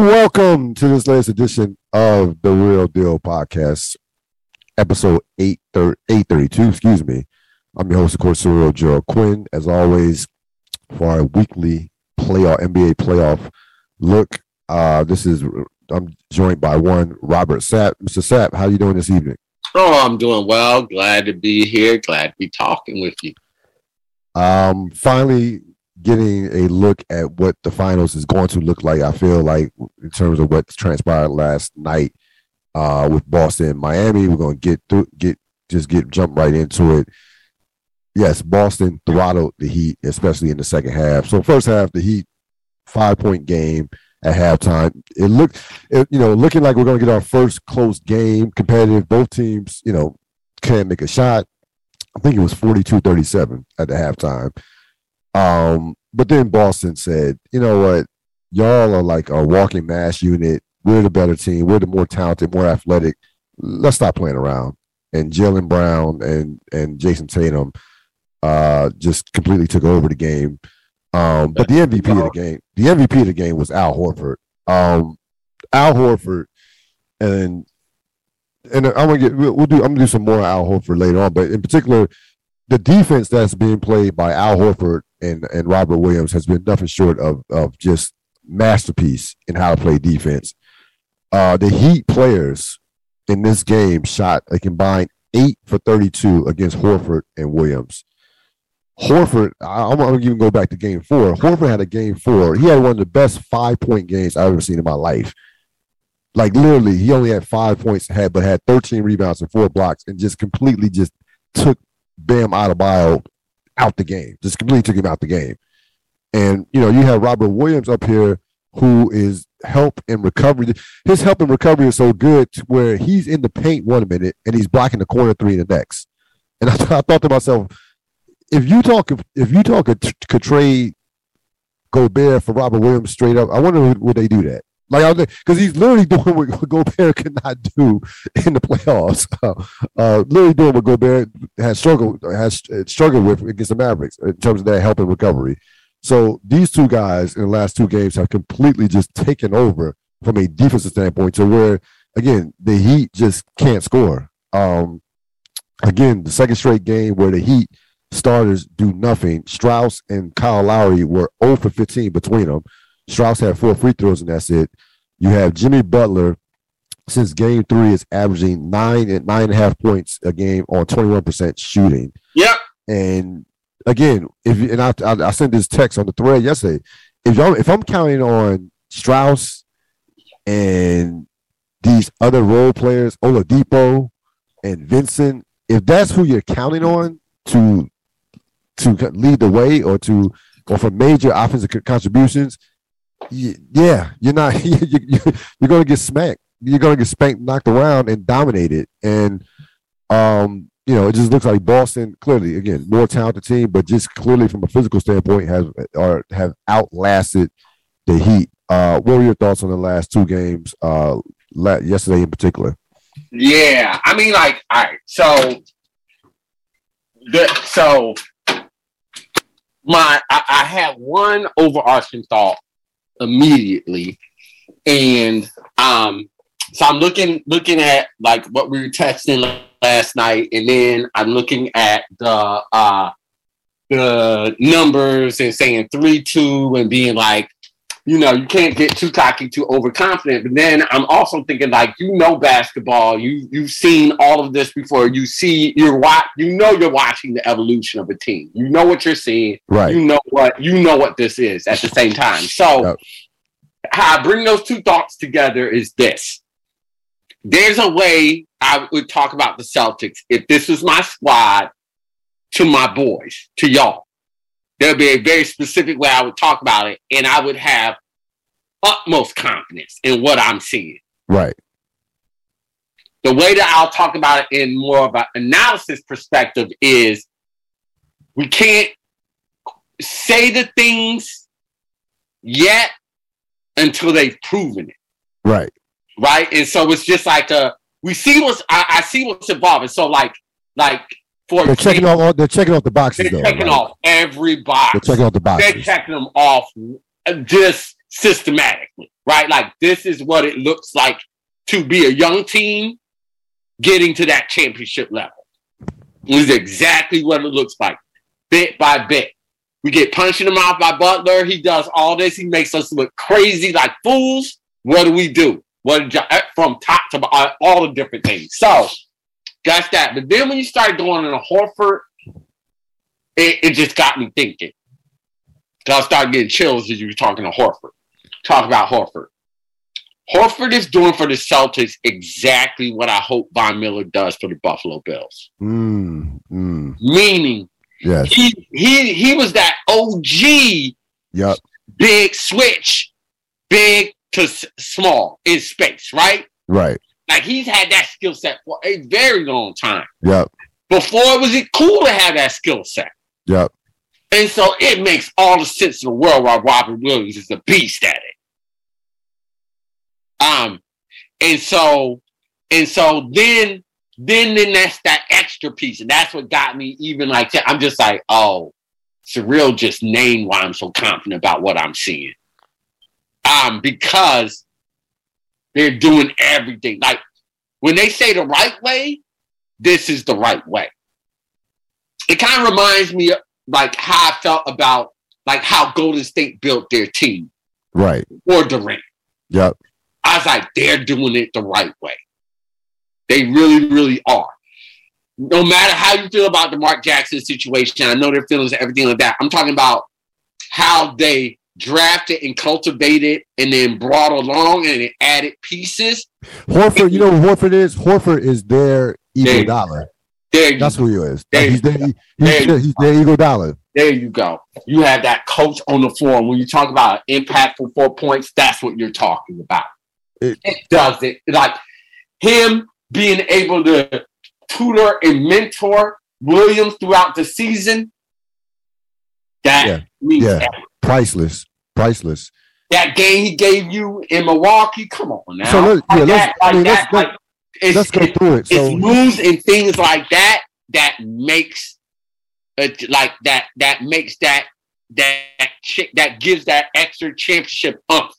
Welcome to this latest edition of the Real Deal Podcast, episode 832. Excuse me. I'm your host, of course, Cyril Gerald Quinn. As always, for our weekly playoff NBA playoff look. Uh, this is I'm joined by one Robert Sapp. Mr. Sapp, how you doing this evening? Oh, I'm doing well. Glad to be here. Glad to be talking with you. Um, finally getting a look at what the finals is going to look like. I feel like in terms of what transpired last night uh, with Boston Miami, we're going to get through, get just get jump right into it. Yes, Boston throttled the Heat, especially in the second half. So first half, the Heat five point game at halftime. It looked, it, you know, looking like we're going to get our first close game, competitive. Both teams, you know, can't make a shot. I think it was 42-37 at the halftime. Um, but then Boston said, you know what, y'all are like a walking mass unit. We're the better team. We're the more talented, more athletic. Let's stop playing around. And Jaylen Brown and and Jayson Tatum uh, just completely took over the game. Um, but the MVP of the game, the MVP of the game was Al Horford. Um, Al Horford, and and I'm gonna get we'll do I'm gonna do some more Al Horford later on, but in particular, the defense that's being played by Al Horford and and Robert Williams has been nothing short of of just masterpiece in how to play defense. Uh, the Heat players in this game shot a combined eight for 32 against Horford and Williams. Horford, I'm gonna even go back to game four. Horford had a game four. He had one of the best five point games I've ever seen in my life. Like literally, he only had five points had, but had 13 rebounds and four blocks, and just completely just took Bam Adebayo out the game. Just completely took him out the game. And you know, you have Robert Williams up here who is help and recovery. His help and recovery is so good where he's in the paint one minute and he's blocking the corner three the next. And I, I thought to myself, if you talk if you talk a could trade Gobert for Robert Williams straight up, I wonder would they do that? Like, because he's literally doing what Gobert could not do in the playoffs. Uh, uh, literally doing what Gobert has struggled has struggled with against the Mavericks in terms of their help and recovery. So these two guys in the last two games have completely just taken over from a defensive standpoint to where again the Heat just can't score. Um, again, the second straight game where the Heat starters do nothing. Strus and Kyle Lowry were 0 for 15 between them. Strus had four free throws, and that's it. You have Jimmy Butler, since game three, is averaging nine and nine and a half points a game on 21% shooting. Yep. And again, if and I, I, I sent this text on the thread yesterday. If y'all, if I'm counting on Strus and these other role players, Oladipo and Vincent, if that's who you're counting on to to lead the way or to or for major offensive contributions, yeah, you're not you, are going to get smacked. You're going to get spanked, knocked around, and dominated. And um, you know, it just looks like Boston clearly again more talented team, but just clearly from a physical standpoint has or have outlasted the Heat. Uh, what were your thoughts on the last two games? Uh, yesterday in particular. Yeah, I mean, like, all right, so the so my I, I had one overarching thought immediately, and um, so I'm looking looking at like what we were texting last night, and then I'm looking at the uh the numbers and saying three two and being like you know, you can't get too cocky, too overconfident. But then I'm also thinking like, you know, basketball. You you've seen all of this before. You see, you're watch. You know, you're watching the evolution of a team. You know what you're seeing. Right. You know what you know what this is at the same time. So, yep. how I bring those two thoughts together is this. There's a way I would talk about the Celtics if this was my squad to my boys, to y'all there'll be a very specific way I would talk about it, and I would have utmost confidence in what I'm seeing. Right. The way that I'll talk about it in more of an analysis perspective is we can't say the things yet until they've proven it. Right. Right. And so it's just like a we see what's I, I see what's evolving. So like like for they're checking off. They're checking off the boxes. They're though, checking right? off every box. They're checking off the boxes. They're checking them off just systematically, right? Like this is what it looks like to be a young team getting to that championship level. This is exactly what it looks like, bit by bit. We get punched in the mouth by Butler. He does all this. He makes us look crazy like fools. What do we do? What from top to all the different things. So that's that. But then when you start going in a Horford, it, it just got me thinking. I started getting chills as you were talking to Horford. Talk about Horford. Horford is doing for the Celtics exactly what I hope Von Miller does for the Buffalo Bills. Mm, mm. Meaning, Yes. he he he was that OG Yep. big switch, big to s- small in space, right? Right. Like he's had that skill set for a very long time. Yep. Before it was it cool to have that skill set. Yep. And so it makes all the sense in the world why Robert Williams is a beast at it. Um, and so, and so then, then, then that's that extra piece, and that's what got me even like that. I'm just like, oh, surreal. Just named why I'm so confident about what I'm seeing. Um, because they're doing everything. Like when they say the right way, this is the right way. It kind of reminds me of like how I felt about like how Golden State built their team Right. or Durant. Yep. I was like, they're doing it the right way. They really, really are. No matter how you feel about the Mark Jackson situation, I know their feelings and everything like that. I'm talking about how they drafted and cultivated and then brought along and then added pieces. Horford, you know what Horford is? Horford is their There Eagle Dollar. There you, That's who he is. There you he's their, he's, There their, he's their Eagle Dollar. there you go. You have that coach on the floor. And when you talk about impactful four points, that's what you're talking about. It- It, does it. Like him being able to tutor and mentor Williams throughout the season. That Yeah. means Yeah. Priceless. Priceless. that game he gave you in Milwaukee. Come on now. So let- yeah, Like let's- that, I mean, that, let's- like, Let's go through it. it's moves and things like that that makes it like that that makes that that chick that gives that extra championship umph.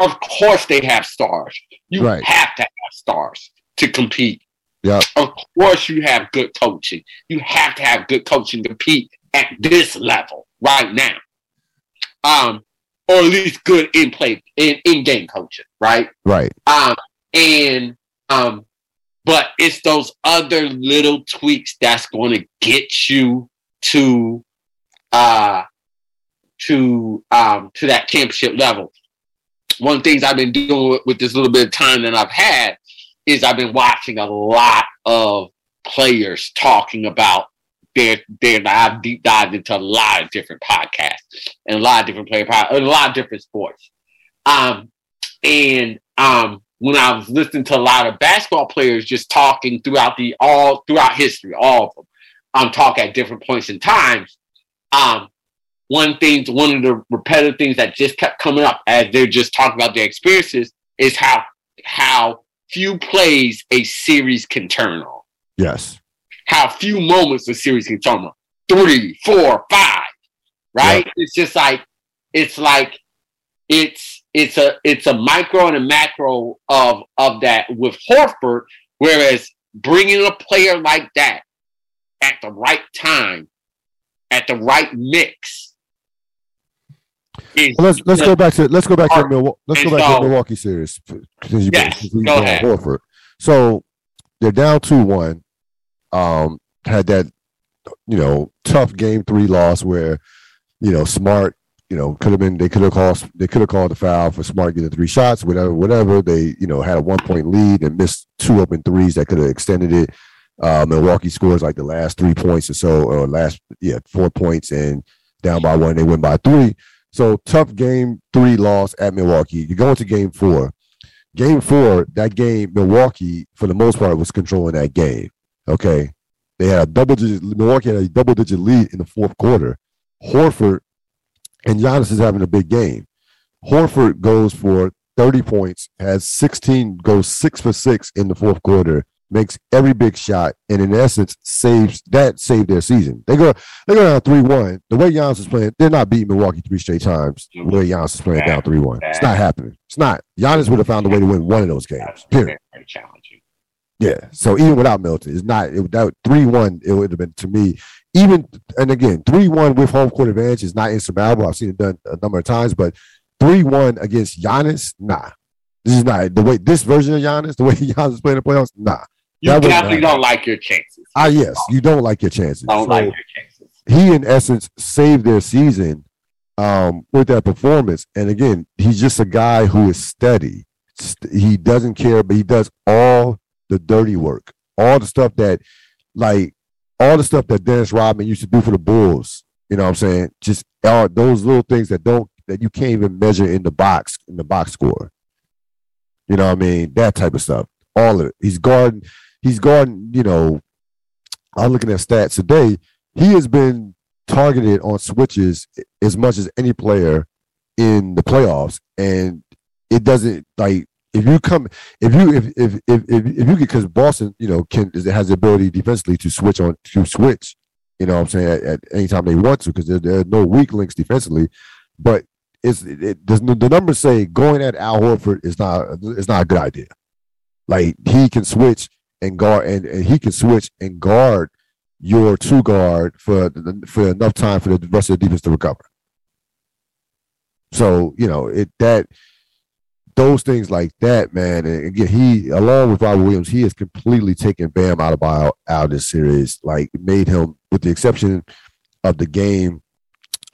Of course they have stars. You Right. have to have stars to compete. Yep. Of course you have good coaching. You have to have good coaching to compete at this level right now. Um, or at least good in play in, in game coaching, right? right. Um, and um, but it's those other little tweaks that's going to get you to uh to um to that championship level. One of the things I've been doing with, with this little bit of time that I've had is I've been watching a lot of players talking about their their I've deep dived into a lot of different podcasts and a lot of different player pod- a lot of different sports. Um and um when I was listening to a lot of basketball players just talking throughout the all throughout history, all of them, um, talk at different points in times. Um, one thing, one of the repetitive things that just kept coming up as they're just talking about their experiences is how how few plays a series can turn on, Yes. How few moments a series can turn on. Three, four, five, right? It's just like it's like it's it's a it's a micro and a macro of of that with Horford. Whereas bringing a player like that at the right time, at the right mix, Well, let's let's go back to let's go back to. Milwaukee. Let's go back to the Milwaukee series. Yes, go ahead. Horford. So they're down two one. Um, had that you know tough game three loss where you know Smart you know could have been they could have called they could have called the foul for Smart getting three shots whatever whatever they you know had a one point lead and missed two open threes that could have extended it. Uh, Milwaukee scores like the last three points or so or last yeah four points and down by one they win by three. So tough game three loss at Milwaukee. You go into game four. Game four, that game, Milwaukee, for the most part, was controlling that game. Okay. They had a double digit Milwaukee had a double digit lead in the fourth quarter. Horford and Giannis is having a big game. Horford goes for 30 points, has 16, goes six for six in the fourth quarter, makes every big shot, and in essence saves that saved their season. They go they go down three one. The way Giannis is playing, they're not beating Milwaukee three straight times. The way Giannis is playing down three one, it's not happening. It's not. Giannis would have found a way to win one of those games. Period. Yeah. So even without Middleton, it's not it, that three one. It would have been to me even and again three one with home court advantage is not insurmountable. I've seen it done a number of times, but three one against Giannis, nah. This is not the way this version of Giannis, the way Giannis is playing the playoffs, nah. You That definitely don't like your chances. Ah, yes, you don't like your chances. Don't So like your chances. he, in essence, saved their season um, with that performance. And again, he's just a guy who is steady. He doesn't care, but he does all the dirty work, all the stuff that, like, all the stuff that Dennis Rodman used to do for the Bulls. You know what I'm saying? Just all those little things that don't that you can't even measure in the box in the box score. You know what I mean? That type of stuff. All of it. He's guarding. He's guarding. You know, I'm looking at stats today. He has been targeted on switches as much as any player in the playoffs, and it doesn't like if you come if you if if if if, if you get because Boston you know can has the ability defensively to switch on to switch. You know what I'm saying at, at any time they want to because there, there are no weak links defensively, but it's it, it, the, the numbers say going at Al Horford is not it's not a good idea. Like he can switch and guard and, and he can switch and guard your two guard for for enough time for the rest of the defense to recover. So you know it that those things like that, man. And again, he along with Robert Williams, he has completely taken Bam out of out of this series. Like made him, with the exception of the game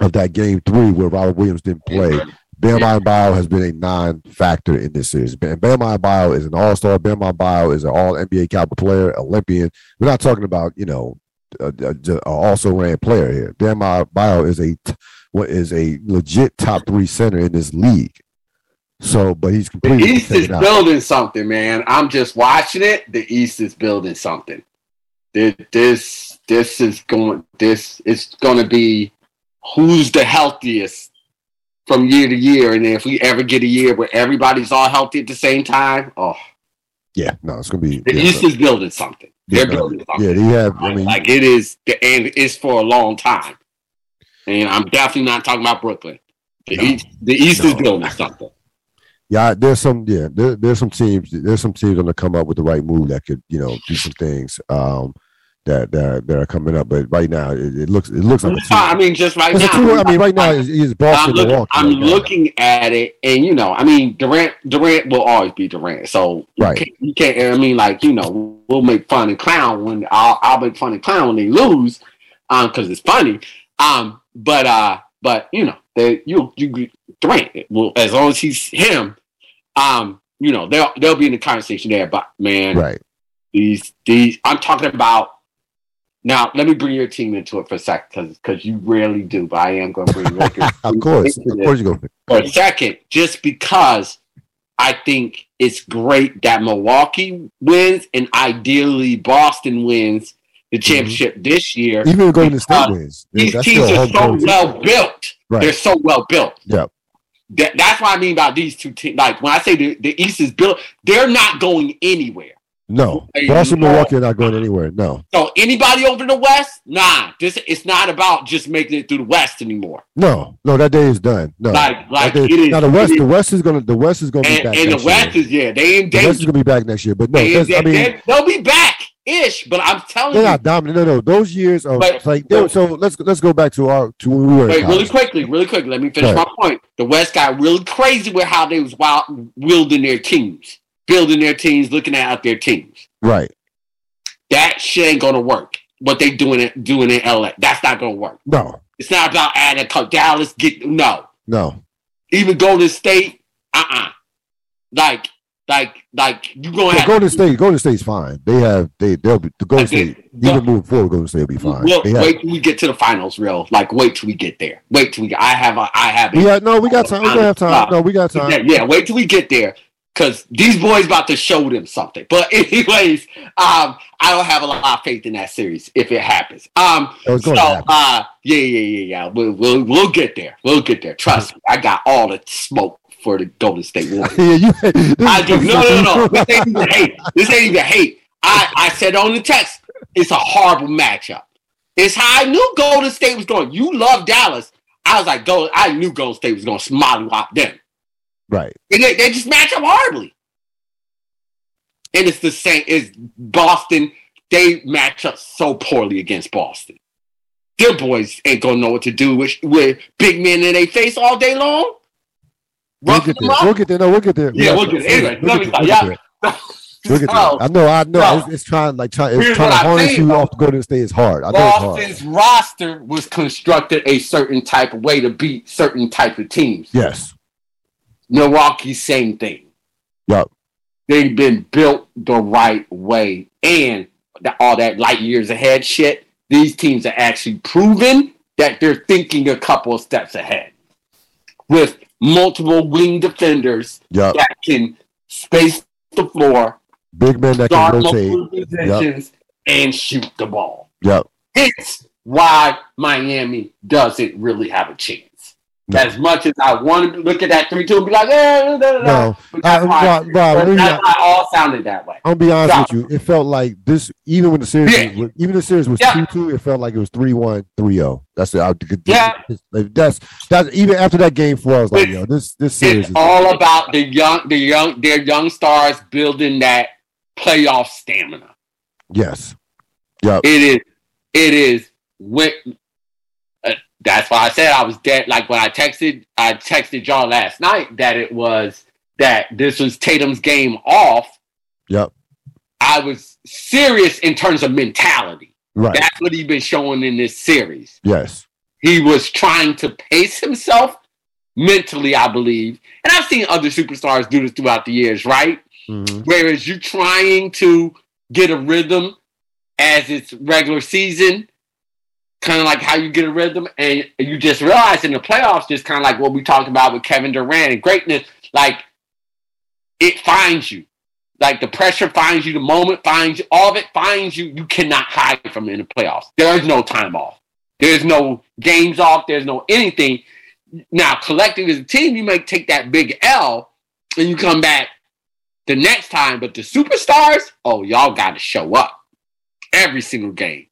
of that game three where Robert Williams didn't play. Bam Adebayo has been a non-factor in this series. Bam, Bam Adebayo is an all-star. Bam Adebayo is an all-NBA caliber player, Olympian. We're not talking about you know a also ran player here. Bam Adebayo is a what is a legit top three center in this league. So, but he's completely. The East is building something, man. I'm just watching it. The East is building something. Th- This this is going. This is going to be who's the healthiest from year to year, and if we ever get a year where everybody's all healthy at the same time, oh, Yeah, no, it's gonna be. the yeah, East is building something. yeah, They're no, building something. yeah, they have. I mean, like it is, the, and it's for a long time. And I'm definitely not talking about Brooklyn. The No. East, the East is building something. Yeah, there's some yeah, there, there's some teams there's some teams gonna come up with the right move that could, you know, do some things um that that, that are coming up. But right now it, it looks it looks like a I two. mean, just right It's now. two I mean right now it's, it's I'm, Boston looking, Milwaukee. I'm right looking at it, and you know, I mean, Durant, Durant will always be Durant. So you Right. can't, you can't. I mean, like you know, we'll make fun and clown when I'll, I'll make fun and clown when they lose, um, because it's funny. Um, but uh, but you know, they you you Durant. Well, as long as he's him, um, you know, they'll they'll be in the conversation there. But man, Right. these these I'm talking about. Now, let me bring your team into it for a sec, because because you rarely do, but I am going to bring Lakers Of course. Of course you go. for a second, just because I think it's great that Milwaukee wins and ideally Boston wins the championship this year. Even Golden State Because wins. These teams are so well built. Right. They're so well built. Yep. That, that's what I mean about these two teams. Like when I say the, the East is built, they're not going anywhere. No. Hey, Boston no. Milwaukee are not going anywhere. No. So anybody over the West, nah. This it's not about just making it through the West anymore. No. No, that day is done. No. Like like day- is. now the West it the West is gonna the West is gonna be and, back. and the West year. is yeah, they in the West is gonna be back next year. But no, They- they, I mean they, will be back ish, but I'm telling They're you. not dominant. No, no. Those years are But- like they, so. Let's let's go back to our to when we were. Wait, really quickly, really quickly. Let me finish my point. The West got really crazy with how they was wild, wielding their teams, building their teams, looking at their teams. Right. That shit ain't gonna work. What they doing it doing in LA, that's not gonna work. No. It's not about adding a Dallas. Get no, No. even Golden State. Uh uh Like, like, like you Well, have Golden State. Golden State's fine. They have they they'll be the Golden. State. Even moving forward, Golden State will be fine. Well, They have- wait till we get to the finals, real. Like, wait till we get there. Wait till we. I have a. I have. A, we no. We got time. We have time. No, we got time. Yeah, yeah, wait till we get there. Cause these boys about to show them something. But anyways, um, I don't have a lot of faith in that series if it happens. Um, Oh, so happen. uh, yeah, yeah, yeah, yeah. We'll, we'll we'll get there. We'll get there. Trust me. I got all the smoke for the Golden State Warriors. Yeah, you. I do. No, no, no. This ain't even hate. This ain't even hate. I, I said on the text, it's a horrible matchup. It's how I knew Golden State was going. You love Dallas. I was like, go. I knew Golden State was going to smallywop them. Right. And they, they just match up horribly. And it's the same as Boston. They match up so poorly against Boston. Their boys ain't gonna know what to do with, with big men in their face all day long. We'll get there. We'll get there. No, we'll get there. Yeah, we'll get there. Anyway, let me stop. Yeah. Look at that. I know, I know. No. It's, it's, trying, like, trying, it's trying to harness you off to go Golden State is hard. I Boston's hard. roster was constructed a certain type of way to beat certain type of teams. Yes. Milwaukee, same thing. Yep. They've been built the right way, and the, all that light years ahead shit. These teams are actually proven that they're thinking a couple of steps ahead with multiple wing defenders yep. that can space the floor Big men that can rotate yep. and shoot the ball. Yep. It's why Miami doesn't really have a chance. No. As much as I want to look at that three two and be like, eh, no, that's, uh, why, Rob, Rob, that's why all sounded that way. I'll be honest with you. It felt like this, even when the series, yeah. was, even the series was two yeah. two. It felt like it was 3-1, 3-0. That's it. I, yeah. That's that's even after that game four. I was like, yo, this this series. It's all about the young, the young, their young stars building that playoff stamina. Yes. Yeah. It is. It is. When, that's why I said I was dead. Like when I texted, I texted y'all last night that it was that this was Tatum's game off. Yep. I was serious in terms of mentality. Right. That's what he's been showing in this series. Yes. He was trying to pace himself mentally, I believe. And I've seen other superstars do this throughout the years, right? Mm-hmm. Whereas you're trying to get a rhythm as it's regular season, kind of like how you get a rhythm, and you just realize in the playoffs, just kind of like what we talked about with Kevin Durant and greatness, like it finds you. Like the pressure finds you, the moment finds you, all of it finds you. You cannot hide from it in the playoffs. There is no time off. There's no games off. There's no anything. Now, collecting as a team, you might take that big L and you come back the next time. But the superstars, oh, y'all got to show up every single game.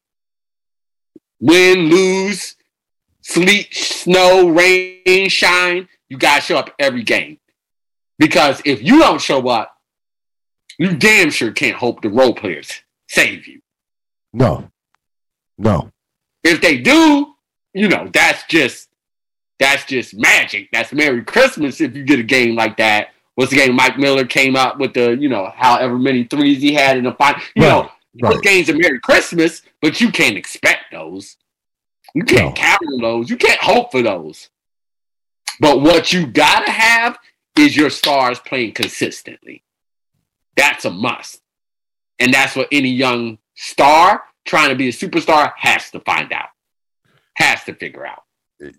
Win, lose, sleet, snow, rain, shine. You got to show up every game. Because if you don't show up, you damn sure can't hope the role players save you. No. No. If they do, you know, that's just that's just magic. That's Merry Christmas if you get a game like that What's the game? Mike Miller came out with the, you know, however many threes he had in the final. You right, know, right. those games are Merry Christmas, but you can't expect those. You can't no. count on those. You can't hope for those. But what you gotta have is your stars playing consistently. That's a must. And that's what any young star trying to be a superstar has to find out, has to figure out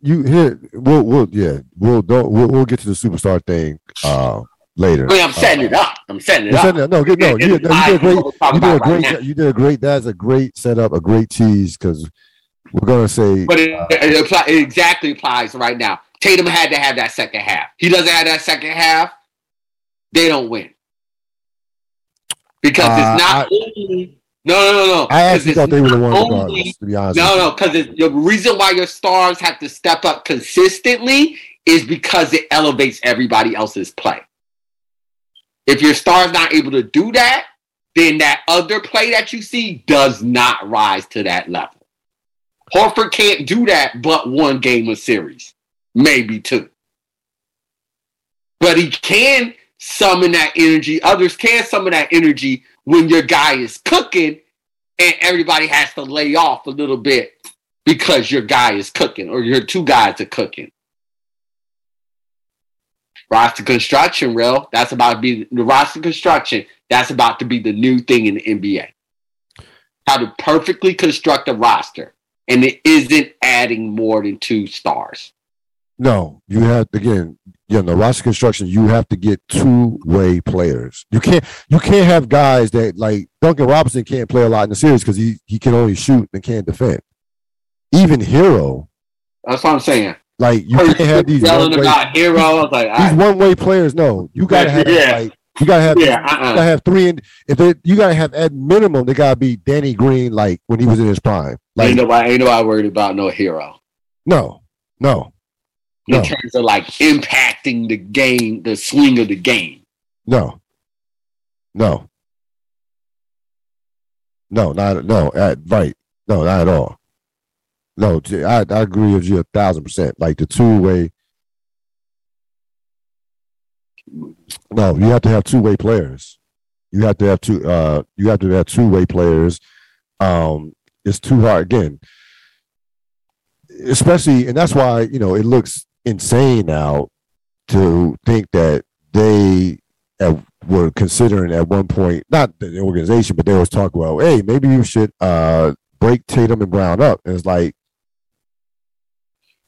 you here we'll we'll yeah we'll don't we'll, we'll get to the superstar thing uh later. I mean, I'm setting uh, it up. I'm setting it up. Setting it, no, good, no, you, no, you did a great. You did a great. Right you did a great. That's a great setup, a great tease because we're gonna say. But it, uh, it, apply, it, exactly applies right now. Tatum had to have that second half. He doesn't have that second half. They don't win because uh, it's not I, only no, no, no, no. I actually thought they would have won regardless, to be honest. No, no, because the reason why your stars have to step up consistently is because it elevates everybody else's play. If your star's not able to do that, then that other play that you see does not rise to that level. Horford can't do that but one game of series, maybe two. But he can summon that energy. Others can summon that energy when your guy is cooking and everybody has to lay off a little bit because your guy is cooking or your two guys are cooking. Roster construction, real. That's about to be the roster construction. That's about to be the new thing in the NBA. How to perfectly construct a roster, and it isn't adding more than two stars. No, you have again you know, the roster construction, you have to get two way players. You can't you can't have guys that like Duncan Robinson can't play a lot in the series because he he can only shoot and can't defend. Even Herro. That's what I'm saying. Like you can't have these yelling about Herro. Like, these one way players. No, you gotta have yeah. like You gotta have Yeah, you uh-uh. gotta have three and if they you gotta have at minimum they gotta be Danny Green like when he was in his prime. Like ain't nobody, ain't nobody worried about no Herro no, no, in No. terms of like impacting the game, the swing of the game. no, no, no, not no, uh, right, no, not at all. No, I, I agree with you a thousand percent. Like the two way. No, you have to have two way players. You have to have two. Uh, you have to have two way players. Um, it's too hard again, especially, and that's why you know it looks insane now to think that they were considering at one point, not the organization, but they was talking about, hey, maybe you should uh break Tatum and Brown up. And it's like,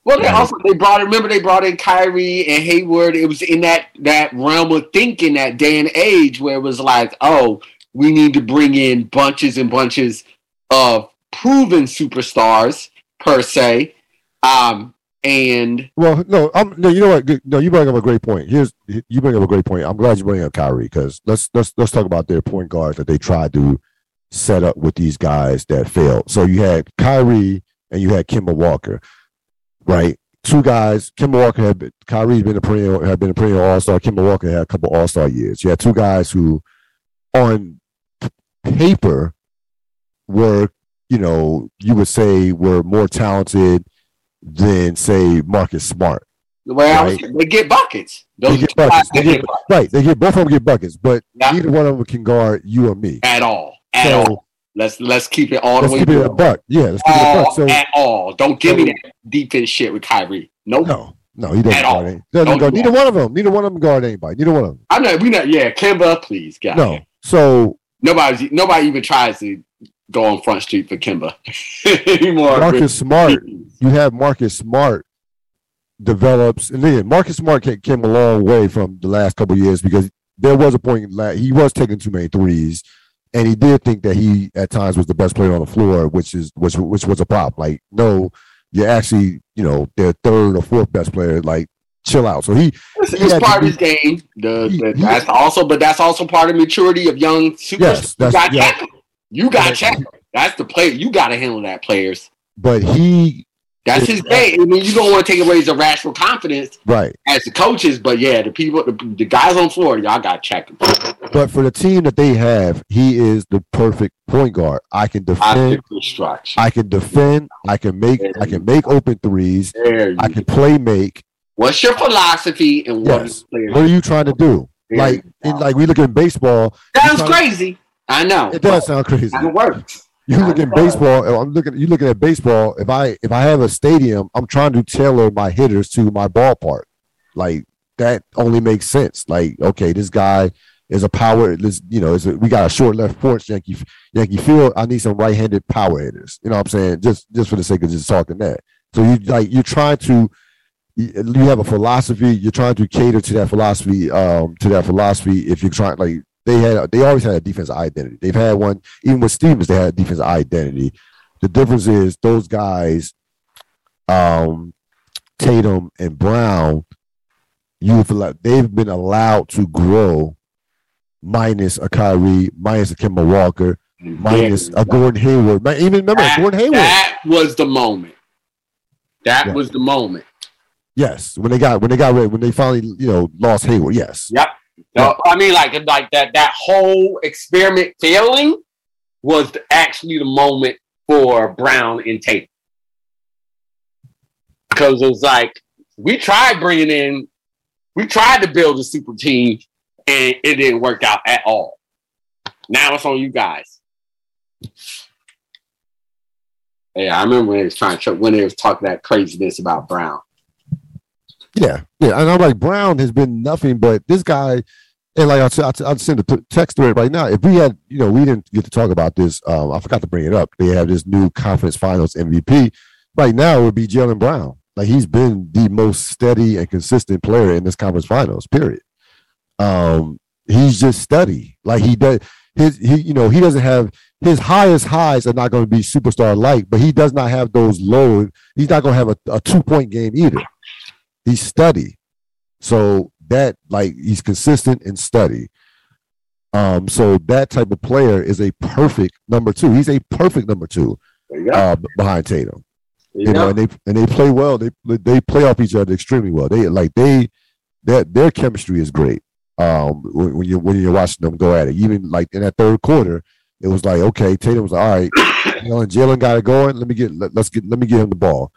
Well, they also they brought. Remember, they brought in Kyrie and Hayward. It was in that that realm of thinking, that day and age, where it was like, oh, we need to bring in bunches and bunches of proven superstars per se, um, and well, no, I'm no, you know what? No, you bring up a great point. Here's you bring up a great point. I'm glad you bring up Kyrie because let's let's let's talk about their point guards that they tried to set up with these guys that failed. So you had Kyrie and you had Kemba Walker, right? Two guys. Kemba Walker had been, Kyrie's been a perennial had been a perennial All Star. Kemba Walker had a couple All Star years. You had two guys who, on paper, were you know you would say were more talented than say Marcus Smart. the way I was, Right. they get buckets. Those They get buckets. They get- get buckets Right? They get both of them get buckets, but neither one of them can guard you or me. at all. At So all. Let's let's keep it all the let's way keep it a buck. Yeah, let's keep it a buck. So at all. Don't give me that defense shit with Kyrie. Nope. no, no, he doesn't At all. guard. any- Doesn't guard, neither one of them. Neither one of them guard anybody. Neither one of them. I know we not. Yeah, Kemba, please, God. No. So Nobody nobody even tries to go on Front Street for Kemba anymore. Marcus Smart, you have Marcus Smart develops, and then Marcus Smart came, came a long way from the last couple of years because there was a point in la- he was taking too many threes, and he did think that he at times was the best player on the floor, which is which which was a problem. Like, no, you're actually you know their third or fourth best player. Like, chill out. So he It's, he it's part of his game. The, He- the- he- that's also, but that's also part of maturity of young superstars. Yes, you got yeah. check. You got check. That's the player. You got to handle that, players. but he That's his game. I mean, you don't want to take away his irrational confidence right. as the coaches, but yeah, the people, the, the guys on floor, y'all got to check them. But for the team that they have, he is the perfect point guard. I can I defend. I can defend. I can make. I can make open threes. I can play make. What's your philosophy and what Yes. What are you trying to do? There Like, in, like we look in baseball. sounds crazy. I know. It does sound crazy. It works. You look at baseball. I'm looking. You looking at baseball. If I if I have a stadium, I'm trying to tailor my hitters to my ballpark. Like that only makes sense. Like okay, this guy is a power. This you know, is a, we got a short left porch Yankee Yankee Field. I need some right-handed power hitters. You know what I'm saying? Just just for the sake of just talking that. So you like you're trying to you have a philosophy. You're trying to cater to that philosophy. Um, to that philosophy. If you're trying like they had, they always had a defensive identity. They've had one even with Stevens. They had a defensive identity. The difference is those guys, um, Tatum and Brown, you feel like they've been allowed to grow, minus a Kyrie, minus a Kemba Walker, minus a Gordon Hayward. Even remember That- Gordon Hayward. That was the moment. That Yeah. was the moment. yes, when they got when they got rid when they finally you know lost Hayward. Yes, Yep. So, I mean, like, like that that whole experiment failing was actually the moment for Brown and Tate. Because it was like we tried bringing in, we tried to build a super team, and it didn't work out at all. Now it's on you guys. Yeah, I remember when they was trying to when they was talking that craziness about Brown. Yeah, yeah, and I'm like Brown has been nothing but this guy, and like I'll, I'll send a text thread right now. If we had, you know, we didn't get to talk about this. Um, I forgot to bring it up. They have this new conference finals MVP. Right now, it would be Jaylen Brown. Like he's been the most steady and consistent player in this conference finals. Period. Um, he's just steady. Like he does. His he, you know, he doesn't have his highest highs are not going to be superstar like, but he does not have those low. He's not going to have a, a two point game either he's steady. So that like he's consistent and steady. Um, so that type of player is a perfect number two. He's a perfect number two uh, behind Tatum. You, you know, and they and they play well. They they play off each other extremely well. They like they their their chemistry is great. Um, when, you when you're watching them go at it, even like in that third quarter, it was like okay, Tatum was like, all right, Jaylen Jaylen got it going. Let me get let, us get let me get him the ball.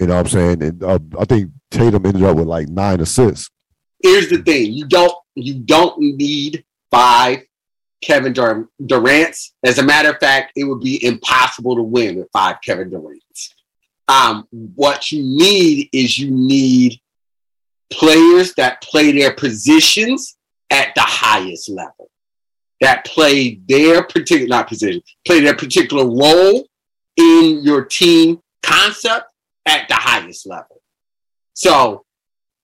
You know what I'm saying? And uh, I think Tatum ended up with like nine assists. Here's the thing: you don't you don't need five Kevin Dur- Durant's. As a matter of fact, it would be impossible to win with five Kevin Durant's. Um, what you need is you need players that play their positions at the highest level, that play their particular not position, play their particular role in your team concept at the highest level. So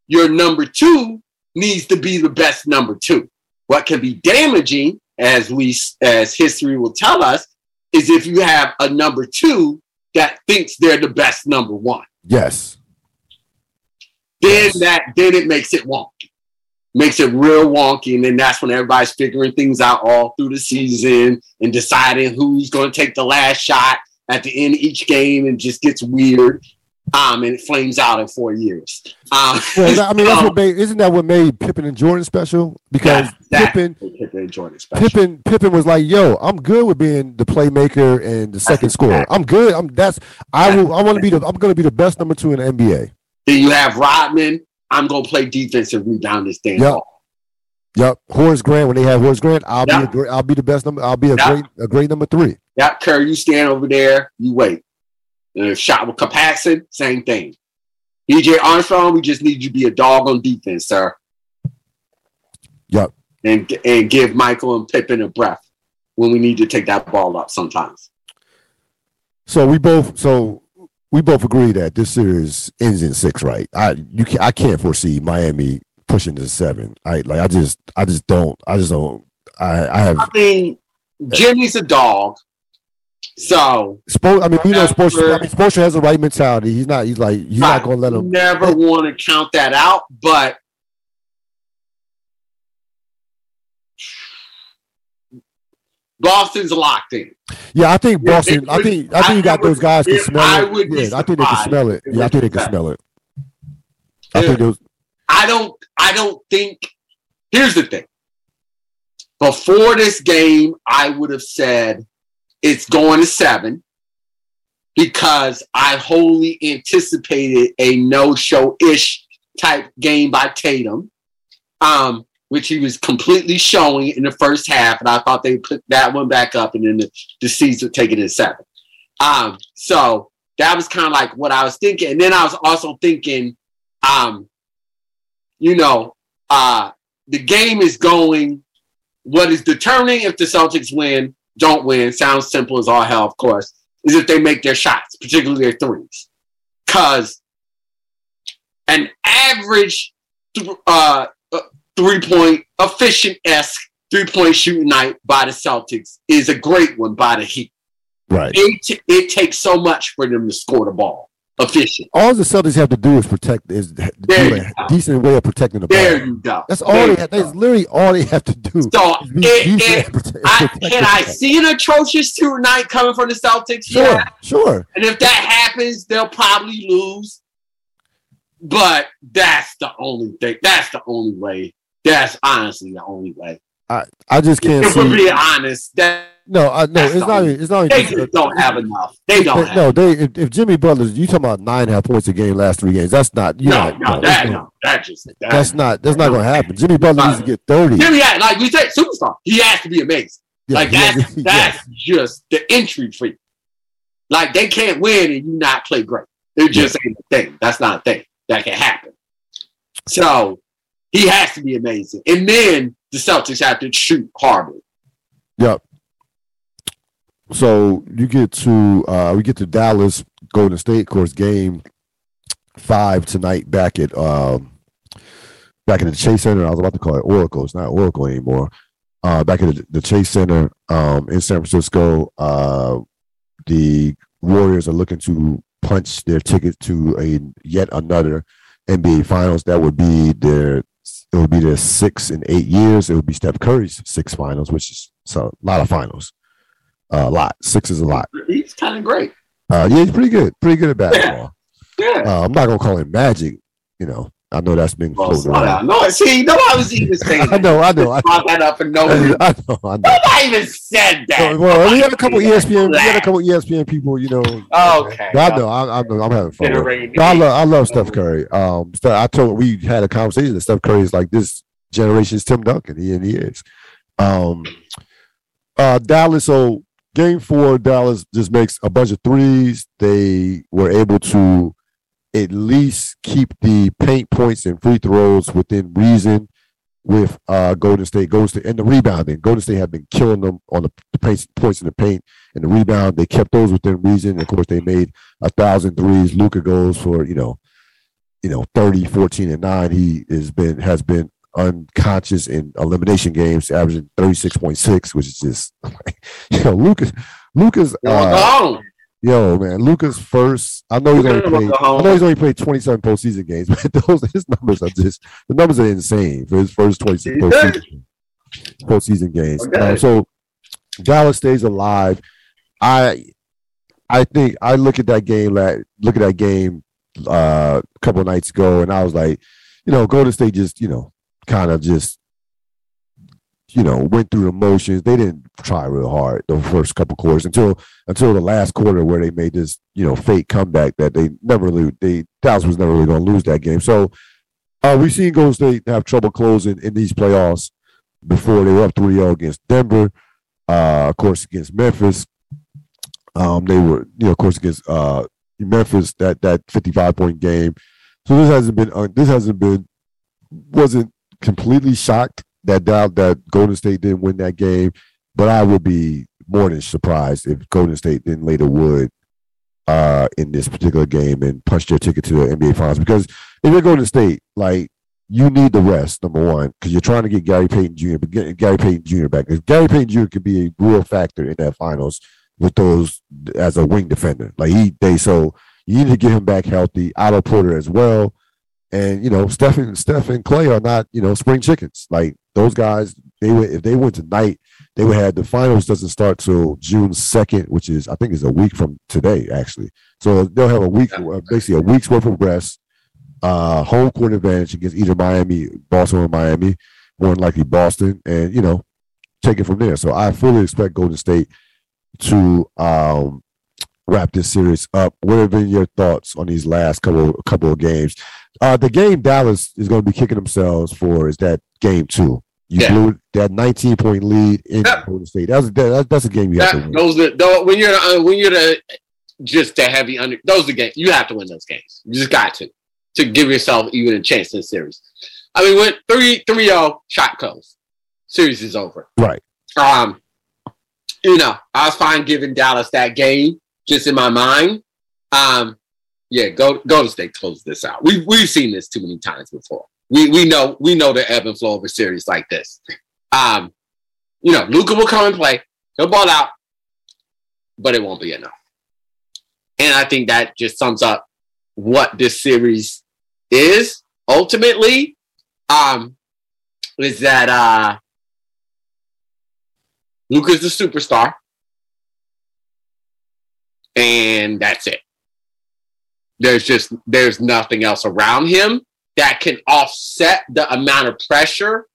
your number two needs to be the best number two. What can be damaging, as we as history will tell us, is if you have a number two that thinks they're the best number one. Yes. Then yes. that then it makes it wonky. Makes it real wonky. And then that's when everybody's figuring things out all through the season and deciding who's going to take the last shot at the end of each game and just gets weird um, and it flames out in four years. Um, well, I mean, that's what made, isn't that what made Pippen and Jordan special? Because that, Pippen, Pippen and Jordan special. Pippen, Pippen was like, "Yo, I'm good with being the playmaker and the second scorer. I'm good. I'm that's I will. I want to be the. I'm going to be the best number two in the NBA." Then you have Rodman. I'm going to play defense and rebound this damn yep. ball. Yep, Horace Grant. When they have Horace Grant, I'll yep. be a great. I'll be the best number. I'll be a yep. great a great number three. Yep, Curry, you stand over there. You wait. Uh, shot with Capaxton, same thing. BJ Armstrong, we just need you to be a dog on defense, sir. Yep. And and give Michael and Pippen a breath when we need to take that ball up sometimes. So we both so we both agree that this series ends in six, right? I you can, I can't foresee Miami pushing to seven. I like I just I just don't I just don't I I have. I mean, Jimmy's a dog. So, Spo- I mean, we know, Spoelstra, I mean, Spoelstra has the right mentality. He's not. He's like, he's not going to let him. Never want to count that out, but Boston's locked in. Yeah, I think Boston. I think. I think you got those guys can smell I it. Yeah, I think they can smell it. Yeah, I think they can smell it. I think those. I don't. I don't think. Here's the thing. Before this game, I would have said it's going to seven because I wholly anticipated a no-show ish type game by Tatum, um, which he was completely showing in the first half, and I thought they put that one back up, and then the, the Seas would take it in seven. Um, so that was kind of like what I was thinking, and then I was also thinking, um, you know, uh, the game is going. What is determining if the Celtics win don't win, sounds simple as all hell, of course, is if they make their shots, particularly their threes. Because an average uh, uh, three point, efficient esque three point shooting night by the Celtics is a great one by the Heat. Right. It, t- it takes so much for them to score the ball efficient. All the Celtics have to do is protect is a decent way of protecting the ball. There you go. That's all there they have. That's literally all they have to do. So it, it, protect, I, can I see an atrocious tonight coming from the Celtics? Sure, yeah. sure. And if that happens, they'll probably lose. But that's the only thing. That's the only way. That's honestly the only way. I I just can't. If see. we're being honest, that no, I, no, it's not. It's not. They just don't have enough. They don't. no, they. If, if, Jimmy Butler, you talking about nine and a half points a game last three games, that's not. You no, know, no, that, no, that just. That, that's not. That's not going to happen. Jimmy Butler needs to get thirty. Jimmy, like we said, superstar. He has to be amazing. Yeah, like that's that's just the entry fee. Like they can't win and you not play great. It just yeah. ain't a thing. That's not a thing that can happen. So he has to be amazing, and then the Celtics have to shoot horribly. Yep. So you get to uh, we get to Dallas Golden State course game five tonight back at um, back at the Chase Center. I was about to call it Oracle. It's not Oracle anymore. Uh, back at the, the Chase Center um, in San Francisco. Uh, the Warriors are looking to punch their ticket to a yet another NBA Finals. That would be their it would be their six in eight years. It would be Steph Curry's six finals, which is a lot of finals. A lot. Six is a lot. He's kind of great. Uh, yeah, he's pretty good. Pretty good at basketball. Yeah. Uh, I'm not gonna call him Magic. You know, I know that's been Well, floated around. No, see, no, I was even saying I know, I know, I Brought that up and no, I know, I know. nobody even said that. Well, we had a couple ESPN, we had a couple ESPN people, you know. Okay. But I know, I, I know, I'm having fun. with it. Generating- No, I love, I love Steph Curry. Um, I told we had a conversation that Steph Curry is like this generation's Tim Duncan. He and he is. Um, uh, Dallas. So game four, Dallas just makes a bunch of threes. They were able to at least keep the paint points and free throws within reason with uh, Golden State. Golden State and the rebounding. Golden State have been killing them on the, the paint, points in the paint and the rebound. They kept those within reason. Of course, they made a thousand threes. Luka goes for you know, you know, 30, 14, and nine. He has been has been unconscious in elimination games, averaging 36.6, which is just you know, Luka's Luka's uh, yo man, Luka's first. I know he's only played. I know he's only played 27 postseason games, but those his numbers are just the numbers are insane for his first 26 He did. postseason, postseason games. Okay. Uh, so Dallas stays alive. I I think I look at that game like look at that game uh, a couple of nights ago, and I was like, you know, Golden State just you know kind of just you know went through the motions. They didn't try real hard the first couple quarters until until the last quarter where they made this you know fake comeback that they never really they Dallas was never really going to lose that game. So uh, we've seen Golden State have trouble closing in these playoffs before they were up 3-0 against Denver, uh, of course against Memphis. Um, they were you know of course against uh, Memphis that that 55 point game. So this hasn't been uh, this hasn't been wasn't completely shocked that that Golden State didn't win that game, but I would be more than surprised if Golden State didn't lay the wood uh, in this particular game and punch their ticket to the NBA Finals. Because if you're Golden State, like you need the rest, number one, because you're trying to get Gary Payton Jr. But get Gary Payton Jr. back. Because Gary Payton Jr. could be a real factor in that finals with those as a wing defender. Like he, they so you need to get him back healthy. Otto Porter as well. And you know, Steph and Steph and Clay are not, you know, spring chickens. Like those guys, they would if they went tonight, they would have the finals doesn't start till June second, which is I think is a week from today, actually. So they'll have a week, uh, basically a week's worth of rest, uh, home court advantage against either Miami, Boston, or Miami, more than likely Boston, and you know, take it from there. So I fully expect Golden State to um, wrap this series up. What have been your thoughts on these last couple couple of games? Uh, the game Dallas is going to be kicking themselves for is that game two. You Yeah. blew that 19 point lead in Yeah. Golden State. That's that, that's a game you have to win. those are though when you're uh, when you're the just the heavy under those are the games you have to win those games. You just got to to give yourself even a chance in the series. I mean, with three three zero shot close, series is over. Right. Um, you know, I was fine giving Dallas that game just in my mind. Um, yeah, go go to state close this out. We we've seen this too many times before. We we know we know the ebb and flow of a series like this. Um, you know, Luka will come and play. He'll ball out, but it won't be enough. And I think that just sums up what this series is ultimately. Um, is that uh Luka's the superstar. And that's it. There's just there's nothing else around him that can offset the amount of pressure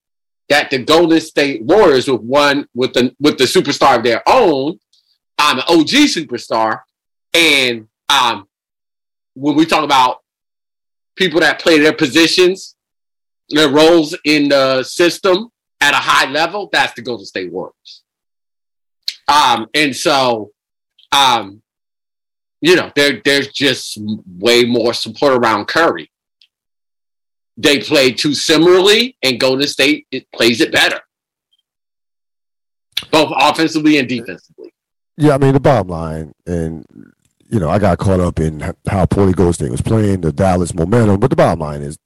that the Golden State Warriors with one with the with the superstar of their own, um, an OG superstar, and um, when we talk about people that play their positions, their roles in the system at a high level, that's the Golden State Warriors. Um, and so, um, you know, there there's just way more support around Curry they play too similarly, and Golden State it plays it better, both offensively and defensively. Yeah, I mean the bottom line, and you know, I got caught up in how poorly Golden State was playing, the Dallas momentum. But the bottom line is,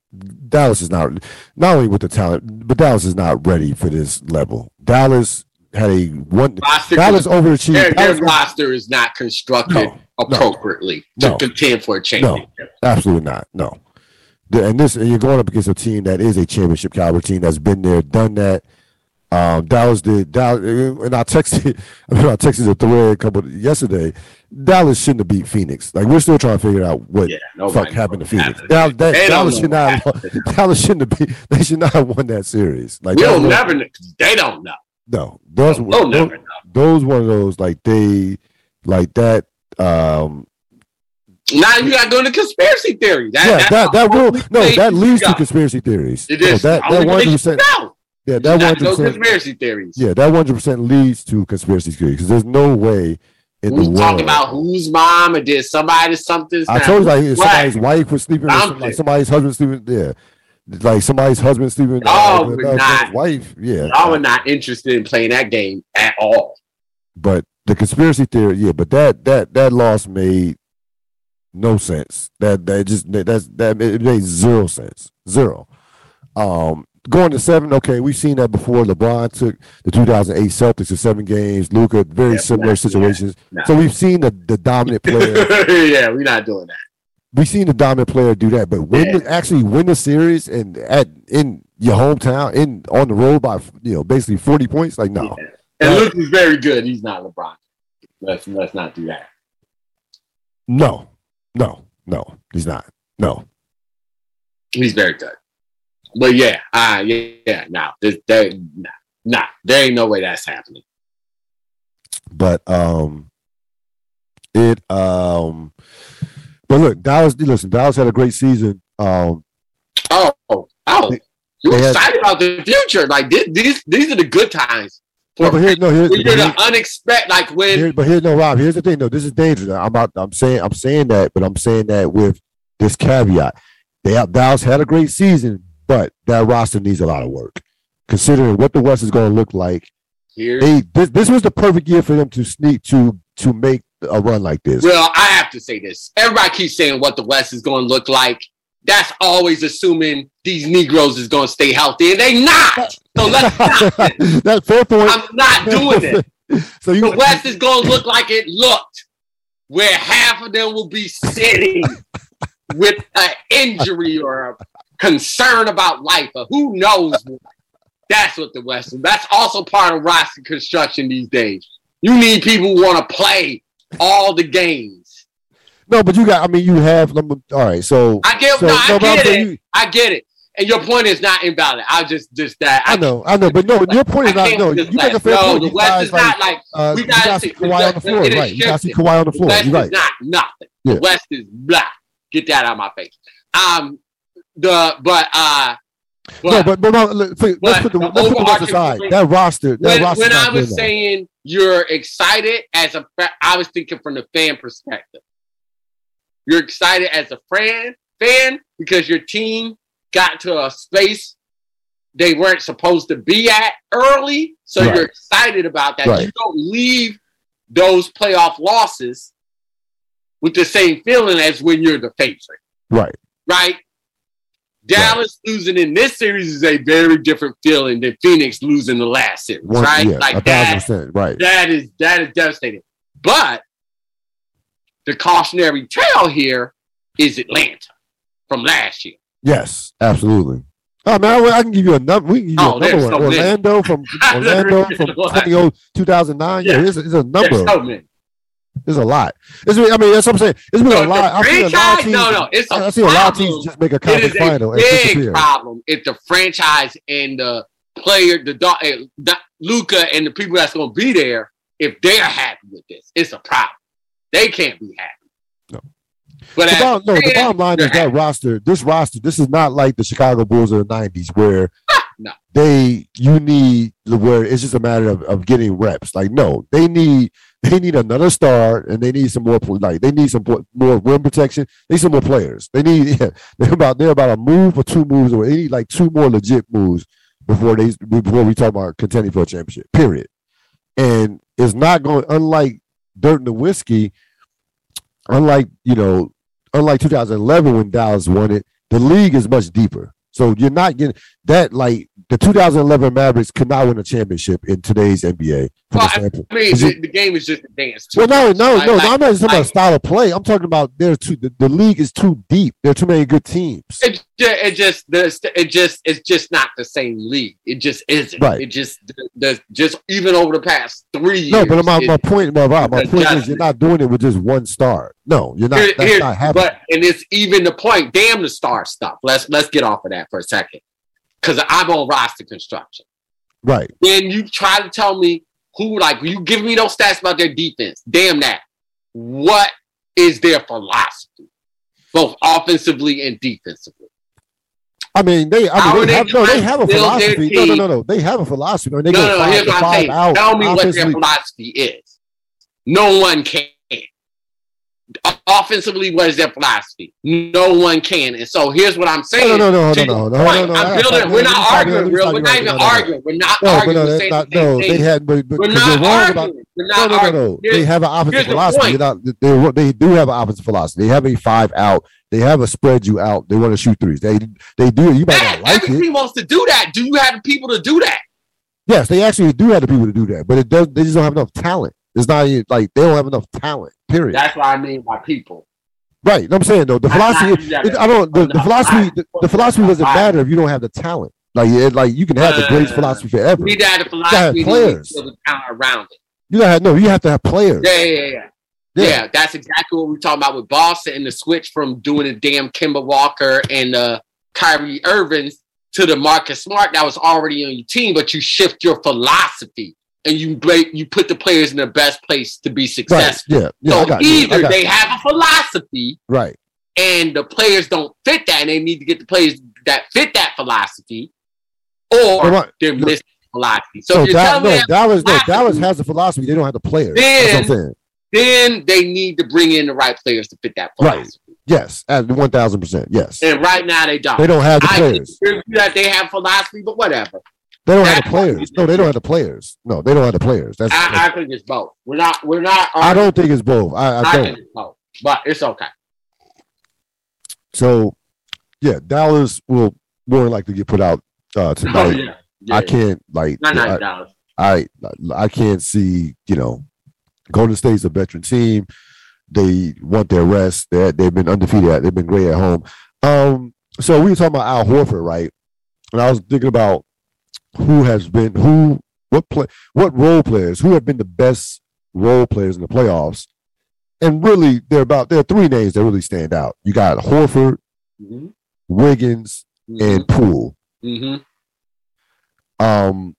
Dallas is not not only with the talent, but Dallas is not ready for this level. Dallas had a one. Roster, Dallas their, overachieved. their Dallas, roster is not constructed No, no, appropriately to no. contend for a championship. No, absolutely not. No, and this and you're going up against a team that is a championship caliber team that's been there, done that. Um, Dallas did Dallas, and I texted. I mean, I texted the thread a couple yesterday. Dallas shouldn't have beat Phoenix. Like we're still trying to figure out what yeah, fuck happened to Phoenix. Dallas, that, Dallas should not. Dallas shouldn't have. Be, they should not have won that series. Like we'll never. Know. They don't know. No, those. Those, never. Those one of those like they like that. Um, now you got to go into conspiracy theory. That, yeah, that that will no that leads to conspiracy theories. It is no, that that one hundred percent. Yeah, that one hundred percent conspiracy theories. Yeah, that one hundred percent leads to conspiracy theories because there's no way in we the world. talking about whose mom or did somebody something. I told you like somebody's wife was sleeping, with like somebody's husband sleeping. Yeah, like somebody's husband sleeping oh, with not, wife. Yeah, I was not interested in playing that game at all. But the conspiracy theory, yeah, but that that that loss made no sense. That that just that's that it made zero sense. Zero. Um, going to seven, okay, we've seen that before. LeBron took the 2008 Celtics to seven games. Luka, very yeah, similar not, situations. Yeah, so we've seen the, the dominant player. yeah, we're not doing that. We've seen the dominant player do that, but when yeah. actually win the series and at in your hometown, in on the road by you know basically 40 points, like no. Yeah. And uh, is very good. He's not LeBron. Let's let's not do that. No, no, no, he's not. No, he's very good. But yeah, uh, yeah, yeah. Now, there, there, nah, nah, there ain't no way that's happening. But um, it um, but look, Dallas. Listen, Dallas had a great season. Um, oh, oh, you excited had, about the future? Like this, these, these are the good times. No, but here, no, here's you're the unexpected. Like when, here, but here, no, Rob. Here's the thing. though. this is dangerous. I'm not. I'm saying. I'm saying that, but I'm saying that with this caveat. They Dallas had a great season, but that roster needs a lot of work, considering what the West is going to look like. Here, they, this, this was the perfect year for them to sneak to to make a run like this. Well, I have to say this. Everybody keeps saying what the West is going to look like. That's always assuming these Negroes is going to stay healthy, and they not. So let's not. That's fair point. I'm not doing it. so you, the West is going to look like it looked, where half of them will be sitting with an injury or a concern about life or who knows what. That's what the West is. That's also part of roster construction these days. You need people who want to play all the games. No, but you got. I mean, you have. All right, so I get. So, no, I no, get it. You, I get it. And your point is not invalid. I just just that. I, I know, I know, but no, your point is not. No, you make a fair no, point. the West is not like, uh, we got to see Kawhi on the floor, right? You got to see Kawhi on the floor. West You're right. not nothing. Yeah. The West is black. Get that out of my face. Um, the but uh but, no, but, but no, let's, put the, let's put the West aside. That roster, that when, roster. When I was saying you're excited as a, I was thinking from the fan perspective. You're excited as a fan, fan because your team got to a space they weren't supposed to be at early, so right. you're excited about that. Right. You don't leave those playoff losses with the same feeling as when you're the favorite. Right. Right. Dallas right. losing in this series is a very different feeling than Phoenix losing the last series, One, right? Yeah, like that, right. That is that is devastating. But the cautionary tale here is Atlanta from last year. Yes, absolutely. Oh man, I, I can give you a number. We can give you oh, a number. So Orlando from Orlando from 20, 2009. Yeah, yeah it's, a number. So there's a lot. It's, I mean, that's what I'm saying. It's been a lot. I see a lot of teams. No, no, it's a I see a lot of teams just make a conference it is final. A big problem if the franchise and the player, the, eh, the Luka and the people that's going to be there, if they're happy with this, it's a problem. They can't be happy. No. But the bottom, no, the bottom line is that roster, this roster, this is not like the Chicago Bulls of the 90s where no. they you need the where it's just a matter of, of getting reps. Like, no, they need they need another star and they need some more like they need some more rim protection. They need some more players. They need yeah, they're about they're about a move or two moves or need like two more legit moves before they before we talk about contending for a championship. Period. And it's not going unlike Dirk Nowitzki, unlike you know, unlike 2011 when Dallas won it, the league is much deeper. So you're not getting that like the 2011 Mavericks could not win a championship in today's NBA. Well, I mean, the, the, game is just a dance. Well, no, no, no. Like, I'm not talking about style of play. I'm talking about there's too the, the league is too deep. There are too many good teams. It, it just it just it's just not the same league. It just isn't. Right. It just the, just even over the past three years. No, but my, my point, my, my point is you're not doing it with just one star. No, you're not. Here, that's here, not happening. But and it's even the point. Damn the star stuff. Let's let's get off of that for a second because I'm on roster construction. Right. Then you try to tell me who, like, you give me those stats about their defense. Damn that. What is their philosophy, both offensively and defensively? I mean, they. I mean, they, have, no, they have a philosophy. No, no, no, no. They have a philosophy. I mean, they no, no, no. Here's what I'm saying. Tell me what their philosophy is. No one can offensively, what is their philosophy? No one can. And so here's what I'm saying. No, no, no, no, no, no, no, no, I'm building. We're not arguing, real. We're not even arguing. We're not arguing. No, they had, but, but we're not arguing. We're not no, no, no, no. They have an offensive philosophy. They, they do have an offensive philosophy. They have a five out. They have a spread you out. They want to shoot threes. They they do. You might not like every it. team wants to do that. Do you have the people to do that? Yes, they actually do have the people to do that, but it does. They just don't have enough talent. It's not even, like they don't have enough talent. Period. That's what I mean by people. Right. I'm saying though, the philosophy. It, I don't. The, the philosophy. The, the, philosophy doesn't matter if you don't have the talent. Like, it, like you can have the greatest philosophy forever. You need to have the philosophy. You players. The talent around it. You don't have no. You have to have players. Yeah, yeah, yeah. Yeah. yeah, that's exactly what we're talking about with Boston and the switch from doing the damn Kemba Walker and uh, Kyrie Irvings to the Marcus Smart that was already on your team, but you shift your philosophy and you break, you put the players in the best place to be successful. Right. Yeah. yeah so either they have a philosophy, right, and the players don't fit that, and they need to get the players that fit that philosophy, or right. they're missing philosophy. So, so that, no, Dallas, no, Dallas has a philosophy. They don't have the players. Then, then they need to bring in the right players to fit that philosophy. Right. Yes, at one thousand percent. Yes. And right now they don't. They don't have the I players. That they have philosophy, but whatever. They don't have the players. No, they don't have the players. No, they don't have the players. That's, I, that's, I think it's both. We're not. We're not. I don't think it's both. I, I, I don't. It's both, but it's okay. So, yeah, Dallas will more than likely get put out uh, tonight. Oh, yeah. Yeah, I can't like. Not, not Dallas. I I can't see. You know, Golden State's a veteran team. They want their rest. They they've been undefeated. They've been great at home. Um. So we were talking about Al Horford, right? And I was thinking about who has been who what play what role players who have been the best role players in the playoffs and really they're about there are three names that really stand out you got horford mm-hmm. wiggins mm-hmm. and poole mm-hmm. um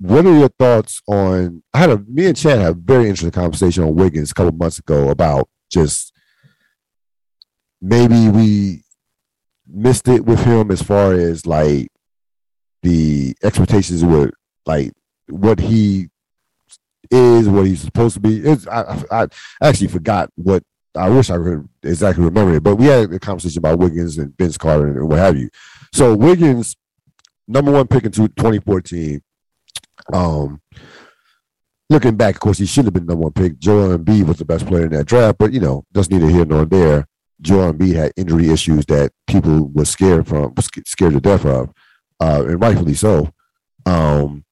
what are your thoughts on i had a me and chad had a very interesting conversation on wiggins a couple months ago about just maybe we missed it with him as far as like the expectations were like what he is, what he's supposed to be. It's, I, I, actually forgot what I wish I could exactly remember it, but we had a conversation about Wiggins and Vince Carter and what have you. So Wiggins, number one pick in 2014. Um, looking back, of course, he should have been number one pick. Joel Embiid was the best player in that draft, but you know, that's neither here nor there. Joel Embiid had injury issues that people were scared from, scared to death of uh, and rightfully so. Um,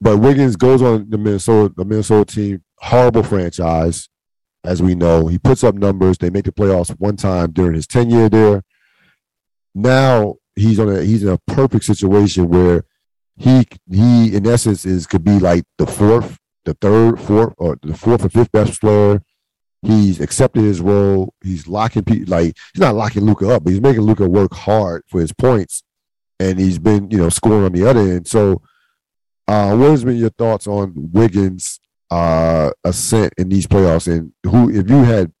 but Wiggins goes on the Minnesota the Minnesota team, horrible franchise, as we know. He puts up numbers. They make the playoffs one time during his tenure there. Now he's on a he's in a perfect situation where he he in essence is could be like the fourth, the third, fourth, or the fourth or fifth best player. He's accepted his role. He's locking people like he's not locking Luka up, but he's making Luka work hard for his points and he's been, you know, scoring on the other end. So, uh, what has been your thoughts on Wiggins' uh, ascent in these playoffs, and who, if you had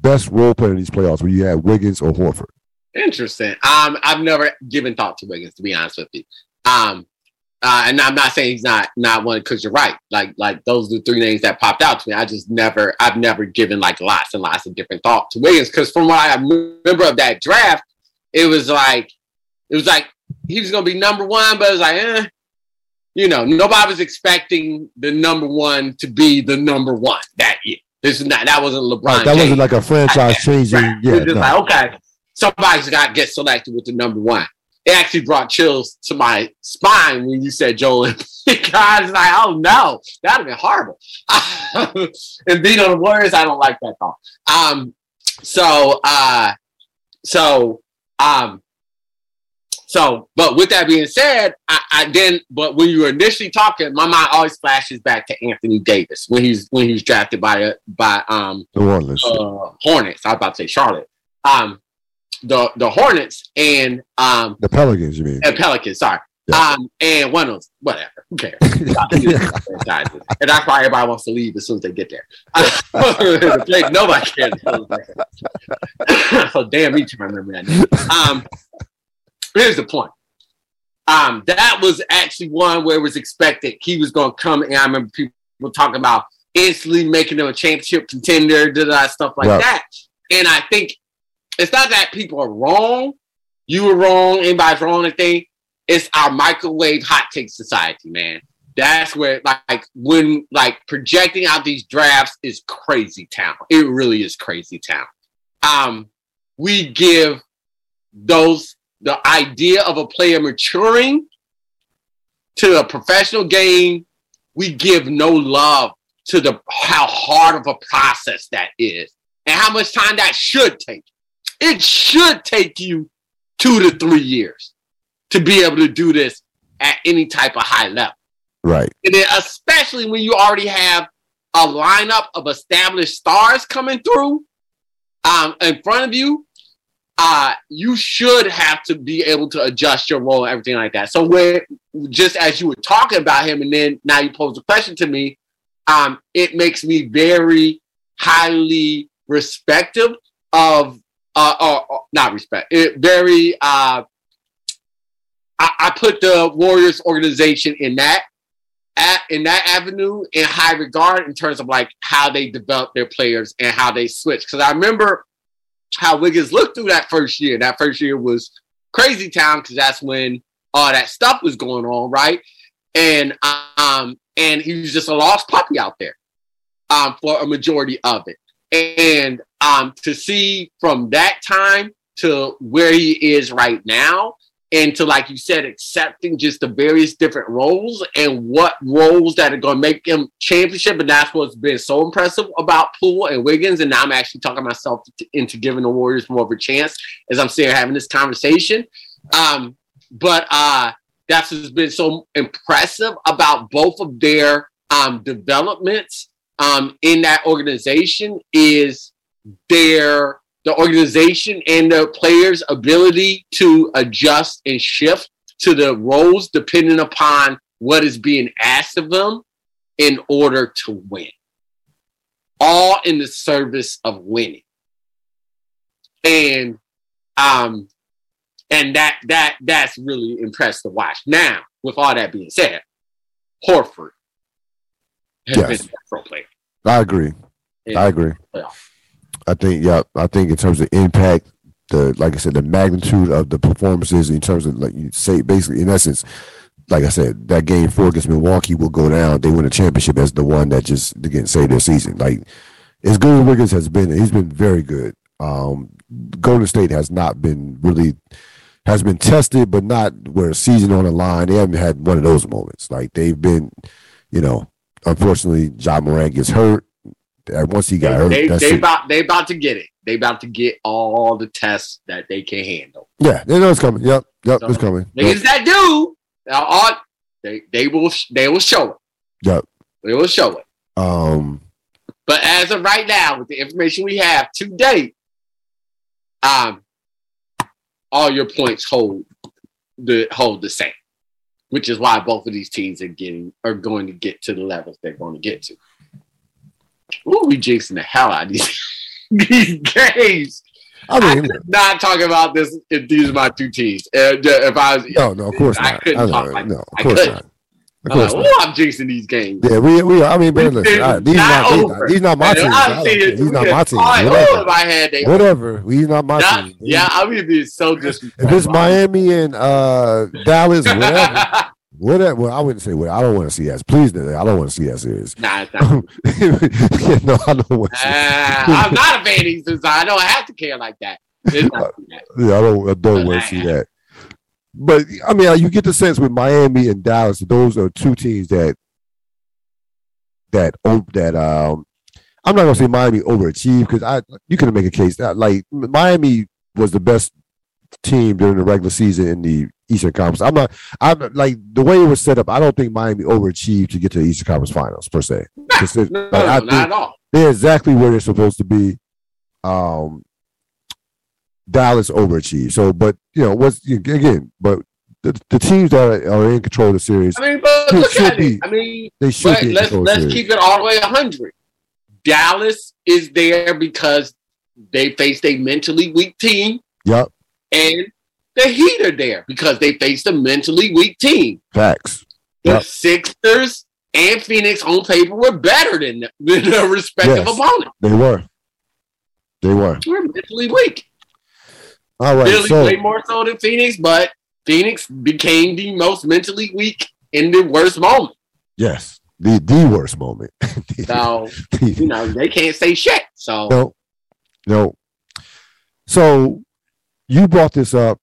best role player in these playoffs, would you have Wiggins or Horford? Interesting. Um, I've never given thought to Wiggins, to be honest with you. Um, uh, and I'm not saying he's not not one because you're right. Like like those are the three names that popped out to me. I just never I've never given like lots and lots of different thought to Wiggins because from what I remember of that draft, it was like it was like he was going to be number one, but it was like, eh. You know, nobody was expecting the number one to be the number one that year. This is not that wasn't LeBron. Right, that James. wasn't like a franchise changing. Right. Yeah, no. like okay, somebody's got to get selected with the number one. it actually brought chills to my spine when you said Joel because I was like, oh no, that'd have been horrible. and being on the Warriors, I don't like that thought. Um, so uh, so um, so, but with that being said, I, I then, but when you were initially talking, my mind always flashes back to Anthony Davis when he's when he was drafted by a, by um the Hornets. Uh, Hornets. I was about to say Charlotte. Um, the the Hornets and um the Pelicans. You mean? The Pelicans. Sorry. Yeah. Um, and one of those, whatever. Who cares? and that's why everybody wants to leave as soon as they get there. Nobody cares. so damn me to remember that. Um, here's the point. Um, that was actually one where it was expected he was going to come, and I remember people talking about instantly making him a championship contender, did da stuff like that. And I think it's not that people are wrong. You were wrong. Anybody's wrong. Anything. It's our microwave hot take society, man. That's where like when like projecting out these drafts is crazy town. It really is crazy town. Um, we give those the idea of a player maturing to a professional game. We give no love to the how hard of a process that is and how much time that should take. It should take you two to three years to be able to do this at any type of high level. Right. And then especially when you already have a lineup of established stars coming through um, in front of you, uh, you should have to be able to adjust your role and everything like that. So just as you were talking about him, and then now you pose a question to me, um, it makes me very highly respective of uh, uh, uh not respect, it very uh, I, I put the Warriors organization in that at, in that avenue in high regard in terms of like how they develop their players and how they switch. Because I remember how Wiggins looked through that first year. That first year was crazy town because that's when all that stuff was going on, right? And um, and he was just a lost puppy out there um, for a majority of it. And um, to see from that time to where he is right now, and to like you said accepting just the various different roles and what roles that are going to make him championship and that's what's been so impressive about Poole and Wiggins and now I'm actually talking myself into giving the Warriors more of a chance as I'm sitting having this conversation. Um, but uh, that's what's been so impressive about both of their um, developments um, in that organization is their the organization and the players' ability to adjust and shift to the roles depending upon what is being asked of them in order to win. All in the service of winning. And um and that that that's really impressed to watch. Now, with all that being said, Horford has yes. been a pro player. I agree. I agree. I think, yeah, I think in terms of impact, the like I said, the magnitude of the performances in terms of like you say, basically in essence, like I said, that game four against Milwaukee will go down. They win a championship as the one that just again saved their season. Like as good as Wiggins has been, he's been very good. Um, Golden State has not been really has been tested, but not where a season on the line. They haven't had one of those moments. Like they've been, you know, unfortunately, Ja Morant gets hurt once he got hurt, they, they about they about to get it. They about to get all the tests that they can handle. Yeah, they know it's coming. Yep, yep, so, it's coming. Niggas yep. that do, all they they will they will show it. Yep, they will show it. Um, but as of right now, with the information we have to date, um, all your points hold the hold the same, which is why both of these teams are getting are going to get to the levels they're going to get to. Ooh, we jinxing the hell out of these, these games. I mean, I'm not talking about this if these are my two teams. Uh, if I was, no, no, of course I not. Couldn't I talk like, no, of course not. Of course I'm, like, I'm jinxing these games. Yeah, we, we I mean, man, listen, right, these, not, these, not, these not my teams. These not my teams. Whatever. My head, they Whatever. These not my not, teams. Yeah, I mean, it's so disrespectful. If it's Miami and uh, Dallas, whatever. Whatever. Well, I wouldn't say what I don't want to see that. Please, I don't want to see that series. Nah, it's not. no, I don't want to. Uh, I'm not a fan of Eastern I don't have to care like that. that. Yeah, I don't. I don't want to see that. but I mean, you get the sense with Miami and Dallas, those are two teams that that that um. I'm not gonna say Miami overachieved because I you can make a case that like Miami was the best team during the regular season in the Eastern Conference. I'm not. I'm like the way it was set up. I don't think Miami overachieved to get to the Eastern Conference Finals per se. No, it, no, like, not at all. They're exactly where they're supposed to be. Um, Dallas overachieved. So, but you know, what's again, but the, the teams that are, in control of the series. I mean, but look at be, it. I mean, they should be. Let's let's keep it all the way hundred. Dallas is there because they faced a mentally weak team. Yep. And the Heat are there because they faced a mentally weak team. Facts. The yep. Sixers and Phoenix on paper were better than, than their respective yes, opponents. They were. They were. We're mentally weak. All right. Philly so, played more so than Phoenix, but Phoenix became the most mentally weak in the worst moment. Yes, the the worst moment. so you know they can't say shit. So no, no. So you brought this up,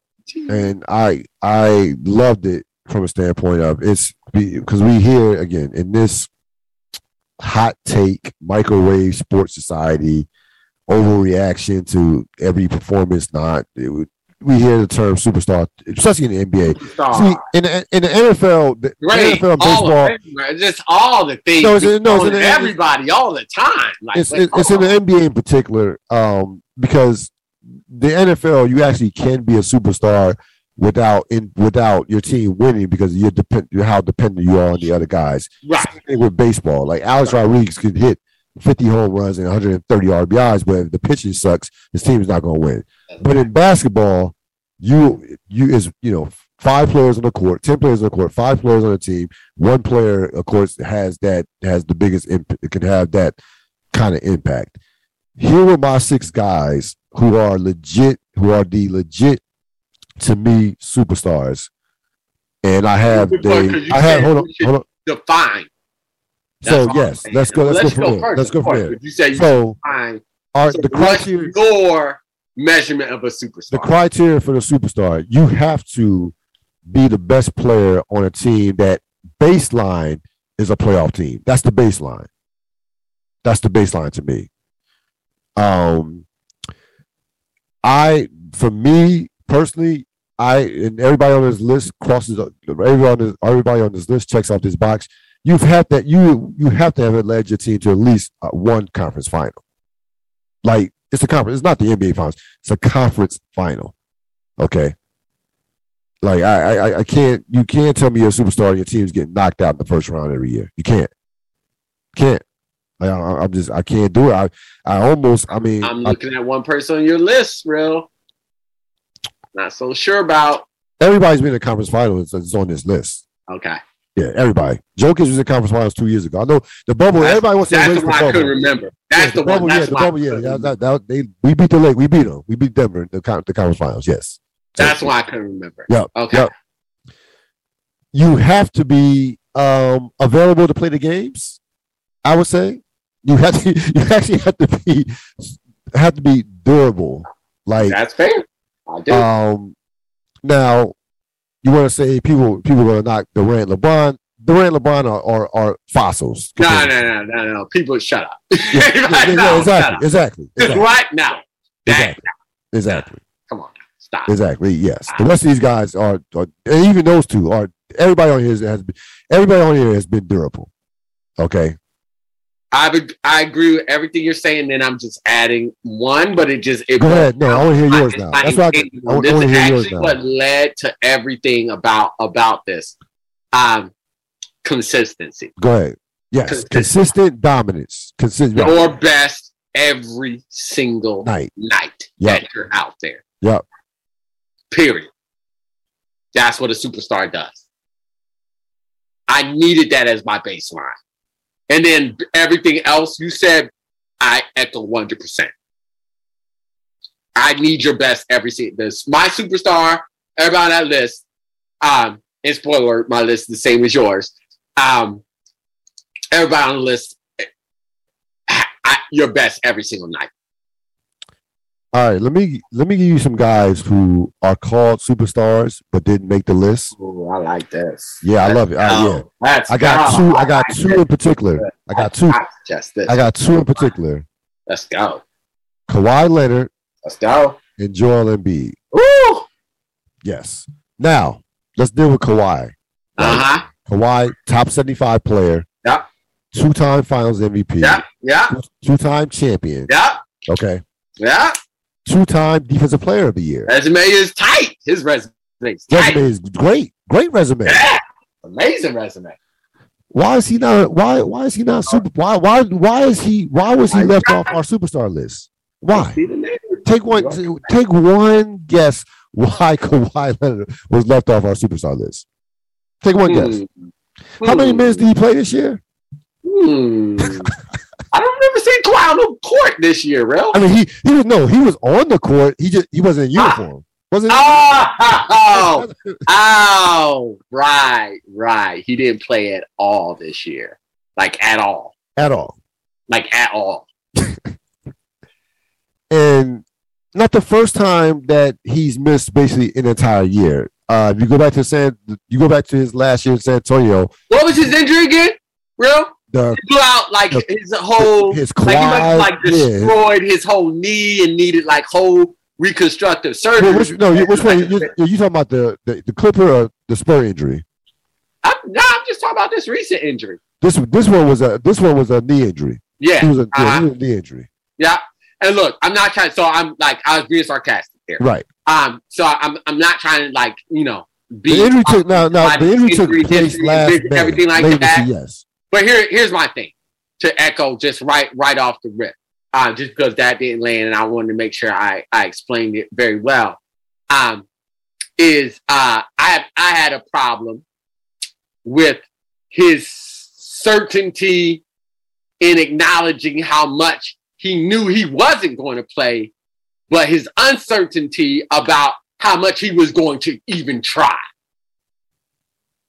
and I I loved it from a standpoint of it's because we hear again in this hot take microwave sports society overreaction to every performance. Not it we hear the term superstar, especially in the NBA. See, in the, in the NFL, the right. NFL baseball, all just all the things. No, it's, no, it's in everybody all the time. Like, it's, like, it's in the NBA in particular, um, because the NFL, you actually can be a superstar without in without your team winning because you're depend how dependent you are on the other guys. Right. Same with baseball, like Alex right. Rodriguez can hit 50 home runs and 130 RBIs, but if the pitching sucks, his team's not going to win. But in basketball, you you is you know five players on the court, ten players on the court, five players on the team. One player, of course, has that has the biggest impact. Can have that kind of impact. Here were my six guys who are legit, who are the legit to me superstars, and I have they. I have hold on, hold on. Define. so yes, let's go. Let's, let's go, go there. Let's go from there. You say you so, define. Are so the criteria? Your measurement of a superstar. The criteria for the superstar, you have to be the best player on a team that baseline is a playoff team. That's the baseline. That's the baseline to me. Um, I, for me personally, I and everybody on this list crosses everybody on this, everybody on this list checks off this box. You've had that you you have to have led your team to at least uh, one conference final. Like it's a conference. It's not the NBA finals. It's a conference final. Okay. Like I, I, I can't. You can't tell me you're a superstar and your team's getting knocked out in the first round every year. You can't. Can't. I, I'm just. I can't do it. I, I almost. I mean. I'm looking I, at one person on your list, real. Not so sure about. Everybody's been in the conference finals. It's on this list. Okay. Yeah, everybody. Jokic was in conference finals two years ago. I know the bubble. That's, everybody wants to that's the one I couldn't remember. That's yeah, the, the bubble. One, yeah, the bubble. Yeah, yeah that, that, they, we beat the lake. We beat them. We beat Denver in the, the conference finals. Yes. That's why I couldn't remember. Yeah. Okay. Yep. You have to be um, available to play the games. I would say you have to. You actually have to be have to be durable. Like that's fair. I do. Um, now you want to say people people are going to knock Durant, LeBron. Durant, LeBron are, are, are fossils. No, no, no, no, no. People, shut up. Yeah, yeah, yeah, exactly, exactly, exactly. Right now. Exactly. Exactly. Come on. Stop. Exactly. Yes. The rest of these guys are, are even those two are. Everybody on here has been. Everybody on here has been durable. Okay. I I agree with everything you're saying. Then I'm just adding one, but it just it go ahead. No, I want to hear yours now. That's why I, I, I want hear yours now. What led to everything about about this, um, consistency. Go ahead. Yes, consistent dominance. Consistent. Your best every single night. Night yep. that you're out there. Yep. Period. That's what a superstar does. I needed that as my baseline. And then everything else you said, I echo 100%. I need your best every single this. My superstar, everybody on that list, um, and spoiler, my list is the same as yours. Um, everybody on the list, I, your best every single night. All right, let me let me give you some guys who are called superstars but didn't make the list. Ooh, I like this. Yeah, I love it. Right, yeah. I got go. two. I got like two in particular. I got two. Just this. I got two in particular. Let's go. Kawhi Leonard Let's go. and Joel Embiid. Woo! Yes. Now let's deal with Kawhi. Uh huh. Kawhi, top seventy-five player. Yep. Two-time Finals MVP. Yeah. Yeah. Two-time champion. Yeah. Okay. Yeah. Two-time Defensive Player of the Year. Resume is tight. His resume is Resume is great. Great resume. Yeah. Amazing resume. Why is he not? Why? Why is he not super? Why? Why? Why is he? Why was he left off our superstar list? Why? See the name? Take one. Take one guess why Kawhi Leonard was left off our superstar list. Take one guess. Hmm. How many Hmm. minutes did he play this year? Hmm. I don't remember seeing Kawhi on the court this year, real. I mean, he he was no, he was on the court. He just he wasn't in Ah. uniform. Wasn't he? Oh, oh, right, right. He didn't play at all this year, like at all, at all. like at all. And not the first time that he's missed basically an entire year. Uh, if you go back to San, you go back to his last year in San Antonio. What was his injury again, real? The He blew out like The- his whole, his like he must like quad, yeah. destroyed his whole knee and needed like whole reconstructive Well, surgery. which, no, you- which one? You, you, talking about the, the the Clipper or the Spur injury? I'm, no, I'm just talking about this recent injury. This this one was a this one was a knee injury. It Yeah, was a, Uh-huh. it was a knee injury. yeah. And look, I'm not trying. So I'm like, I was being sarcastic here. Right. Um, so I'm I'm not trying to like you know be The injury took now now the injury took place last May. everything like that. Yes. But here here's my thing to echo just right right off the rip. Uh, just because that didn't land, and I wanted to make sure I I explained it very well. Um, is uh I I had a problem with his certainty in acknowledging how much he knew he wasn't going to play, but his uncertainty about how much he was going to even try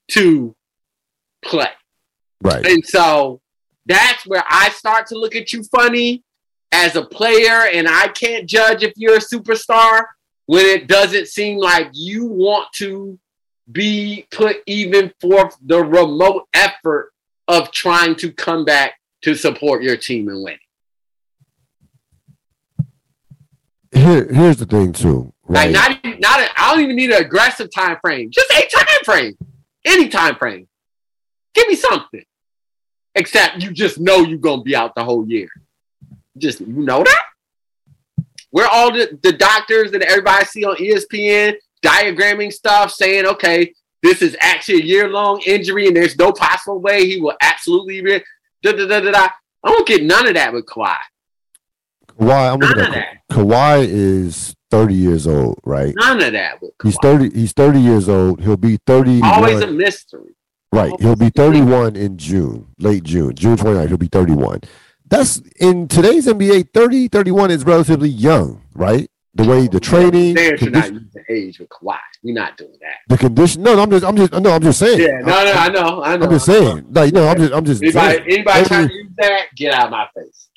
to play. Right. And so that's where I start to look at you funny as a player, and I can't judge if you're a superstar when it doesn't seem like you want to be put even forth the remote effort of trying to come back to support your team and win. Here, here's the thing too. Right. Like not not a, I don't even need an aggressive time frame. Just a time frame, any time frame. Give me something. Except you just know you're gonna be out the whole year. Just you know that. Where all the, the doctors and everybody I see on ESPN diagramming stuff saying, okay, this is actually a year long injury and there's no possible way he will absolutely be. Da, da, da, da, da. I don't get none of that with Kawhi. Kawhi, I'm None of at that. Kawhi is 30 years old, right? None of that with Kawhi. He's 30. He's 30 years old. He'll be 30. Always a mystery. Right. He'll be 31 in June, late June, June 29th. He'll be 31. That's in today's NBA, 30, 31 is relatively young, right? The way the training, There should not use the age with Kawhi. We're not doing that. the condition. No, no, I'm just, I'm just, no, I'm just saying. Yeah, no, no, I know, I know. I'm just saying. Like, no, I'm just, I'm just Anybody, saying. anybody Every- trying to use that, get out of my face.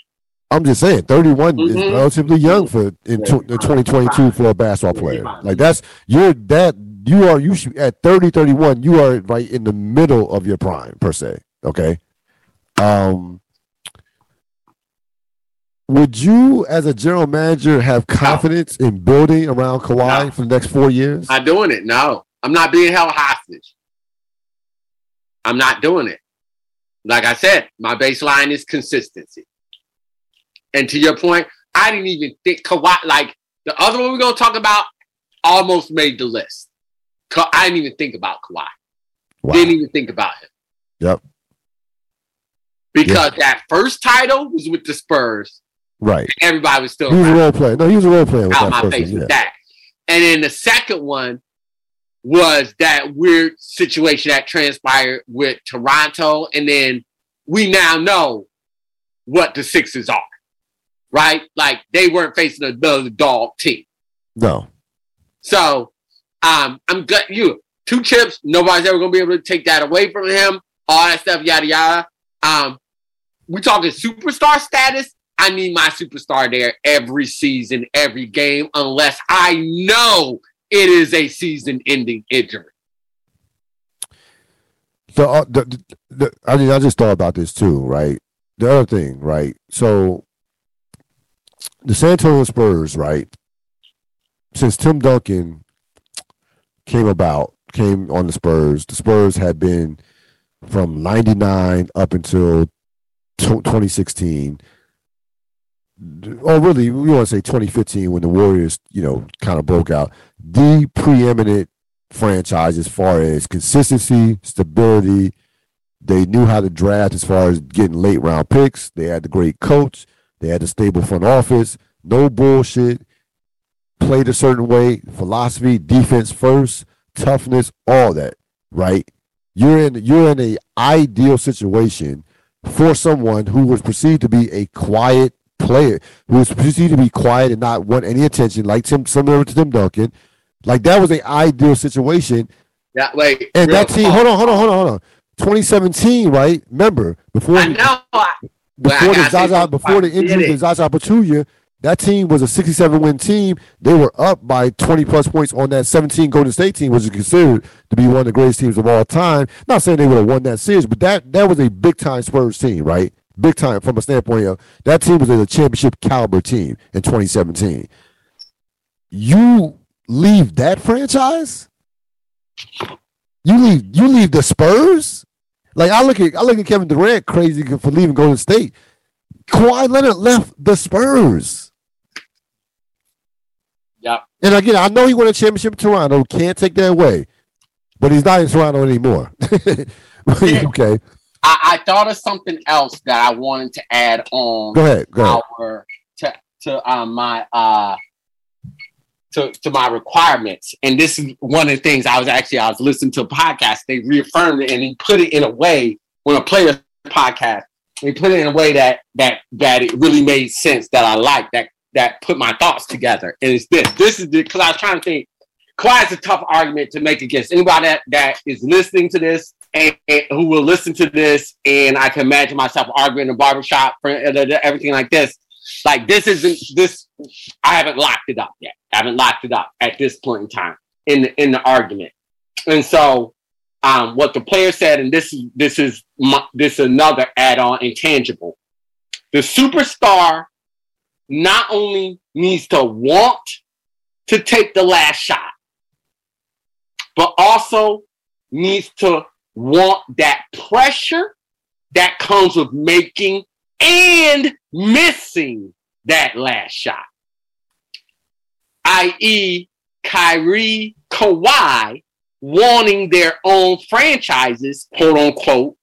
I'm just saying, 31 is Mhm. relatively young for in tw- 2022 for a basketball player. Like that's you're that you are you should at 30, 31, you are right in the middle of your prime per se. Okay. Um. Would you, as a general manager, have confidence in building around Kawhi No. for the next four years? Not doing it. No, I'm not being held hostage. I'm not doing it. Like I said, my baseline is consistency. And to your point, I didn't even think Kawhi, like the other one we're going to talk about, almost made the list. I didn't even think about Kawhi. Wow. Didn't even think about him. Yep. Because that first title was with the Spurs. Right. Everybody was still He was a role player. No, he was a role player with out that my face one, with that. And then the second one was that weird situation that transpired with Toronto. And then we now know what the Sixers are, right? Like they weren't facing another dog team. No. So um, I'm good. You two chips. Nobody's ever gonna be able to take that away from him. All that stuff, yada yada. Um, we talking superstar status. I need my superstar there every season, every game, unless I know it is a season-ending injury. So uh, the, the, the, I mean, I just thought about this too, right? The other thing, right? So the San Antonio Spurs, right? Since Tim Duncan came about, came on the Spurs, the Spurs had been from 99 up until 2016 or really we want to say 2015 when the Warriors, you know, kind of broke out, the preeminent franchise as far as consistency, stability. They knew how to draft as far as getting late round picks. They had the great coach. They had the stable front office. No bullshit. Played a certain way. Philosophy, defense first, toughness, all that. Right. You're in you're in a ideal situation for someone who was perceived to be a quiet player who was perceived to be quiet and not want any attention, like Tim, similar to Tim Duncan. Like that was an ideal situation. Yeah, wait. And that team, hold on, hold on, hold on, hold on. 2017, right? Remember before I know. before the Zaza, before the injury to Zaza Pachulia, that team was a 67 win team. They were up by 20 plus points on that 17 Golden State team, which is considered to be one of the greatest teams of all time. Not saying they would have won that series, but that that was a big time Spurs team, right? big time from a standpoint of that team was a championship caliber team in 2017. You leave that franchise? You leave you leave the Spurs? Like I look at I look at Kevin Durant crazy for leaving Golden State. Kawhi Leonard left the Spurs. Yeah. And again, I know he won a championship in Toronto. Can't take that away. But he's not in Toronto anymore. okay. I, I, thought of something else that I wanted to add on. Go ahead. Go ahead. Our, to to um, my uh to to my requirements, and this is one of the things I was actually I was listening to a podcast. They reaffirmed it and he put it in a way when a played a podcast. He put it in a way that that that it really made sense that I like that that put my thoughts together. And it's this. This is because I was trying to think. Is a tough argument to make against anybody that, that is listening to this and, and, who will listen to this, and I can imagine myself arguing in a barbershop for everything like this. Like this isn't this. I haven't locked it up yet. I haven't locked it up at this point in time in the, in the argument. And so, um, what the player said, and this is this is my, this is another add-on intangible. The superstar not only needs to want to take the last shot, but also needs to want that pressure that comes with making and missing that last shot. I.e., Kyrie, Kawhi wanting their own franchises, quote unquote.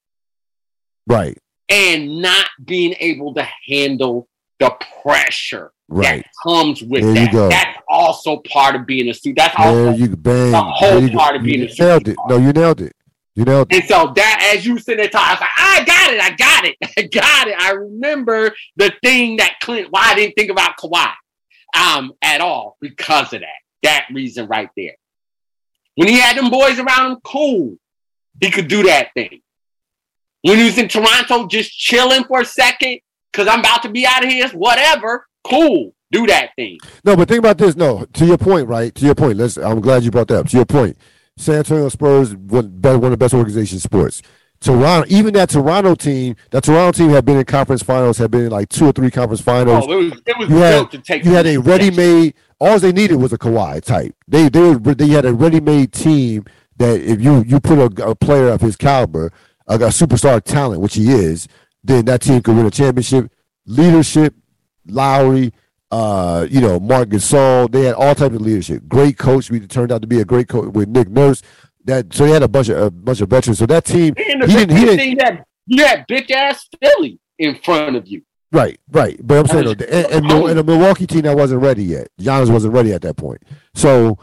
Right. And not being able to handle the pressure right. that comes with there that. That's also part of being a student. That's also you bang. the whole part of being you a student. Nailed it. No, you nailed it. You know, and so that as you sit there talking, I was like, I got it, I got it, I got it. I remember the thing that Clint. Why I didn't think about Kawhi, um, at all because of that. That reason right there. When he had them boys around him, cool, he could do that thing. When he was in Toronto, just chilling for a second, because I'm about to be out of here, whatever, cool, do that thing. No, but think about this. No, to your point, right? To your point. Let's. I'm glad you brought that up. To your point San Antonio Spurs, one, one of the best organizations in sports. Toronto, even that Toronto team, that Toronto team had been in conference finals, had been in like two or three conference finals. Oh, it was, it was you had, to take. You had a ready-made. All they needed was a Kawhi type. They they were, they had a ready-made team that if you you put a, a player of his caliber, a, a superstar talent, which he is, then that team could win a championship. Leadership, Lowry, uh, you know, Marc Gasol. They had all types of leadership. Great coach. We turned out to be a great coach with Nick Nurse. That so they had a bunch of a bunch of veterans. So that team, he didn't. He didn't. That, you had bitch ass Philly in front of you. Right, right. But I'm saying, though, and, and, and a Milwaukee team that wasn't ready yet. Giannis wasn't ready at that point. So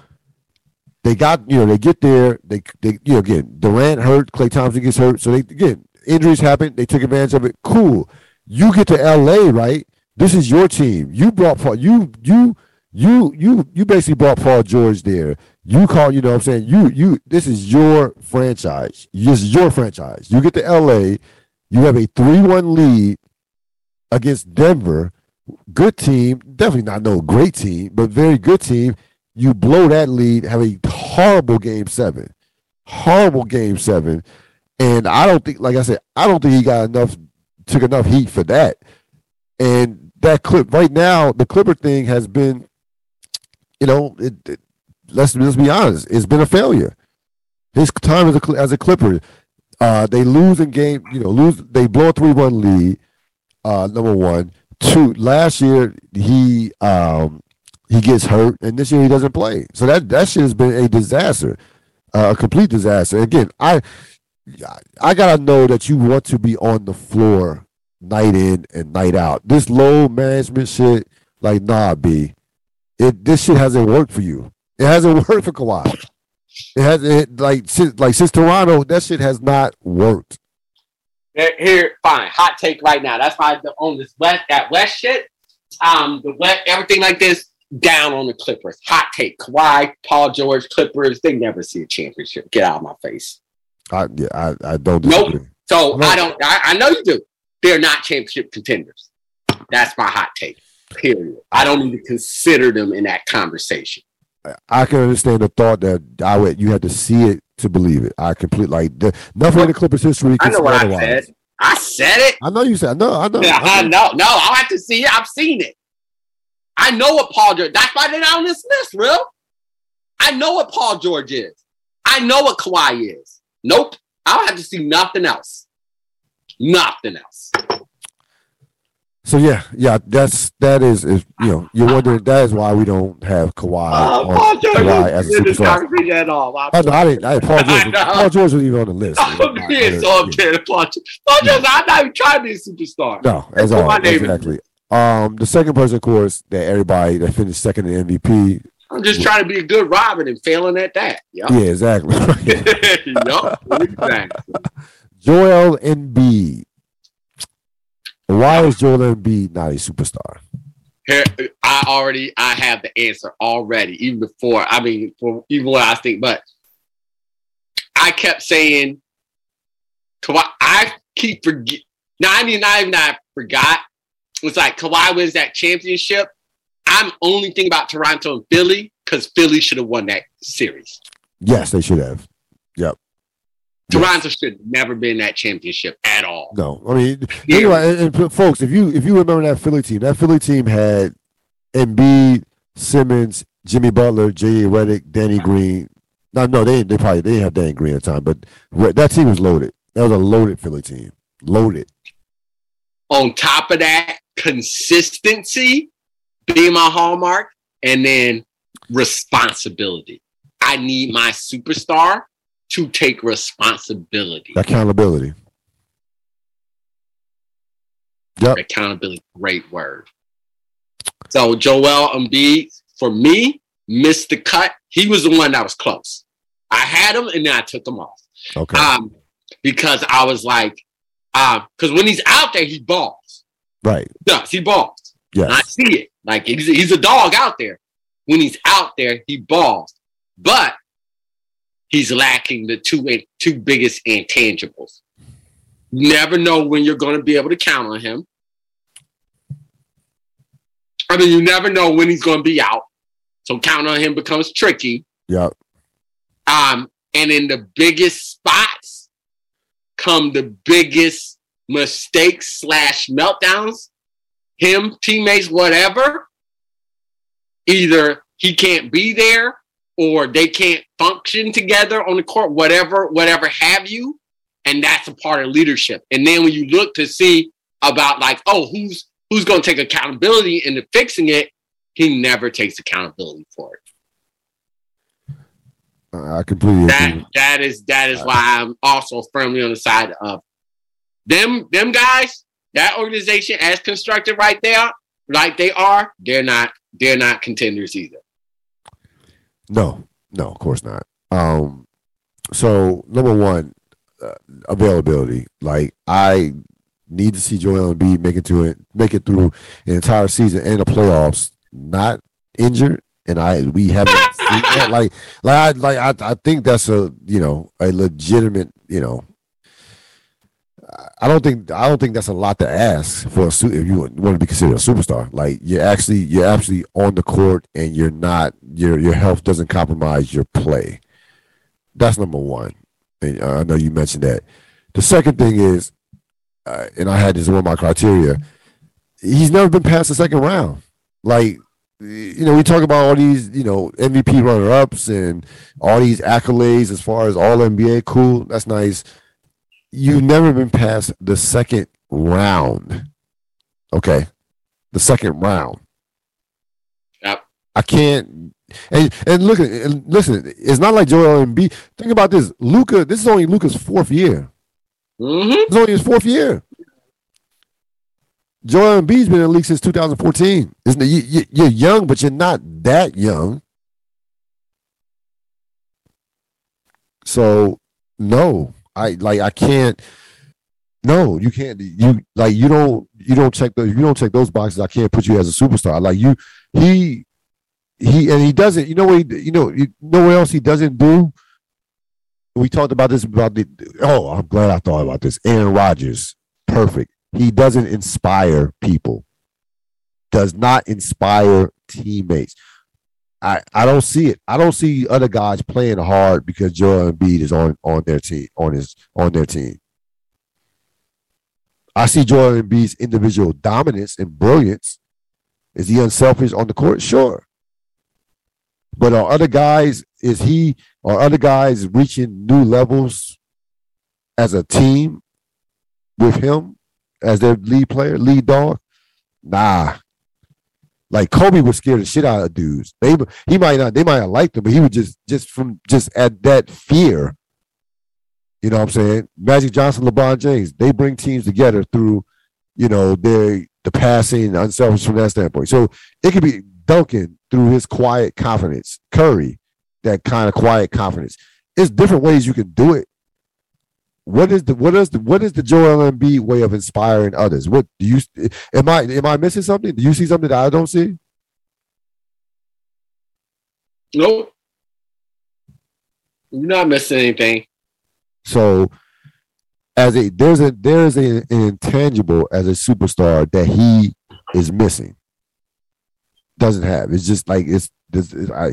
they got, you know, they get there. They, they, you know, again, Durant hurt, Klay Thompson gets hurt. So they, again, injuries happen. They took advantage of it. Cool. You get to LA, right? This is your team. You brought Paul. You you you you you basically brought Paul George there. You call, you know what I'm saying? You you this is your franchise. This is your franchise. You get to LA, you have a 3-1 lead against Denver. good team, definitely not no great team, but very good team. You blow that lead, have a horrible game seven, horrible game seven, and I don't think, like I said, I don't think he got enough, took enough heat for that. And that clip right now, the Clipper thing has been, you know, it, it, let's let's be honest, it's been a failure. His time as a as a Clipper, uh, they lose in game, you know, lose they blow a three one lead. Uh, number one, two. Last year he um he gets hurt, and this year he doesn't play. So that that shit has been a disaster, uh, a complete disaster. Again, I I gotta know that you want to be on the floor night in and night out. This low management shit, like nah, b, it this shit hasn't worked for you. It hasn't worked for Kawhi. It has it like since like since Toronto, that shit has not worked. Here, fine, hot take right now. That's why the, on this west that west shit, um, the west everything like this down on the Clippers. Hot take: Kawhi, Paul George, Clippers. They never see a championship. Get out of my face. I yeah, I, I don't. Disagree. Nope. So no. I don't. I, I know you do. They're not championship contenders. That's my hot take. Period. I don't even consider them in that conversation. I can understand the thought that I would you had to see it to believe it. I completely like the, nothing in the Clippers history. I know what otherwise. I said. I said it. I know you said. No, I know. Yeah, I know. No, I have to see it. I've seen it. I know what Paul George. That's why they're not on this list, real. I know what Paul George is. I know what Kawhi is. Nope. I don't have to see nothing else. Nothing else. So yeah, yeah, that's that is is you know you're wondering that is why we don't have Kawhi, uh, Paul George Kawhi as a superstar. At all. I, no, I didn't. I, Paul George, Paul George was even on the list. I'm being so upset. Paul George. Paul George, I'm not even trying to be a superstar. No, as all exactly. Um, the second person, of course, that everybody that finished second in MVP. I'm just trying to be a good Robin and failing at that. Yep. Yeah, exactly. yep, exactly. Joel Embiid why is Joel Embiid not a superstar? Here, I already I have the answer already, even before. I mean, for even what I think, but I kept saying, Kawhi, I keep forget. Now I mean, not even I forgot. It's like Kawhi wins that championship. I'm only thinking about Toronto and Philly because Philly should have won that series. Yes, they should have. Yep. Toronto yes. should never been that championship at all. No, I mean, yeah. anyway, and, and, folks, if you if you remember that Philly team, that Philly team had Embiid, Simmons, Jimmy Butler, J. Redick, Danny Green. No, no, they they probably they didn't have Danny Green at the time, but that team was loaded. That was a loaded Philly team, loaded. On top of that, consistency being my hallmark, and then responsibility. I need my superstar to take responsibility. Accountability. Yep. Accountability, great word. So Joel Embiid, for me, missed the cut. He was the one that was close. I had him and then I took him off. Okay. Um, because I was like, because um, when he's out there, he balls. Right. Yes, he balls. Yeah. I see it. Like he's, he's a dog out there. When he's out there, he balls. But he's lacking the two two biggest intangibles. Never know when you're going to be able to count on him. I mean, you never know when he's going to be out, so count on him becomes tricky. Yeah. Um, and in the biggest spots come the biggest mistakes slash meltdowns. Him, teammates, whatever. Either he can't be there or they can't function together on the court, whatever, whatever have you. And that's a part of leadership. And then when you look to see about like, oh, who's who's going to take accountability into fixing it, he never takes accountability for it. I completely that, agree. That is that is uh, why I'm also firmly on the side of them. Them guys, that organization as constructed right there, like they are, they're not they're not contenders either. No, no, of course not. Um, so number one, uh, availability. Like I need to see Joel Embiid make it to it, make it through an entire season and the playoffs, not injured. And I we haven't seen that. Like like I like I, I think that's a you know a legitimate you know I don't think I don't think that's a lot to ask for a suit if you want to be considered a superstar. Like you're actually you're actually on the court and you're not your your health doesn't compromise your play. That's number one. And uh, I know you mentioned that. The second thing is, uh, and I had this one of my criteria. He's never been past the second round. Like you know, we talk about all these, you know, MVP runner ups and all these accolades as far as all NBA. Cool, that's nice you've never been past the second round. Okay. The second round. Yep. I can't and and look at and listen, it's not like Joel Embiid. Think about this. Luka, this is only Luka's fourth year. Mm-hmm. It's only his fourth year. Joel Embiid's been in the league since 2014. Isn't it? You, you're young, but you're not that young. So no, I like I can't. No, you can't. You like you don't you don't check those you don't check those boxes. I can't put you as a superstar. Like you, he he and he doesn't. You know what? He, you know you know what else he doesn't do. We talked about this about the. Oh, I'm glad I thought about this. Aaron Rodgers, perfect. He doesn't inspire people. Does not inspire teammates. I, I don't see it. I don't see other guys playing hard because Joel Embiid is on on their team on his on their team. I see Joel Embiid's individual dominance and brilliance. Is he unselfish on the court? Sure. But are other guys, is he are other guys reaching new levels as a team with him as their lead player, lead dog? Nah, like Kobe was scared the shit out of dudes. They he might not they might not like him, but he would just just from just at that fear. You know what I'm saying? Magic Johnson, LeBron James, they bring teams together through, you know, their the passing, unselfish from that standpoint. So it could be Duncan through his quiet confidence, Curry, that kind of quiet confidence. It's different ways you can do it. What is the what is the what is the Joel Embiid way of inspiring others? What do you am I am I missing something? Do you see something that I don't see? Nope. You're not missing anything. So as a there's a there's a, an intangible as a superstar that he is missing. Doesn't have. It's just like it's this I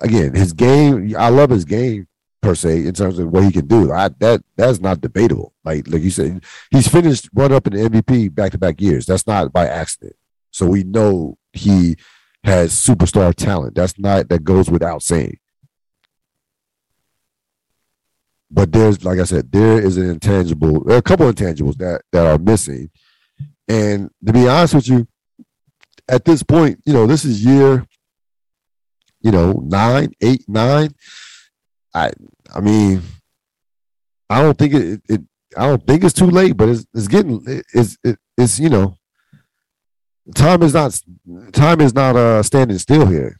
again his game. I love his game per se in terms of what he can do. I, that that's not debatable. Like like you said, he's finished run up in the MVP back to back years. That's not by accident. So we know he has superstar talent. That's not that goes without saying. But there's like I said, there is an intangible, there are a couple intangibles that that are missing. And to be honest with you, at this point, you know, this is year, you know, nine, eight, nine. I I mean, I don't think it, it I don't think it's too late, but it's it's getting it's it, it's you know time is not time is not uh standing still here.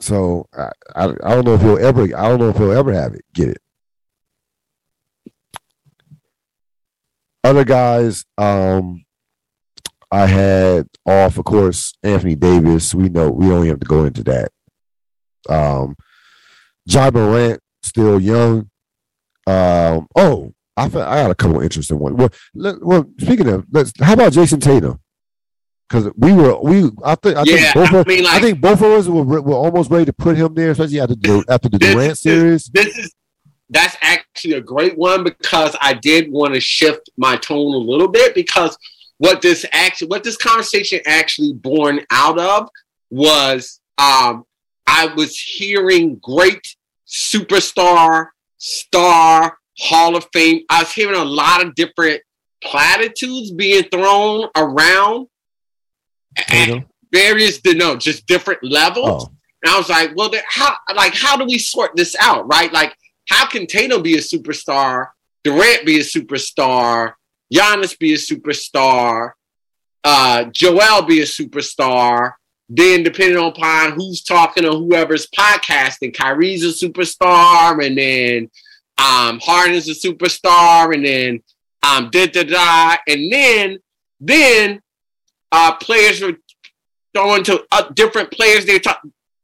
So I, I, I don't know if he'll ever I don't know if he'll ever have it get it. Other guys, um, I had off, of course, Anthony Davis. We know we don't have to go into that. Um, Ja Morant still young. Um, oh, I I got a couple interesting ones. Well, let, well, speaking of, let's. How about Jayson Tatum? Because we were we I think I Yeah, think both I of, mean, I like- think both of us were, were almost ready to put him there, especially after the after the This- Durant this- series. This is that's actually a great one because I did want to shift my tone a little bit because what this actually what this conversation actually born out of was um I was hearing great superstar, star, Hall of Fame. I was hearing a lot of different platitudes being thrown around at various no, just different levels. Oh, And I was like, well, how like how do we sort this out, right? Like, how can Tatum be a superstar, Durant be a superstar, Giannis be a superstar, uh, Joel be a superstar? Then, depending upon who's talking or whoever's podcasting, Kyrie's a superstar, and then um, Harden's a superstar, and then um, da da da, and then then uh, players are throwing to uh, different players. They talk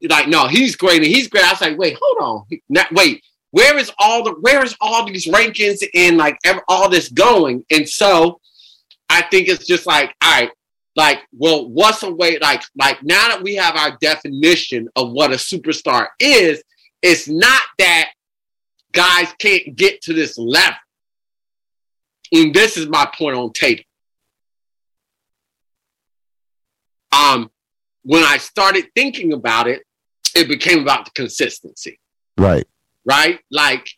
like, no, he's great and he's great. I was like, wait, hold on, Not, wait, where is all the where is all these rankings and like all this going? And so I think it's just like, all right, like, well, what's a way like like now that we have our definition of what a superstar is, it's not that guys can't get to this level. And this is my point on Tatum. Um, when I started thinking about it, it became about the consistency. Right. Right? Like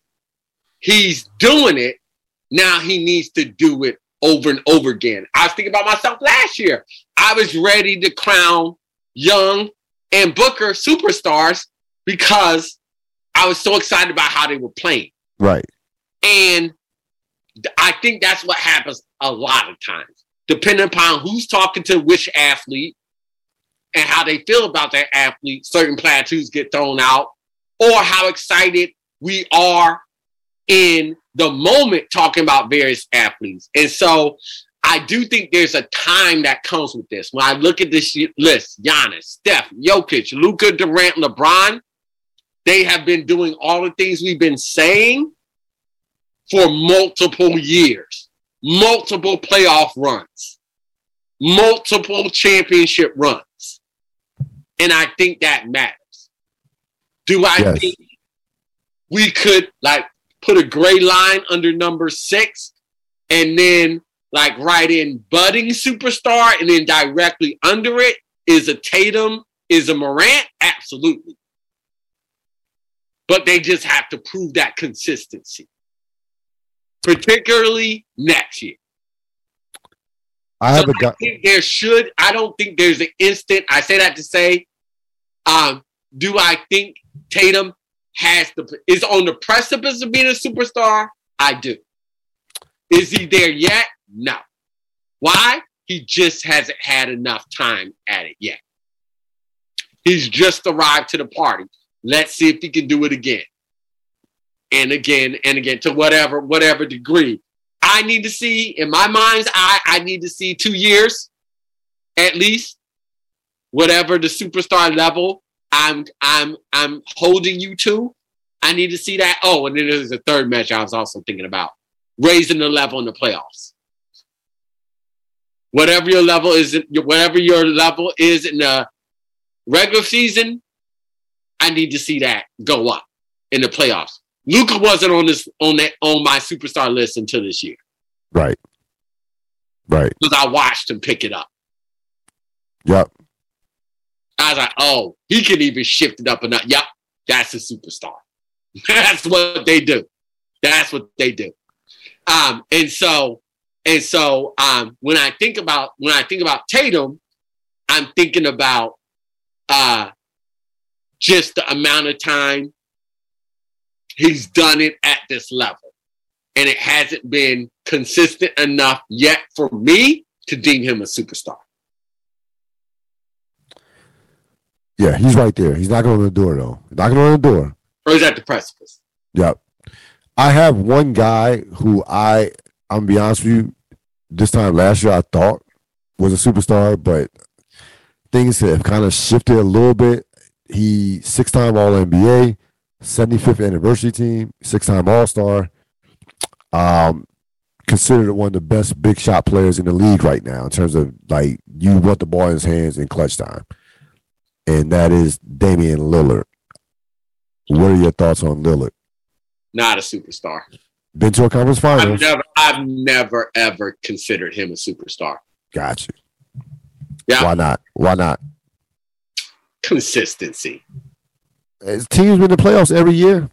he's doing it. Now he needs to do it over and over again. I was thinking about myself last year. I was ready to crown Young and Booker superstars because I was so excited about how they were playing. Right. And I think that's what happens a lot of times, depending upon who's talking to which athlete and how they feel about that athlete, certain platitudes get thrown out, or how excited we are in the moment talking about various athletes. And so I do think there's a time that comes with this. When I look at this list, Giannis, Steph, Jokic, Luka, Durant, LeBron, they have been doing all the things we've been saying for multiple years, multiple playoff runs, multiple championship runs. And I think that matters. Do I yes. think we could like put a gray line under number six and then like write in budding superstar and then directly under it is a Tatum, is a Morant? Absolutely. But they just have to prove that consistency, particularly next year. I have so a guy. there should. I don't think there's an instant. I say that to say um, do I think Tatum has the is on the precipice of being a superstar? I do. Is he there yet? No. Why? He just hasn't had enough time at it yet. He's just arrived to the party. Let's see if he can do it again. And again and again to whatever whatever degree. I need to see in my mind's eye, I need to see two years at least whatever the superstar level I'm I'm I'm holding you to. I need to see that. Oh, and then there's a third match I was also thinking about raising the level in the playoffs. Whatever your level is, whatever your level is in the regular season, I need to see that go up in the playoffs. Luka wasn't on this on that on my superstar list until this year. Right. Right. Because I watched him pick it up. Yep. I was like, oh, he can even shift it up and up. Yep, that's a superstar. that's what they do. That's what they do. Um, and so, and so, um, when I think about when I think about Tatum, I'm thinking about uh, just the amount of time he's done it at this level, and it hasn't been consistent enough yet for me to deem him a superstar. Yeah, he's right there. He's knocking on the door though. Knocking on the door. Or he's at the precipice. Yep. I have one guy who I I'm be honest with you, this time last year I thought was a superstar, but things have kind of shifted a little bit. He six time All NBA, 75th anniversary team, six time All Star. Um, considered one of the best big shot players in the league right now in terms of like you want the ball in his hands in clutch time and that is Damian Lillard. What are your thoughts on Lillard? Not a superstar. Been to a conference finals. I've never, I've never ever considered him a superstar. Got you. Yeah. Why not? Why not? Consistency. His team's been in the playoffs every year,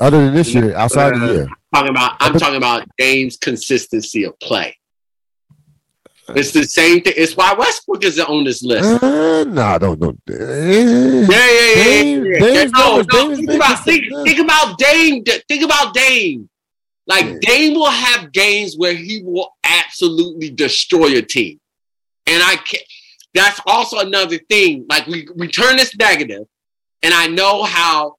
other than this year, outside uh, the year. Talking about, I'm talking about Dame's consistency of play. It's the same thing. It's why Westbrook is on this list. Uh, nah, don't don't. Uh, yeah, yeah, yeah. Dame, yeah, yeah. No, no, think about think, think about Dame. Think about Dame. Like yeah. Dame will have games where he will absolutely destroy a team, and I can That's also another thing. Like we we turn this negative, and I know how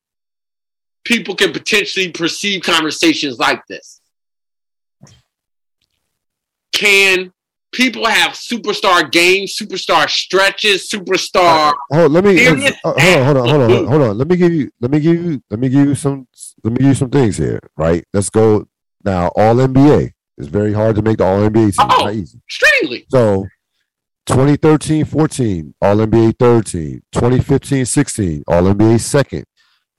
people can potentially perceive conversations like this. Can people have superstar games, superstar stretches, superstar. Uh, uh, hold, let me uh, Serious uh, hold on, hold on, hold on, hold on. Let me give you, let me give you, let me give you some, let me give you some things here. Right? Let's go now. All NBA. It's very hard to make the All NBA team. Oh. not easy. Extremely. So 2013 14, All NBA third team. 2015 16, All NBA second.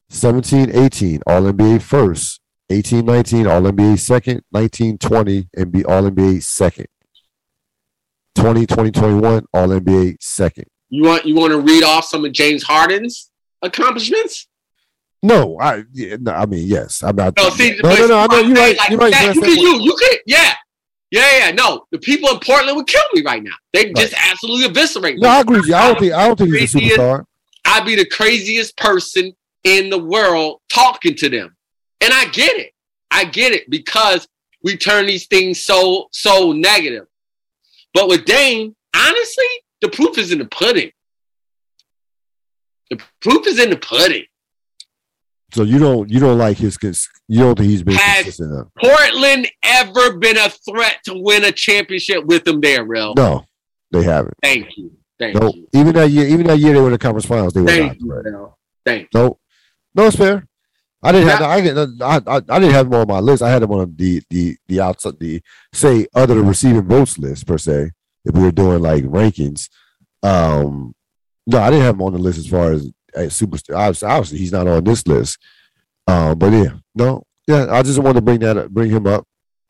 17 18, All NBA first. 18 19, All NBA second. 19 20, NBA, All NBA second. 20 20 21, All NBA second. You want you want to read off some of James Harden's accomplishments? No, I yeah, no, I mean yes. I'm not. No, see, no, no, no. I know you're right. Like You're right. that, you could, you, you could, yeah, yeah, yeah. No, the people in Portland would kill me right now. They just absolutely eviscerate me. No, I agree with you. I don't think. I don't think he's a superstar. I'd be the craziest person in the world talking to them. And I get it. I get it because we turn these things so so negative. But with Dame, honestly, the proof is in the pudding. The proof is in the pudding. So you don't. You don't like his. You don't think he's been Has- consistent enough. Portland ever been a threat to win a championship with them there, Real? No, they haven't. Thank you. Thank No, you. even that year, even that year they were in the conference finals, they were Thank not. you. Thank you. No, no, it's fair. I didn't have. I, didn't, I, I I didn't have them on my list. I had them on the the the outside the say other receiving votes list per se. If we were doing like rankings, um, no, I didn't have him on the list as far as a superstar. Obviously, obviously, he's not on this list. Um, but yeah, no, yeah, I just wanted to bring that up, bring him up.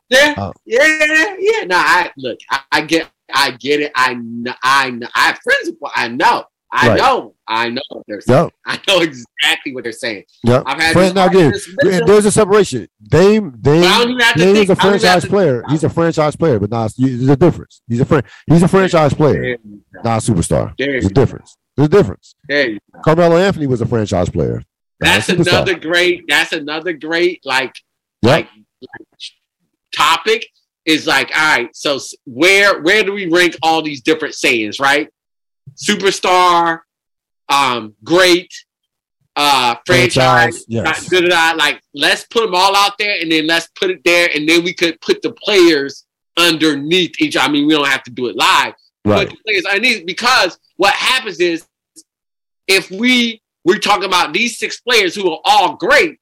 Yeah, Uh, yeah, yeah. No, I look. I, I get. I get it. I know. I know. I have friends. I know. I Right. know. I know what they're saying. Yep, I know exactly what they're saying. yep. I've had. Friend, now again, there's a separation. Dame, Dame, but I don't even have to Dame is a I don't even have franchise player. He's a franchise player, but not. There's a difference. He's a friend. He's a franchise player, There you go. not a superstar. There There's a difference. There's a difference. There. Carmelo Anthony was a franchise player. That's another great. That's another great like Yep. like, like topic. Is like all right. So where where do we rank all these different sayings? Right, superstar, um, great, uh, franchise, Yes. da, da, da, like let's put them all out there and then let's put it there and then we could put the players underneath each i mean we don't have to do it live Right. but the players underneath because what happens is if we we're talking about these six players who are all great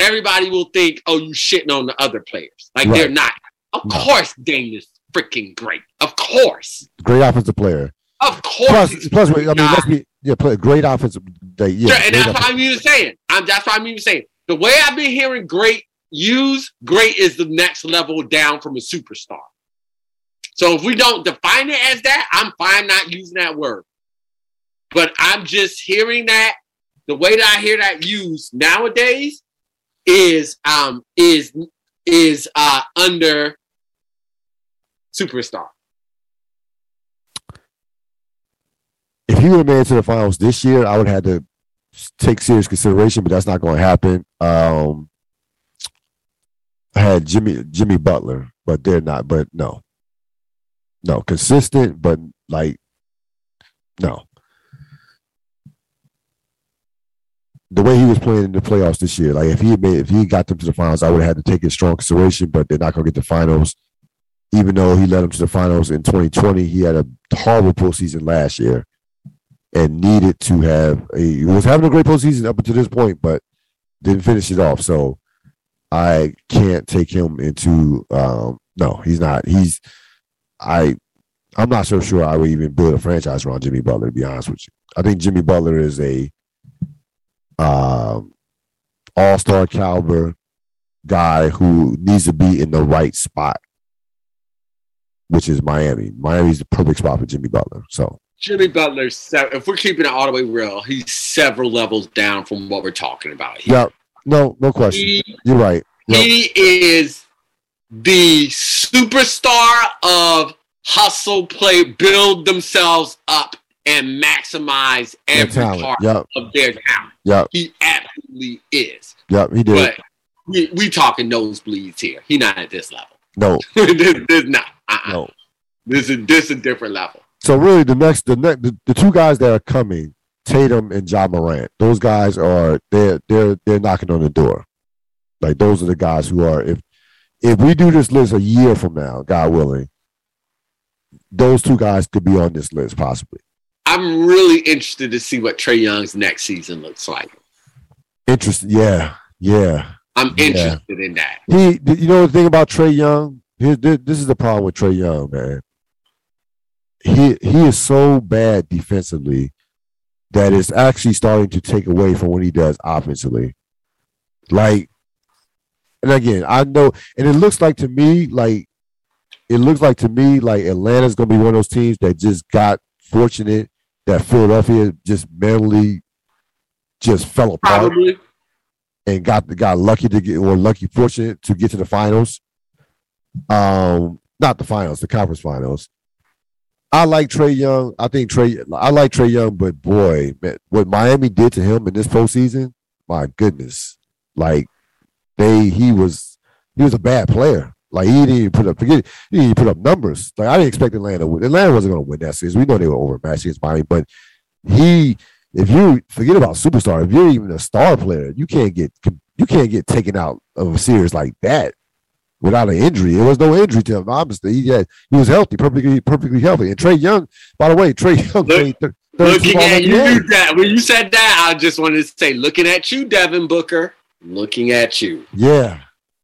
everybody will think oh you shitting on the other players like they're not of No. course Dame is freaking great of course Great offensive player. Of course Plus, plus, I mean, let's be yeah, play a great offensive. They, yeah, Yeah, and that's what I'm even saying. I'm that's what I'm even saying. The way I've been hearing great used, great is the next level down from a superstar. So if we don't define it as that, I'm fine not using that word. But I'm just hearing that the way that I hear that used nowadays is um is is uh under superstar. If he would have made it to the finals this year, I would have had to take serious consideration, but that's not going to happen. Um, I had Jimmy Jimmy Butler, but they're not. But no, no, consistent, but like no. The way he was playing in the playoffs this year, like if he made, if he got them to the finals, I would have had to take it strong consideration. But they're not going to get the finals, even though he led them to the finals in 2020. He had a horrible postseason last year and needed to have a he was having a great postseason up until this point, but didn't finish it off. So I can't take him into um no, he's not. He's I I'm not so sure I would even build a franchise around Jimmy Butler, to be honest with you. I think Jimmy Butler is a um all-star caliber guy who needs to be in the right spot, which is Miami. Miami's the perfect spot for Jimmy Butler. So Jimmy Butler, if we're keeping it all the way real, he's several levels down from what we're talking about here. Yeah, no, no question. He, You're right. Yep. he is the superstar of hustle, play, build themselves up, and maximize every part Yep, of their talent. yep, He absolutely is. yep. He did. But we, we talking nosebleeds here. He not at this level. no, this, this not. Uh-uh. no. This is this is a different level. So really, the next, the next, the, the two guys that are coming, Tatum and Ja Morant. Those guys are they're they're they're knocking on the door. Like those are the guys who are if if we do this list a year from now, God willing, those two guys could be on this list possibly. I'm really interested to see what Trae Young's next season looks like. Interesting, yeah, yeah. I'm interested yeah. in that. He, you know, the thing about Trae Young, this is the problem with Trae Young, man. He he is so bad defensively that it's actually starting to take away from what he does offensively. Like, and again, I know, and it looks like to me, like, it looks like to me, like Atlanta's going to be one of those teams that just got fortunate that Philadelphia just mentally just fell apart Probably. and got got lucky to get or lucky fortunate to get to the finals. Um, not the finals, the conference finals. I like Trae Young. I think Trae. I like Trae Young, but boy, man, what Miami did to him in this postseason, my goodness, like they he was he was a bad player. Like he didn't even put up forget he didn't put up numbers. Like I didn't expect Atlanta. Atlanta wasn't going to win that series. We know they were overmatched against Miami, but he if you forget about superstar, if you're even a star player, you can't get you can't get taken out of a series like that without an injury. It was no injury to him. Obviously, he had he was healthy, perfectly perfectly healthy. And Trae Young, by the way, Trae Young Look, played. looking at you, that when you said that, I just wanted to say, looking at you, Devin Booker, looking at you. Yeah,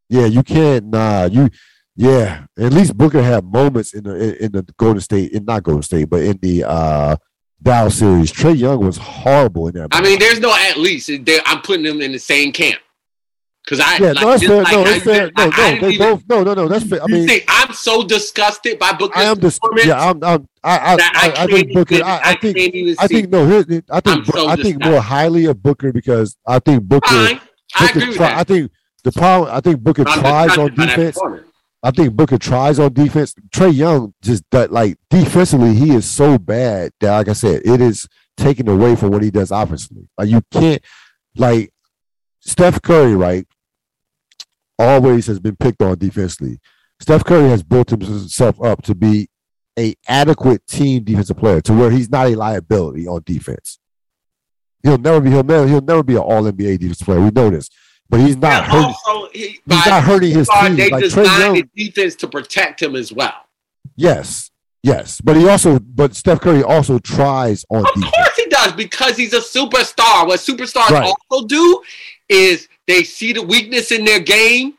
yeah, you can't. Nah, you. Yeah, at least Booker had moments in the in the Golden State, in not Golden State, but in the uh Dallas series. Trae Young was horrible in that. I mean, there's no at least. I'm putting them in the same camp. Cause I yeah, like, no, that's fair. Like, no, it's fair. No, no, they even, both. No, no, no, that's fair. I mean, see, I'm so disgusted by Booker. I am disgusted. Yeah, I'm. I'm I, I, I, I, think Booker. I, I think. I think no. Here, I think. So I think more highly of Booker because I think Booker. Fine. I Booker agree try, I think the problem. I think Booker I'm tries on defense. I think Booker tries on defense. Trae Young just that like defensively, he is so bad that, like I said, it is taken away from what he does offensively. Like you can't, like Steph Curry, right? Always has been picked on defensively. Steph Curry has built himself up to be a adequate team defensive player to where he's not a liability on defense. He'll never be he'll never he'll never be an all NBA defense player. We know this. But he's not hurting. Also, he, he's not hurting his team. They like designed Young, the defense to protect him as well. Yes, yes, but he also, but Steph Curry also tries on. Of defense. course, he does because he's a superstar. What superstars right. also do is they see the weakness in their game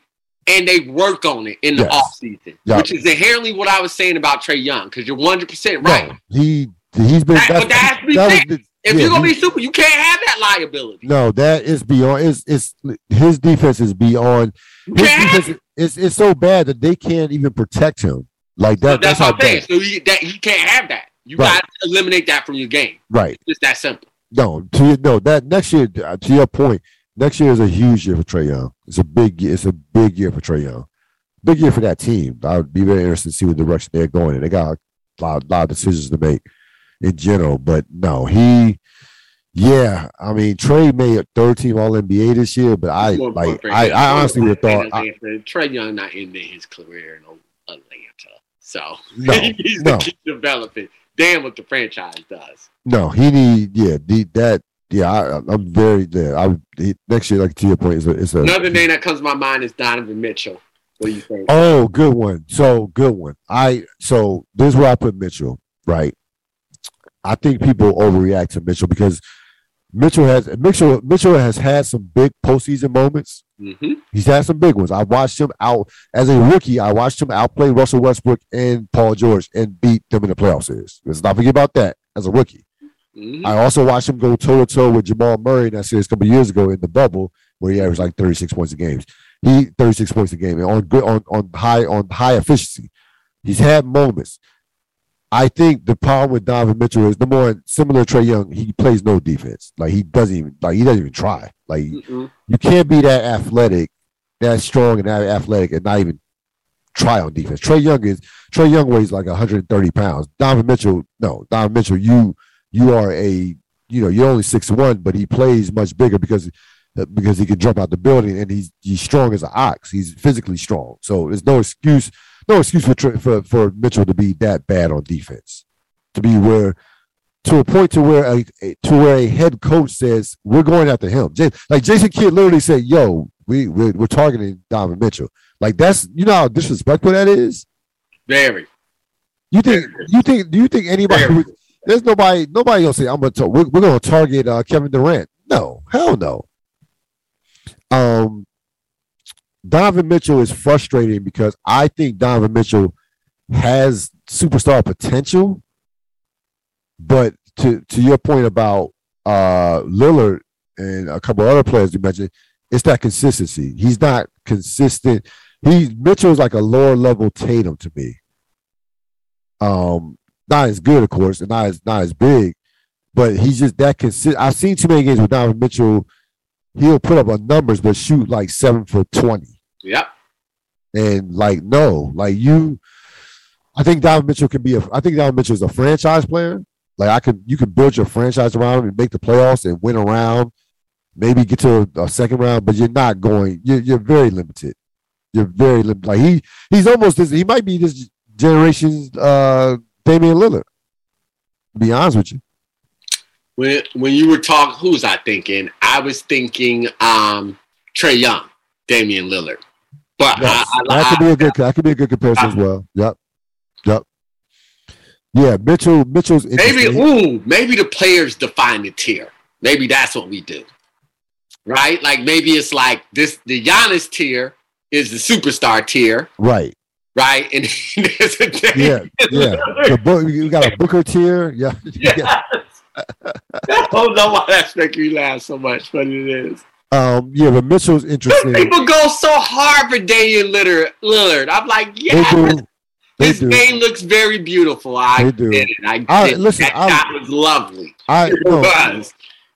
and they work on it in the yes. offseason, yep. which is inherently what I was saying about Trae Young, because you're 100% right. No, he, he's been, that, but that has to be was, if yeah, you're gonna be super, you can't have that liability. No, that is beyond. It's, it's his defense is beyond. His defense is it's so bad that they can't even protect him. Like that. So that's, that's what I'm saying. So he, that, he can't have that. You right. got to eliminate that from your game. Right. It's just that simple. No, to no that next year. Uh, to your point, next year is a huge year for Trae Young. It's a big it's a big year for Trae Young. Big year for that team. I would be very interested to see what direction they're going in. They got a lot, lot of decisions to make in general. But no, he yeah, I mean Trae made a third team all NBA this year, but I like I, I honestly would have thought I, Trae Young not ending his career in Atlanta. So no, he needs no. to keep developing. Damn what the franchise does. No, he need yeah, the, that yeah, I, am very there. I next year, like to your point, is a, it's a another name that comes to my mind is Donovan Mitchell. What do you think? Oh, good one. So good one. I so this is where I put Mitchell. Right. I think people overreact to Mitchell because Mitchell has Mitchell Mitchell has had some big postseason moments. Mm-hmm. He's had some big ones. I watched him out as a rookie. I watched him outplay Russell Westbrook and Paul George and beat them in the playoff series. Let's not forget about that as a rookie. Mm-hmm. I also watched him go toe to toe with Jamal Murray in that series a couple years ago in the bubble, where he averaged like 36 points a game. He 36 points a game on good on, on high on high efficiency. He's had moments. I think the problem with Donovan Mitchell is the more similar to Trae Young, he plays no defense. Like he doesn't even like he doesn't even try. Like mm you can't be that athletic, that strong and that athletic and not even try on defense. Trae Young is Trae Young weighs like 130 pounds. Donovan Mitchell, no, Donovan Mitchell, you you are a you know you're only six one, but he plays much bigger because because he can jump out the building and he's he's strong as an ox. He's physically strong, so there's no excuse no excuse for for for Mitchell to be that bad on defense, to be where to a point to where a, to where a head coach says we're going after him. Like Jason Kidd literally said, "Yo, we we're, we're targeting Donovan Mitchell." Like that's you know how disrespectful that is. Very. You think? You think? Do you think anybody? Would, there's nobody. Nobody gonna say I'm gonna. Tar- we're, we're gonna target uh, Kevin Durant. No, hell no. Um, Donovan Mitchell is frustrating because I think Donovan Mitchell has superstar potential, but to to your point about uh Lillard and a couple other players you mentioned, it's that consistency. He's not consistent. He Mitchell's like a lower level Tatum to me. Um, not as good, of course, and not as not as big, but he's just that consistent. I've seen too many games with Donovan Mitchell. He'll put up a numbers, but shoot like seven for twenty. Yep. And like, no, like you, I think Donovan Mitchell can be a. I think Donovan Mitchell is a franchise player. Like I could, you could build your franchise around him and make the playoffs and win around, maybe get to a, a second round, but you're not going. You're, you're very limited. You're very limited. Like he, he's almost this. He might be this generation's uh Damian Lillard. To be honest with you. When when you were talking, who was I thinking? I was thinking um Trae Young, Damian Lillard. But Yes, I, I, that could be a good. That could be a good comparison as well. Yep. Yep. Yeah, Mitchell. Mitchell's maybe ooh, maybe the players define the tier. Maybe that's what we do. Right? Like maybe it's like this the Giannis tier is the superstar tier, right. Right? And there's a Yeah. Yeah. The book. You got a Booker tier. Yeah. Yes. I don't know why that's making me laugh so much, but it is. Um. Yeah, but Mitchell's interesting. People go so hard for Damian Lillard. Lillard. I'm like, yeah. They his do. game looks very beautiful. I They do. did it. I I- did. listen, that I- shot was lovely. I It no. was.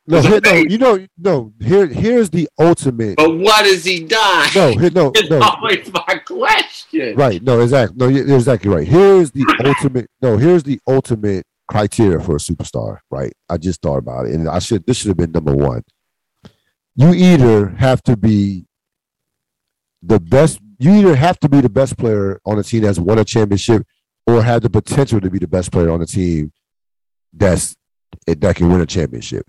No, here, no, you know, no. Here, here's the ultimate. But what has he done? No, here, no, It's no. always my question. Right, no, exactly. No, you're exactly right. Here's the ultimate. No, here's the ultimate criteria for a superstar. Right, I just thought about it, and I should. This should have been number one. You either have to be the best. You either have to be the best player on a team that's won a championship, or have the potential to be the best player on the team that's that can win a championship.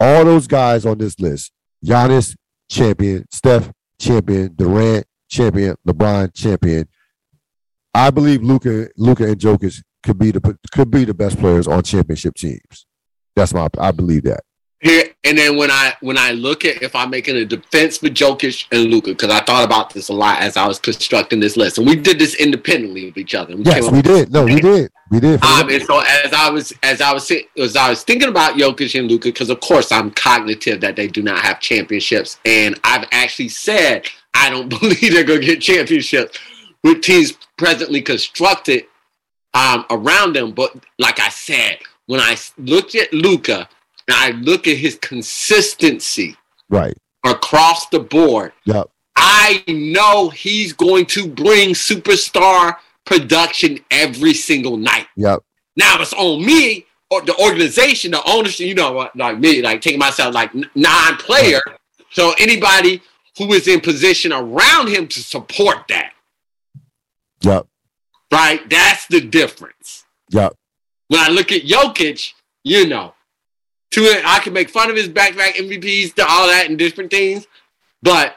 All those guys on this list: Giannis, champion; Steph, champion; Durant, champion; LeBron, champion. I believe Luka, Luka, and Jokic could be the could be the best players on championship teams. That's my. I believe that. Here and then when I when I look at if I'm making a defense for Jokic and Luka, because I thought about this a lot as I was constructing this list, and we did this independently of each other. We Yes, we did. No, we did. We did. Um, and so as I was as I was as I was thinking about Jokic and Luka, because of course I'm cognitive that they do not have championships, and I've actually said I don't believe they're gonna get championships with teams presently constructed um, around them. But like I said, when I looked at Luka and I look at his consistency right. across the board, Yep. I know he's going to bring superstar production every single night. Yep. Now it's on me or the organization, the ownership, you know, what, like me, like taking myself like non-player. So anybody who is in position around him to support that, Yep. right? That's the difference. Yep. When I look at Jokic, you know, to it. I can make fun of his back-to-back MVPs, to all that and different things, but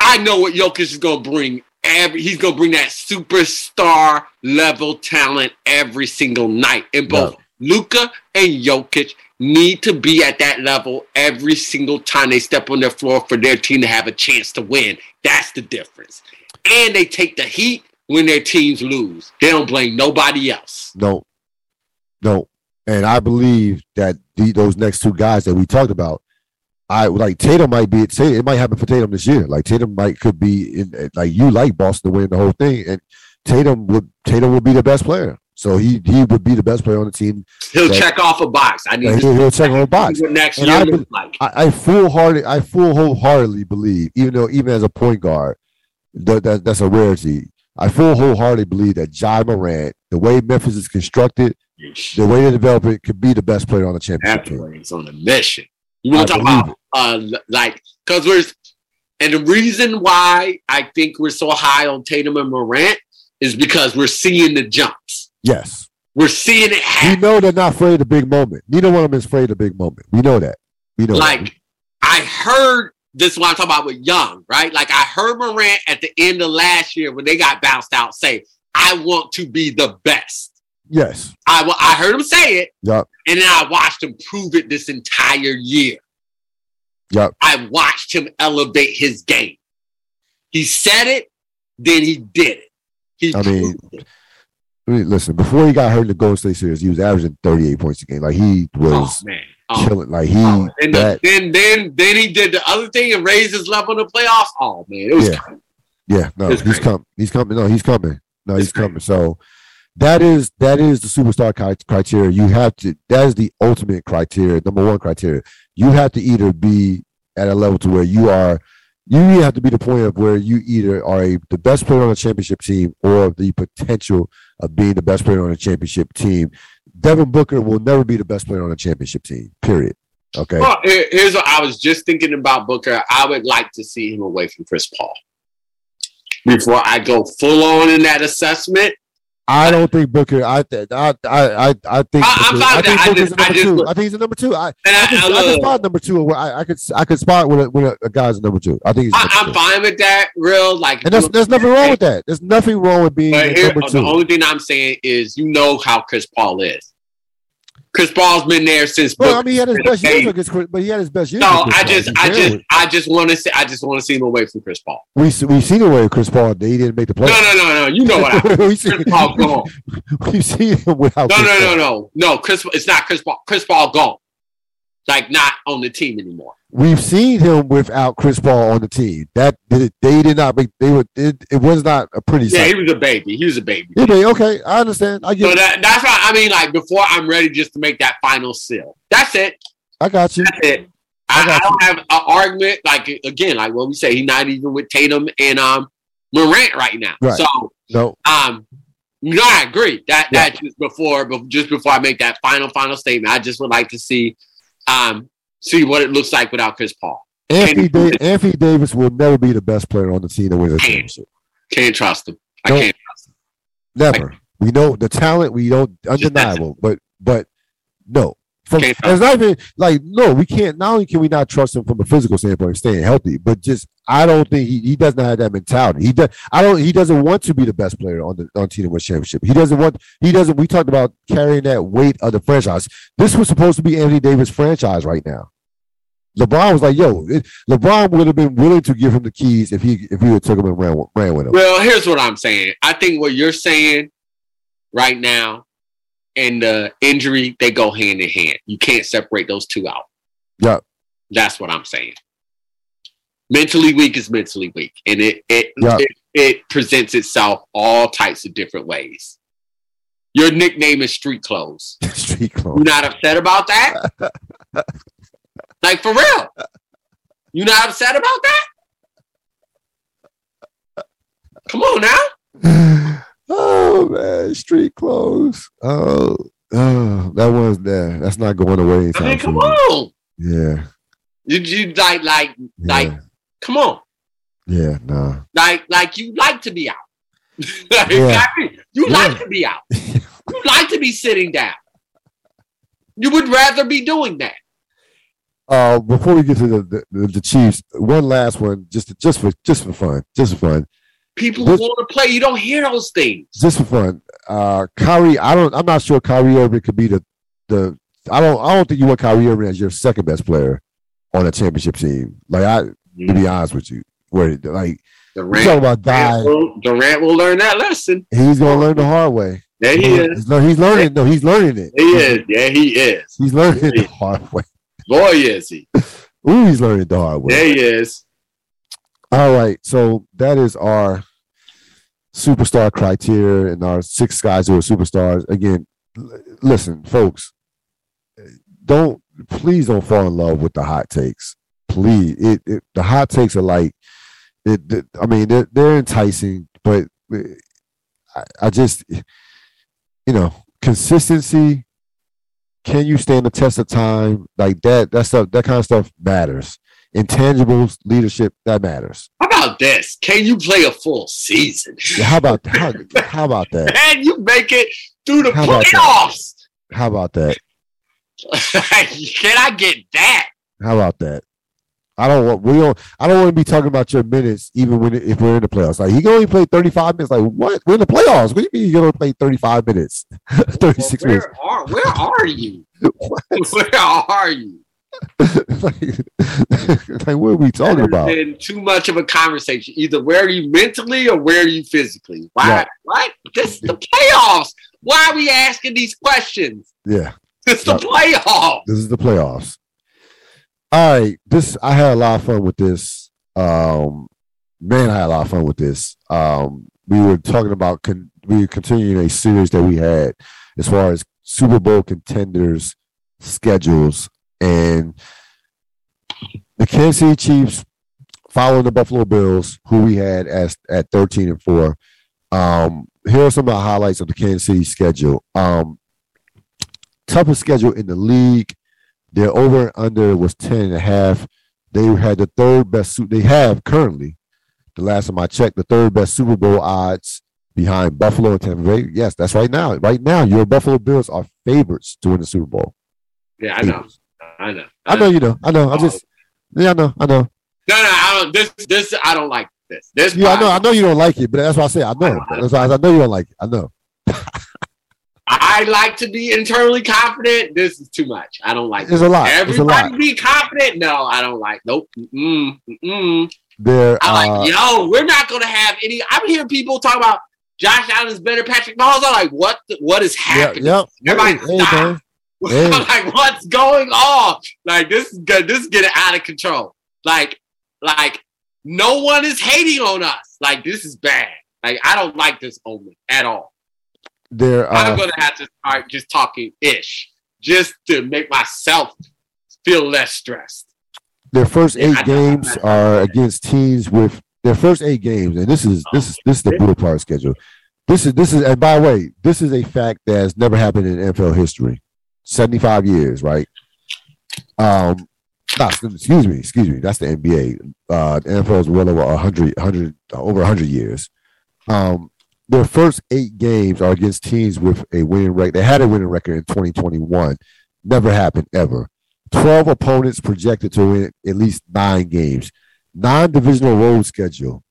I know what Jokic is going to bring. Every he's going to bring that superstar level talent every single night. And both Luka and Jokic need to be at that level every single time they step on their floor for their team to have a chance to win. That's the difference. And they take the heat when their teams lose. They don't blame nobody else. No. No. And I believe that the, those next two guys that we talked about, I like Tatum might be say it might happen for Tatum this year. Like Tatum might could be in like you like Boston to win the whole thing, and Tatum would Tatum would be the best player. So he he would be the best player on the team. He'll Right. check off a box. I need he'll, he'll check off a box. next And year I be- like. I, I full hearted I full wholeheartedly believe, even though even as a point guard, that, that that's a rarity. I full wholeheartedly believe that Ja Morant, the way Memphis is constructed, the way they develop it, could be the best player on the championship That team. is on a mission. You want to talk about uh like because we're and the reason why I think we're so high on Tatum and Morant is because we're seeing the jumps. Yes. We're seeing it We know they're not afraid of the big moment. Neither one of them is afraid of the big moment. We know that. We know that. Like I heard this one I'm talking about with Young, right? Like I heard Morant at the end of last year when they got bounced out say, I want to be the best. Yes. I I heard him say it, Yep. and then I watched him prove it this entire year. Yep. I watched him elevate his game. He said it, then he did it. He I mean, it. I mean, listen, before he got hurt in the Golden State series, he was averaging 38 points a game. Like he oh was man. Oh, killing. Like he oh. And that then then then he did the other thing and raised his level in the playoffs. Oh man, it was Yeah. yeah, no, he's coming. He's coming. No, he's coming. No, It's he's coming. So that is that is the superstar criteria. You have to that is the ultimate criteria, number one criteria. You have to either be at a level to where you are you have to be the point of where you either are a, the best player on a championship team or the potential of being the best player on a championship team. Devin Booker will never be the best player on a championship team. Period. Okay. Well, here's what I was just thinking about Booker. I would like to see him away from Chris Paul. Before I go full on in that assessment, I don't think Booker. I th- I I I I think. I- I'm Booker- fine I think Booker's just- number two. look- I think he's a number two. I, I, I, I, can spot number two. I, I could I could spot when a, when a, a guy's a number two. I think he's. I, two. fine with that. Real like, And there's there's nothing wrong with that. There's nothing wrong with being here, number the only thing I'm saying is, you know how Chris Paul is. Chris Paul's been there since. Well, I mean, he had his best years against Chris, but he had his best years. No, with Chris I just, I just, I just want to see, I just want to see him away from Chris Paul. we we seen with Chris Paul. He didn't make the play. No, no, no, no. You know what? I, we Chris Paul gone. We've seen him without. No, Chris no, no, Paul. no, no. Chris, it's not Chris Paul. Chris Paul gone. Like not on the team anymore. We've seen him without Chris Paul on the team. That they, did not make. They were. It, it was not a pretty. Yeah, sight. he was a baby. He was a baby. Yeah, okay, I understand. I get. So that, that's why I mean, like before I'm ready just to make that final seal. That's it. I got you. That's it. I I, I don't have an argument. Like again, like what we say, he's not even with Tatum and um Morant right now. Right. So No, um, no, I agree. That Yeah. that just before, just before I make that final final statement, I just would like to see um see what it looks like without Chris Paul. Anthony, Can- da- Anthony Davis will never be the best player on the team to win a championship. Can't trust him. I Nope. can't. Trust him. Never. We know the talent. We don't undeniable, but but no. From, it's not even like no, we can't. Not only can we not trust him from a physical standpoint, staying healthy, but just I don't think he, he doesn't have that mentality. He does. I don't. He doesn't want to be the best player on the on team win championship. He doesn't want. He doesn't. We talked about carrying that weight of the franchise. This was supposed to be Anthony Davis' franchise right now. LeBron was like, "Yo, it, LeBron would have been willing to give him the keys if he if he would took him and ran, ran with him." Well, here's what I'm saying. I think what you're saying right now and the injury, they go hand in hand. You can't separate those two out. Yeah. That's what I'm saying. Mentally weak is mentally weak. And it it, Yeah. it it presents itself all types of different ways. Your nickname is street clothes. Street clothes. You clothes. not upset about that? like for real. You not upset about that? Come on now. oh man, street clothes. Oh, oh, that one's there. That's not going away I mean, come on. Yeah, You, you like like yeah, Like- come on. yeah, nah. Like like you like to be out. Like, Yeah. You Yeah. like to be out. You like to be sitting down. You would rather be doing that. Uh, before we get to the, the the Chiefs, one last one, just just for just for fun, just for fun, People This- want to play. You don't hear those things. just for fun. Uh, Kyrie, I don't, I'm not sure Kyrie Irving could be the the. I don't, I don't think you want Kyrie Irving as your second best player on a championship team. Like I, to be honest with you, where like Durant, talk about Durant, will, Durant will learn that lesson. he's gonna learn the hard way. Yeah, he is. He's, he's learning. No, he's learning it. He is. Yeah, he is. He's learning it the hard way. Boy, is he. Ooh, he's learning the hard way. Yeah, he is. All right, so that is our superstar criteria and our six guys who are superstars. Again, listen, folks, don't please don't fall in love with the hot takes. Please, it, it the hot takes are like, it. it- I mean, they're they're enticing, but uh, I, I just, you know, consistency. Can you stand the test of time? Like that, that stuff, that kind of stuff matters. Intangibles, leadership, that matters. How about this? Can you play a full season? Yeah, how about how, how about that? And you make it through the How about playoffs. How about that? Can I get that? How about that? I don't want we don't I don't want to be talking about your minutes even when if we're in the playoffs. Like he can only play 35 minutes. Like what? We're in the playoffs. What do you mean you're gonna play 35 minutes? 36 well, where minutes. Are, where are you? where are you? like, like, what are we talking about? Been too much of a conversation. Either where are you mentally or where are you physically? Why? Yeah. What? This is the playoffs. Why are we asking these questions? Yeah, It's the Yeah. playoffs. this is the playoffs. All right, this I had a lot of fun with this. Um, man, I had a lot of fun with this. Um, we were talking about con- we were continuing a series that we had as far as Super Bowl contenders schedules and the Kansas City Chiefs following the Buffalo Bills, who we had as at 13 and 4. Um, here are some of the highlights of the Kansas City schedule. Um, toughest schedule in the league. Their over and under was 10 and a half. They had the third best suit they have currently. The last time I checked, the third best Super Bowl odds behind Buffalo and Tampa Bay. Yes, that's right now. Right now, your Buffalo Bills are favorites to win the Super Bowl. Yeah, I know. I know. I know you know. I know. I just yeah, I know. I know. No, no, I don't. This, this, I don't like this. This, Yeah, I know. I know you don't like it, but that's why I say I know. That's why I know you don't like it. I know. I like to be internally confident. This is too much. I don't like. It's this. a lot. It's a Everybody lot. be confident. No, I don't like. Nope. Mm-mm, mm-mm. They're I uh, like. Yo, we're not gonna have any. I'm hearing people talk about Josh Allen's better. Patrick Mahomes. I'm like, what? The, what is happening? yeah. Everybody Hey, stop. man. Hey. I'm like, what's going on? Like this is good. This is getting out of control. Like, like no one is hating on us. Like this is bad. Like I don't like this moment at all. They're I'm uh, gonna have to start just talking ish, just to make myself feel less stressed. their first eight I- games are against teams with their first eight games, and this is this is this is the brutal part of schedule. This is this is and by the way, this is a fact that has never happened in NFL history. Seventy five years, right? Um, excuse me, excuse me. That's the NBA. Uh, the NFL is well over 100, 100 over 100 years. Um, their first eight games are against teams with a winning record. They had a winning record in 2021. Never happened ever. 12 opponents projected to win at least nine games. Non-divisional road schedule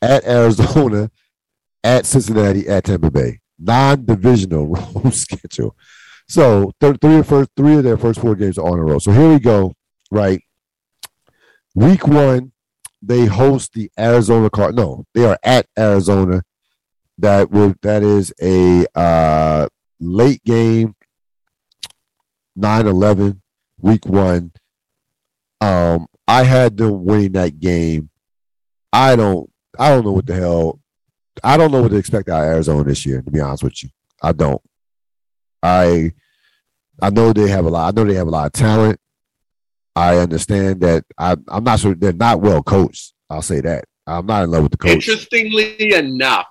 at Arizona, at Cincinnati, at Tampa Bay. Non-divisional road schedule. So th- three of first three of their first four games are on the road. So here we go. Right. Week one, they host the Arizona Card. No, they are at Arizona. That will that is a uh, late game. 9-11, week one. Um, I had them winning that game. I don't I don't know what the hell. I don't know what to expect out of Arizona this year, to be honest with you. I don't. I I know they have a lot. I know they have a lot of talent. I understand that. I, I'm not sure they're not well coached. I'll say that. I'm not in love with the coach. Interestingly enough,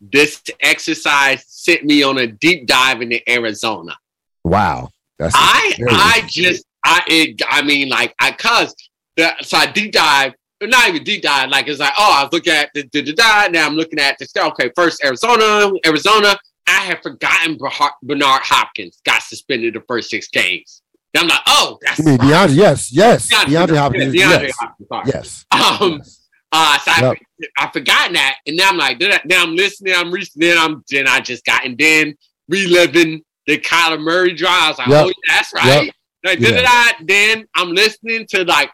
this exercise sent me on a deep dive into Arizona. Wow, that's I I just I it, I mean like I cause the, so I deep dive not even deep dive like it's like oh I was looking at the the, the, the now I'm looking at this okay first Arizona Arizona I had forgotten Bernard Hopkins got suspended the first six games and I'm like oh that's You mean DeAndre? Yes, yes. DeAndre Hopkins. yeah, DeAndre yes, Hopkins sorry. yes. um yes. uh, so I, Yep. I forgotten that, and now I'm like, then, I- now I'm listening, I'm reaching, then I'm, then I just got, and then reliving the Kyler Murray drive. I was like, Yep. oh, that's right. Like, Yeah. then, I, then I'm listening to like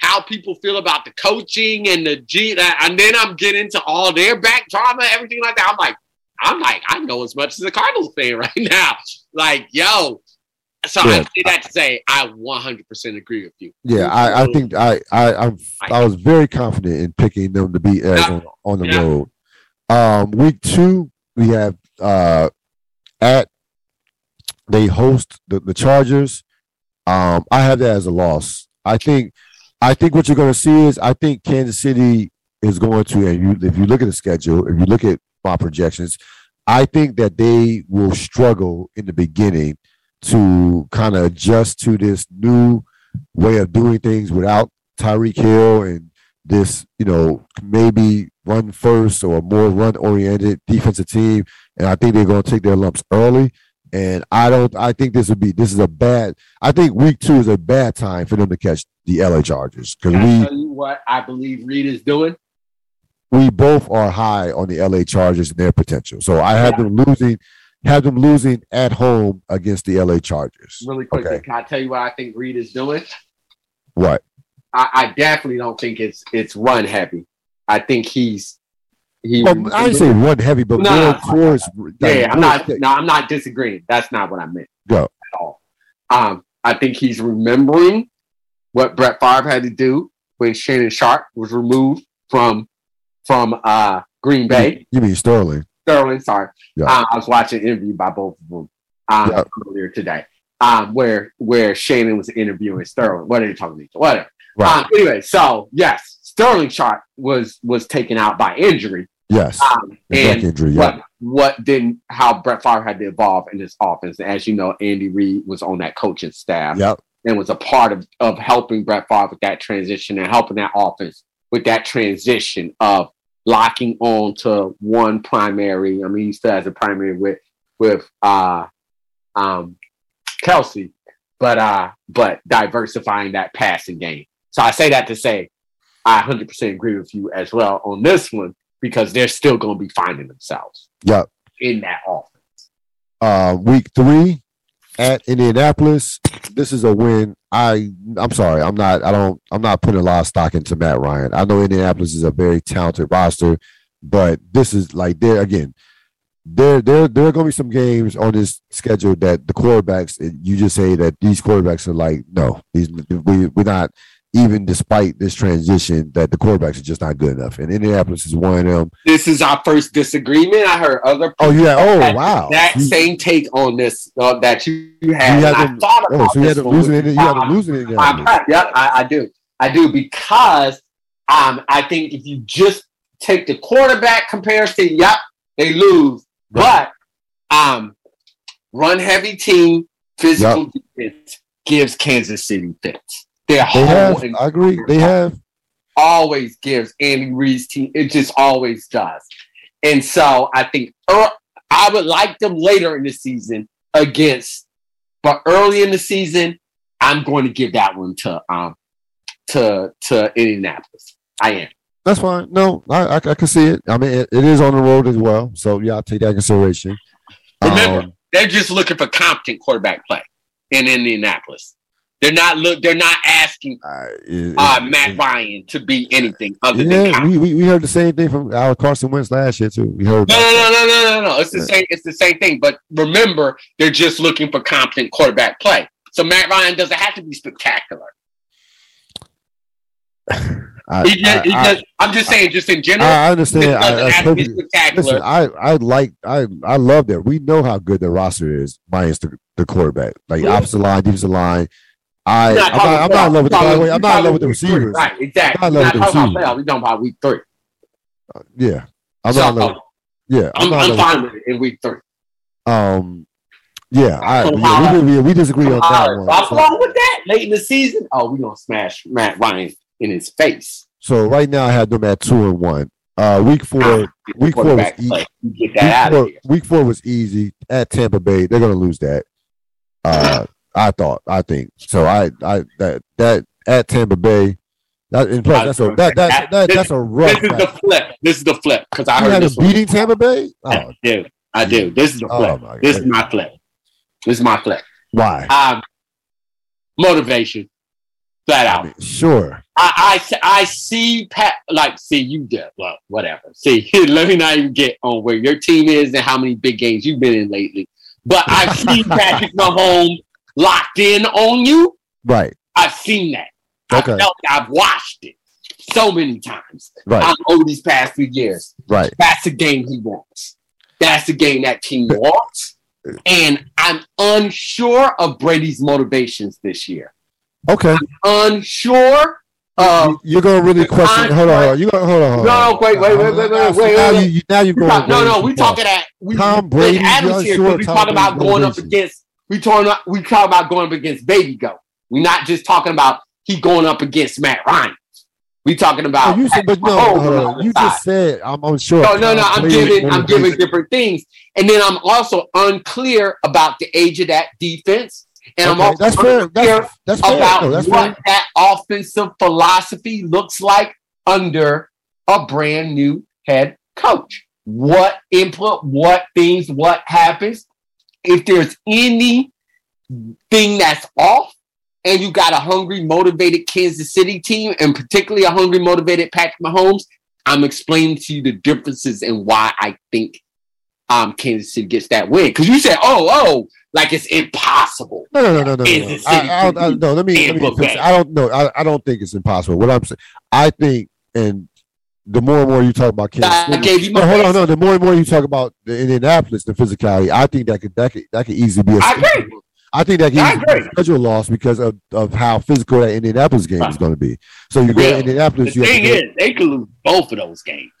how people feel about the coaching and the G, and then I'm getting to all their back drama, everything like that. I'm like, I'm like, I know as much as a Cardinals fan right now. Like, yo. So I Yeah. say that to say I 100% agree with you. Yeah, I, I think I I I'm, I was very confident in picking them to beat Arizona on the Yeah. road. Um, week two we have uh at they host the, the Chargers. Um, I have that as a loss. I think I think what you're going to see is I think Kansas City is going to, and you, if you look at the schedule, if you look at my projections, I think that they will struggle in the beginning to kind of adjust to this new way of doing things without Tyreek Hill and this, you know, maybe run first or more run oriented defensive team. And I think they're going to take their lumps early. And I don't. I think this would be. This is a bad. I think week two is a bad time for them to catch the LA Chargers because we tell you what I believe Reid is doing? We both are high on the LA Chargers and their potential. So I have Yeah. them losing, have them losing at home against the LA Chargers. Really quickly, Okay. can I tell you what I think Reid is doing? What? I, I definitely don't think it's it's run heavy. I think he's he. Well, I didn't say run heavy, but No, more towards. yeah, I'm not. No, I'm not disagreeing. That's not what I meant. Go. at all. Um, I think he's remembering what Brett Favre had to do when Shannon Sharpe was removed from from uh, Green Bay. You mean Sterling? Sterling, sorry. Yeah. Uh, I was watching an interview by both of them um, Yeah. earlier today, um, where where Shannon was interviewing Sterling. What are you talking about? Whatever. Right. Um, anyway, so yes, Sterling Sharpe was was taken out by injury. yes. Um, and injury. Yeah. what what didn't how Brett Favre had to evolve in this offense. As you know, Andy Reid was on that coaching staff Yep. and was a part of of helping Brett Favre with that transition and helping that offense with that transition of locking on to one primary. I mean, he still has a primary with with uh um Kelce, but uh but diversifying that passing game. So I say that to say I 100% agree with you as well on this one because they're still going to be finding themselves Yep. in that offense. Uh, week three at Indianapolis. This is a win. I I'm sorry. I'm not. I don't. I'm not putting a lot of stock into Matt Ryan. I know Indianapolis is a very talented roster, but this is like there again. There, there, there are going to be some games on this schedule that the quarterbacks. You just say that these quarterbacks are like, no, these we we're not even despite this transition that the quarterbacks are just not good enough. And Indianapolis is one of them. This is our first disagreement. I heard other Oh yeah. Oh wow. that You- same take on this uh, that you, had. You I them- thought Oh, about so you had them one losing it. You had them losing it. Yep, I, I do. I do because um, I think if you just take the quarterback comparison, yep, they lose. Right. But um, run heavy team, physical defense gives Kansas City fits. Their They have. I agree. They have. always gives Andy Reid's team. It just always does. And so I think er, I would like them later in the season against, but early in the season, I'm going to give that one to um to to Indianapolis. I am. That's fine. No, I, I, I can see it. I mean, it, it is on the road as well. So yeah, I'll take that consideration. Remember, Um, they're just looking for competent quarterback play in Indianapolis. They're not look. They're not asking I- it- uh, it- Matt it- Ryan to be anything other than Yeah, we, we, we heard the same thing from Alex Carson Wentz last year too. We heard. No, no, no, no, no, no, no. It's the Yeah. same. It's the same thing. But remember, they're just looking for competent quarterback play. So Matt Ryan doesn't have to be spectacular. I, He just, he I, I, just, I'm just saying, just in general, I understand. I, I have to be totally- listen, I, I like I I love that. We know how good the roster is, minus the, the quarterback. Like Yeah. opposite line, defensive line. I I'm not, I'm not in love with the about- by the way, I'm not in love with the receivers. Right, exactly. I'm not not in talking about playoff. We're talking about week three. Yeah, I'm So, not. in love- yeah, I'm, I'm, not. in I'm fine with it in week three. Um, yeah, I, So yeah, we, we, we disagree on that Uh, one. what's So, wrong with that? Late in the season, oh, we're gonna smash Matt Ryan in his face. so right now I have them at two and one. Uh, week four, week four was e- play. Week out four, week four was easy at Tampa Bay. They're gonna lose that. Uh, I thought, I think so. I, I that that at Tampa Bay. That, and plus, that's a that, that, that, that's a rough. This is the flip. This is the flip because I You heard this them one. beating Tampa Bay. Oh, I do. I do. This is the flip. oh my this is my flip. This is my flip. Why? Um, motivation, flat I out. mean, sure. I, I I see Pat like see you did well whatever. See, let me not even get on where your team is and how many big games you've been in lately. But I've seen Patrick Mahomes locked in on you. Right. I've seen that. Okay. I I've watched it so many times Right. um, over these past few years. Right. That's the game he wants. That's the game that team wants. And I'm unsure of Brady's motivations this year. Okay. Unsure of You're gonna really question. Hold on. Hold on. You gonna hold on. Hold No, on. wait, wait, wait, wait, wait, wait, Now wait. you you- now you We going. talk- no, no, we talking at we, Tom Brady, Adams you're here sure we talking about going up against we talking about we talking about going up against Baby Go. We're not just talking about he going up against Matt Ryan. We talking about Oh, you said, but no, Mahomes hold on on. the you just said I'm unsure. No, no, no. I'm giving I'm giving different things. And then I'm also unclear about the age of that defense. And I'm also that's fair. unclear That's, that's fair. about No, that's what fair. that offensive philosophy looks like under a brand new head coach. What input, what things, what happens. If there's anything that's off, and you got a hungry, motivated Kansas City team, and particularly a hungry, motivated Patrick Mahomes, I'm explaining to you the differences and why I think um Kansas City gets that win. Because you said, oh, oh, like it's impossible. No, no, no, no, no. no. I, I, I, no, let me. Let me Tampa fix Bay. it. I don't know. I, I don't think it's impossible. What I'm saying, I think, and the more and more you talk about Kansas I City, gave you my no, hold on, no. The more and more you talk about the Indianapolis, the physicality, I think that could that could that could easily be a. I agree. I think that easily be a schedule loss because of, of how physical that Indianapolis game is going to be. So you go Yeah. to Indianapolis. The you have to thing is, they could lose both of those games.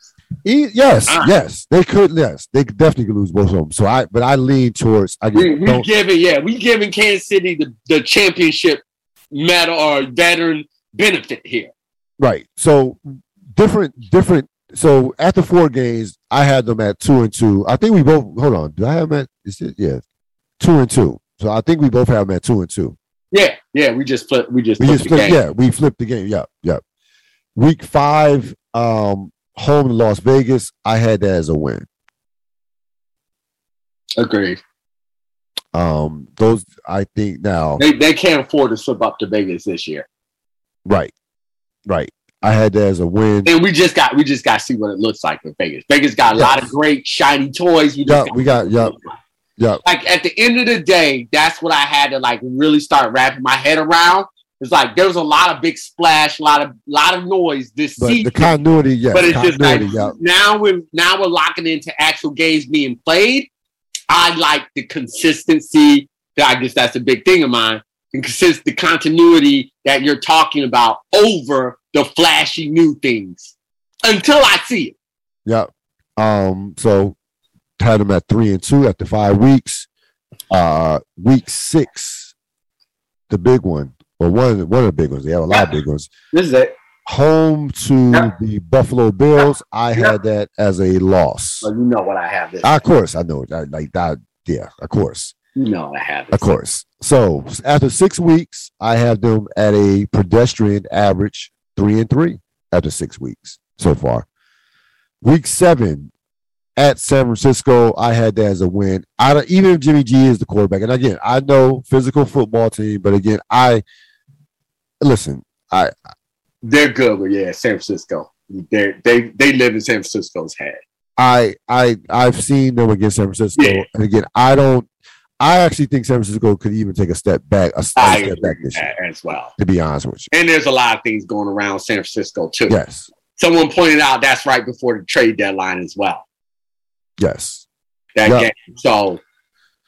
E- yes, Ah. yes, they could. Yes, they could definitely could lose both of them. So I, but I lean towards. I We, we giving, yeah, we giving Kansas City the, the championship medal or veteran benefit here. Right. So different, different. So after four games, I had them at two and two. I think we both. Hold on. Do I have them at? Is it? Yeah, two and two. So I think we both have them at two and two. Yeah, yeah, we just flip, we just We flipped just the flipped. game. Yeah, we flipped the game. Yeah, yeah. Week five, um, home to Las Vegas. I had that as a win. Agreed. Um, those I think now. They they can't afford to slip up to Vegas this year, Right, right. I had that as a win. and we just got we just got to see what it looks like for Vegas. Vegas got a lot of great shiny toys. We just Yeah, gotta we got. what Yeah, like. at the end of the day, that's what I had to like really start wrapping my head around. It's like there was a lot of big splash, a lot of lot of noise this But season. the continuity, yeah. but it's just like yeah. now we're now we're locking into actual games being played. I like the consistency. I guess that's a big thing of mine. Consist the continuity that you're talking about over the flashy new things until I see it. Yeah. Um, so had them at three and two after five weeks. Uh week six, the big one. Well, one one of the big ones. They have a lot of big ones. This is it. Home to Yeah. the Buffalo Bills. I Yeah. had that as a loss. Well, you know what I have this. of course, I know that like that. Yeah, of course. What I have this. Of course. So after six weeks, I have them at a pedestrian average three and three after six weeks so far. Week seven at San Francisco, I had that as a win. I don't, even if Jimmy G is the quarterback, and again, I know physical football team, but again, I listen. I They're good, but yeah, San Francisco. They they they live in San Francisco's head. I I I've seen them against San Francisco, Yeah. and again, I don't. I actually think San Francisco could even take a step back, a, step back this year. as well. To be honest with you, And there's a lot of things going around San Francisco too. yes, Someone pointed out that's right before the trade deadline as well. yes. That Yeah. game. So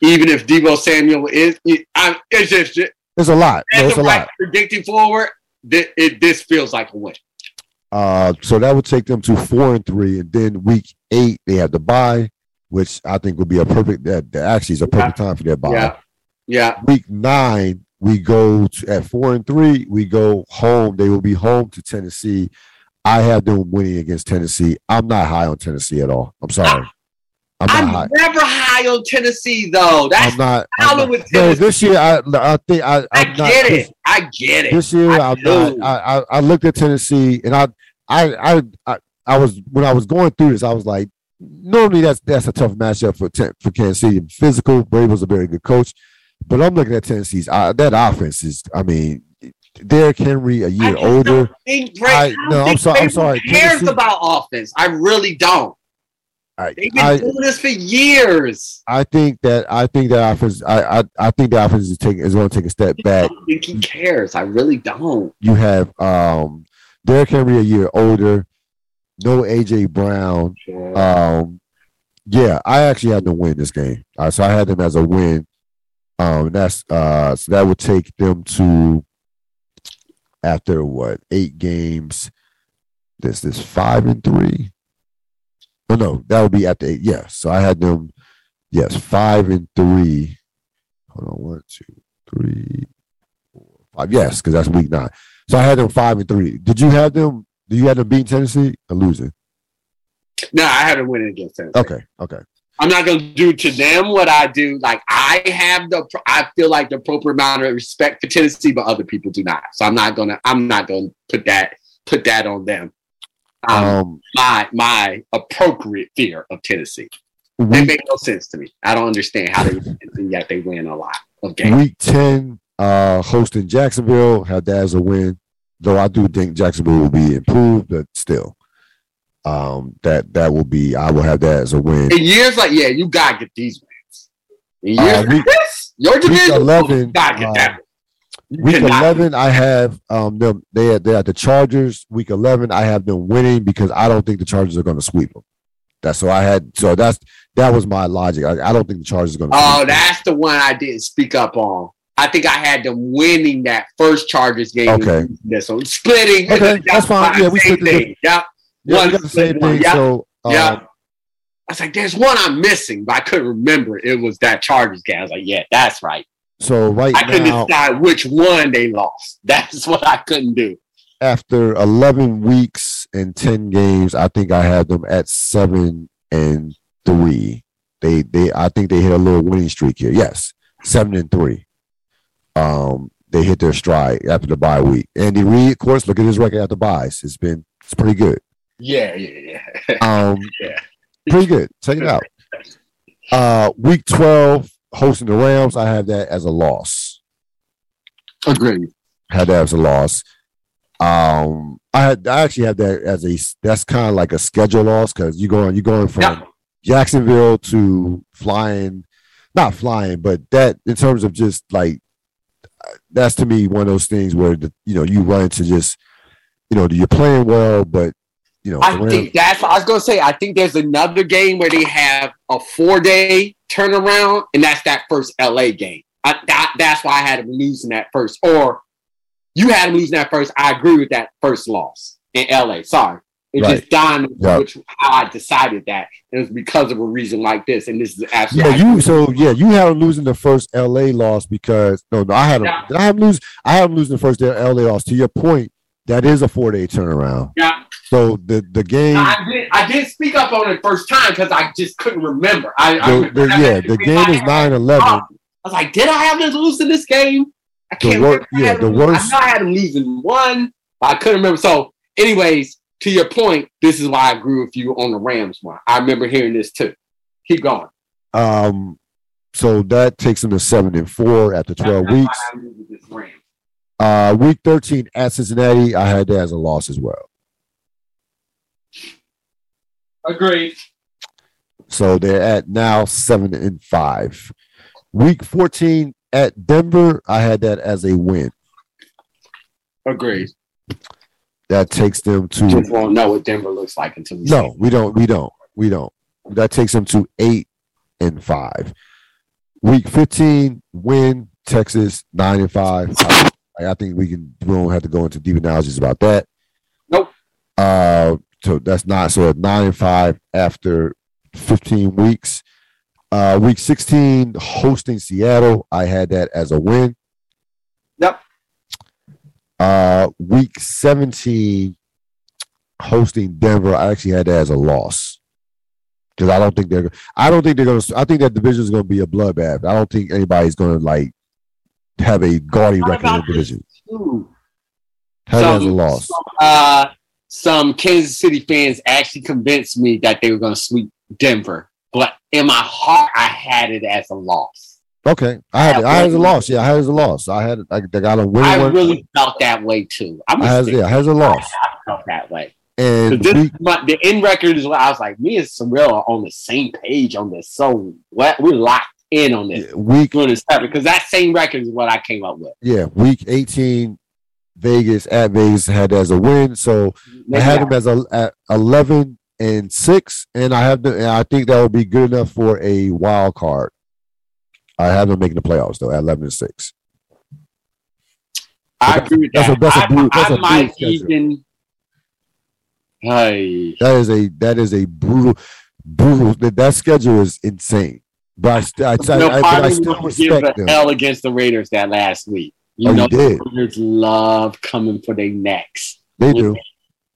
even if Deebo Samuel is, I, it's just It's a lot. No, it's a right lot. predicting forward. This, it, this feels like a win. Uh, so that would take them to four and three, and then week eight they have the bye, which I think would be a perfect. That, that actually is a perfect time for that bye. Yeah, yeah. Week nine we go to, at four and three. We go home. They will be home to Tennessee. I have them winning against Tennessee. I'm not high on Tennessee at all. I'm sorry. I'm not I'm high. never high on Tennessee though. That's I'm not. I'm not- with no, this year I I think I I I'm not, get this- it. I get it. This year, I I'm not. I, I I looked at Tennessee, and I, I, I, I, I was when I was going through this, I was like, normally that's that's a tough matchup for for Kansas City. Physical, Vrabel's a very good coach, but I'm looking at Tennessee's uh, that offense is. I mean, Derrick Henry a year just older. think Bra- I- I no, I'm think sorry- I'm sorry. Cares Tennessee- about offense. I really don't. I, They've been I, doing this for years. I think that I think that offense. I I, I think the offense is taking is going to take a step I back. don't think he cares. I really don't. You have um Derrick Henry a year older. No AJ Brown. Um, yeah, I actually had to win this game. Uh, so I had them as a win. Um, that's uh, so that would take them to after what eight games. This this five and three. Oh no, that would be after eight. Yeah, so I had them. Yes, five and three. Hold on, one, two, three, four, five. Yes, because that's week nine. So I had them five and three. Did you have them Do you have them beat Tennessee or losing? No, I had to win against Tennessee. Okay, okay. I'm not going to do to them what I do. Like I have the, I feel like the appropriate amount of respect for Tennessee, but other people do not. So I'm not gonna, I'm not gonna put that, put that on them. Um, Um, my my appropriate fear of Tennessee. They week, make no sense to me. I don't understand how they and yet they win a lot of games. week ten, uh, hosting Jacksonville had that as a win. Though I do think Jacksonville will be improved, but still, um, that that will be. I will have that as a win. In years like yeah, you gotta get these wins. In Uh, years like week- this, your division, 11, you gotta get uh, that. Week eleven, I have um them. They are, they are the Chargers. Week eleven, I have them winning because I don't think the Chargers are going to sweep them. That's so I had. So that's that was my logic. I, I don't think the Chargers are going to. Oh, that's the one I didn't speak up on. I think I had them winning that first Chargers game. Okay. This one splitting. Okay, that's fine. Yeah, we split the thing. Yeah. yeah, one we got the same one. thing. Yeah. So Yeah. Uh, I was like, there's one I'm missing, but I couldn't remember. It was that Chargers game. I was like, yeah, that's right. so right I couldn't now, decide which one they lost. That's what I couldn't do. after eleven weeks and ten games, I think I have them at seven and three. They they I think they hit a little winning streak here. Yes, seven and three. Um, they hit their stride after the bye week. Andy Reid, of course, look at his record after byes. It's been it's pretty good. Yeah, yeah, yeah. Um, Yeah. pretty good. Check it out. Uh, week twelve, hosting the Rams. I have that as a loss. Agreed. Had that as a loss. Um, I had I actually have that as a that's kind of like a schedule loss because you going you going from Yeah. Jacksonville to flying, not flying, but that in terms of just like that's to me one of those things where the you know you run into just you know you're playing well, but you know I think that's what I was gonna say. I think there's another game where they have a four day turnaround, and that's that first LA game. I, that, that's why I had them losing that first, or you had them losing that first. I agree with that first loss in LA. Sorry, it Right. just dawned me which how I decided that it was because of a reason like this, and this is Yeah, absolutely you so yeah, you had them losing the first LA loss because no, no, I had them. Yeah. I have lose? I had them losing the first LA loss. To your point, that is a four day turnaround. yeah. So the the game, I did. I did speak up on it first time because I just couldn't remember. I, I the, the- yeah, the game is 9-11. I was like, did I have them losing this game? I can't wor- remember. yeah, had the worst- I know I had them losing one, but I couldn't remember. So, anyways, to your point, this is why I agree with you on the Rams one. I remember hearing this too. Keep going. Um, so that takes them to seven and four after twelve weeks. I agree with this Rams. Uh, week thirteen at Cincinnati, I had that as a loss as well. Agreed. So they're at now seven and five. Week fourteen at Denver, I had that as a win. Agreed. That takes them to Just won't know what Denver looks like until we No, we don't. We don't. We don't. That takes them to eight and five. Week fifteen, win Texas nine and five. I, I think we can. We don't have to go into deep analysis about that. Nope. Uh, so that's not so at nine and five after fifteen weeks. Uh, week sixteen, hosting Seattle. I had that as a win. Yep. Uh, week seventeen, hosting Denver. I actually had that as a loss because I don't think they're. I don't think they're going to. I think that division is going to be a bloodbath. I don't think anybody's going to like have a gaudy What record in the division. Had that as a loss. some, uh, some Kansas City fans actually convinced me that they were going to sweep Denver, but in my heart, I had it as a loss. Okay, I had. I had a loss. Yeah, I had a loss. I had. I, I got a winning I really felt that way too. I'm I had, yeah, I had a loss. I felt that way. And This, week, my, the end record is what I was like. Me and Cyril are on the same page on this. So what we're locked in on this. week, Doing this because that same record is what I came up with. yeah, week eighteen, Vegas at Vegas had as a win. So I had them as a at eleven and six, and I have. And I think that would be good enough for a wild card. I have them making the playoffs though at eleven and six. I agree with That's that. a- that's a I, brutal- that's I a might even. Hey. That is a that is a brutal, brutal. That, that schedule is insane. But I, I, I, No, I, but I still respect the them. L against the Raiders that last week. You Oh, you know, did. the Raiders love coming for their necks. They do.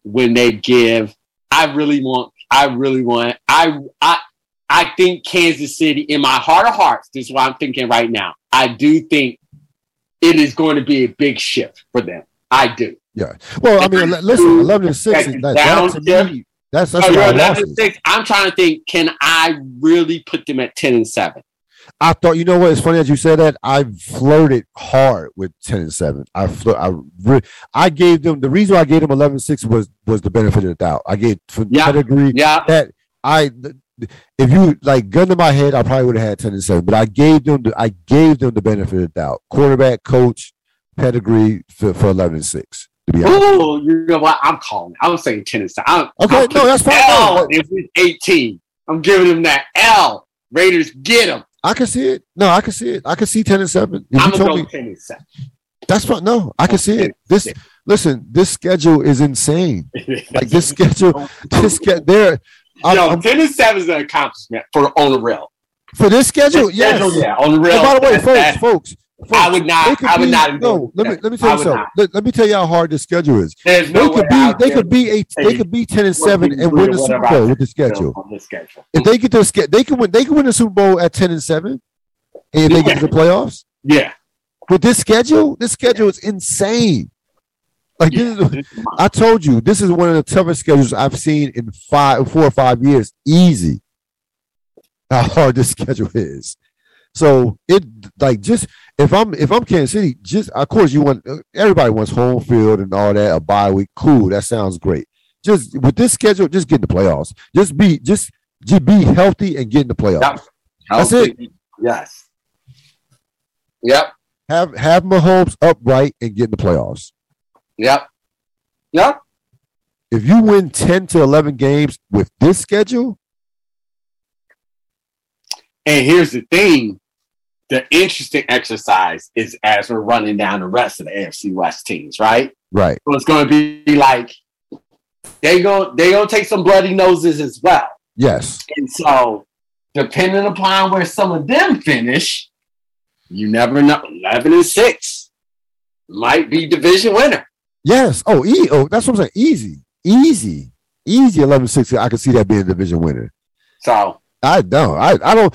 when they give. I really want. I really want. I I I think Kansas City, in my heart of hearts, this is what I'm thinking right now. I do think it is going to be a big shift for them. I do. Yeah. Well, I mean, listen, eleven and six. That, that, to me, that's that's oh, 11 and six. I'm trying to think. Can I really put them at ten and seven? I thought, you know what? It's funny that you said that. I flirted hard with ten and seven. I flirt, I re- I gave them the reason I gave them 11-6 was was the benefit of the doubt. I gave for yeah. pedigree yeah. that I if you like gun to my head, I probably would have had ten and seven. But I gave them the I gave them the benefit of the doubt. Quarterback, coach, pedigree for, for eleven and six. To be honest. Oh, you know what? I'm calling. I was saying ten and seven. I'm, okay, I'm no, that's fine. L if it's eighteen, I'm giving them that L. Raiders get them. I can see it. No, I can see it. I can see ten and seven. If I'm gonna go me, ten and seven. That's fine. No, I can see it. This listen, this schedule is insane. like this schedule, this get there. No, I'm, 10 and 7 is an accomplishment for on the rail. For this schedule, yes. Schedule, yeah, on the rail. And by the way, folks, folks, folks, I would not. I would be, not. No, let me let me tell you something. Let, let, me tell you how hard this schedule is. There's no they could be they could be eight. They could be ten and seven and win the Super Bowl with the schedule. schedule. If they get to they can win. They can win the Super Bowl at ten and seven, and they get to the playoffs. Yeah. With this schedule, this schedule is insane. Like yeah. this is, I told you, this is one of the toughest schedules I've seen in five, four or five years. Easy. How hard this schedule is. So it like just if I'm if I'm Kansas City, just of course you want everybody wants home field and all that a bye week. Cool, that sounds great. Just with this schedule, just get in the playoffs. Just be just just be healthy and get in the playoffs. Yep. That's it. Yes. Yep. Have have Mahomes upright and get in the playoffs. Yep. Yep. If you win 10 to 11 games with this schedule. And here's the thing the interesting exercise is as we're running down the rest of the AFC West teams, right? Right. So it's going to be like they go they gonna take some bloody noses as well. Yes. And so, depending upon where some of them finish, you never know. Eleven and six might be division winner. Yes. Oh, e- oh, that's what I'm saying. Easy, easy, easy. 11-6. I can see that being a division winner. So I don't. I, I don't.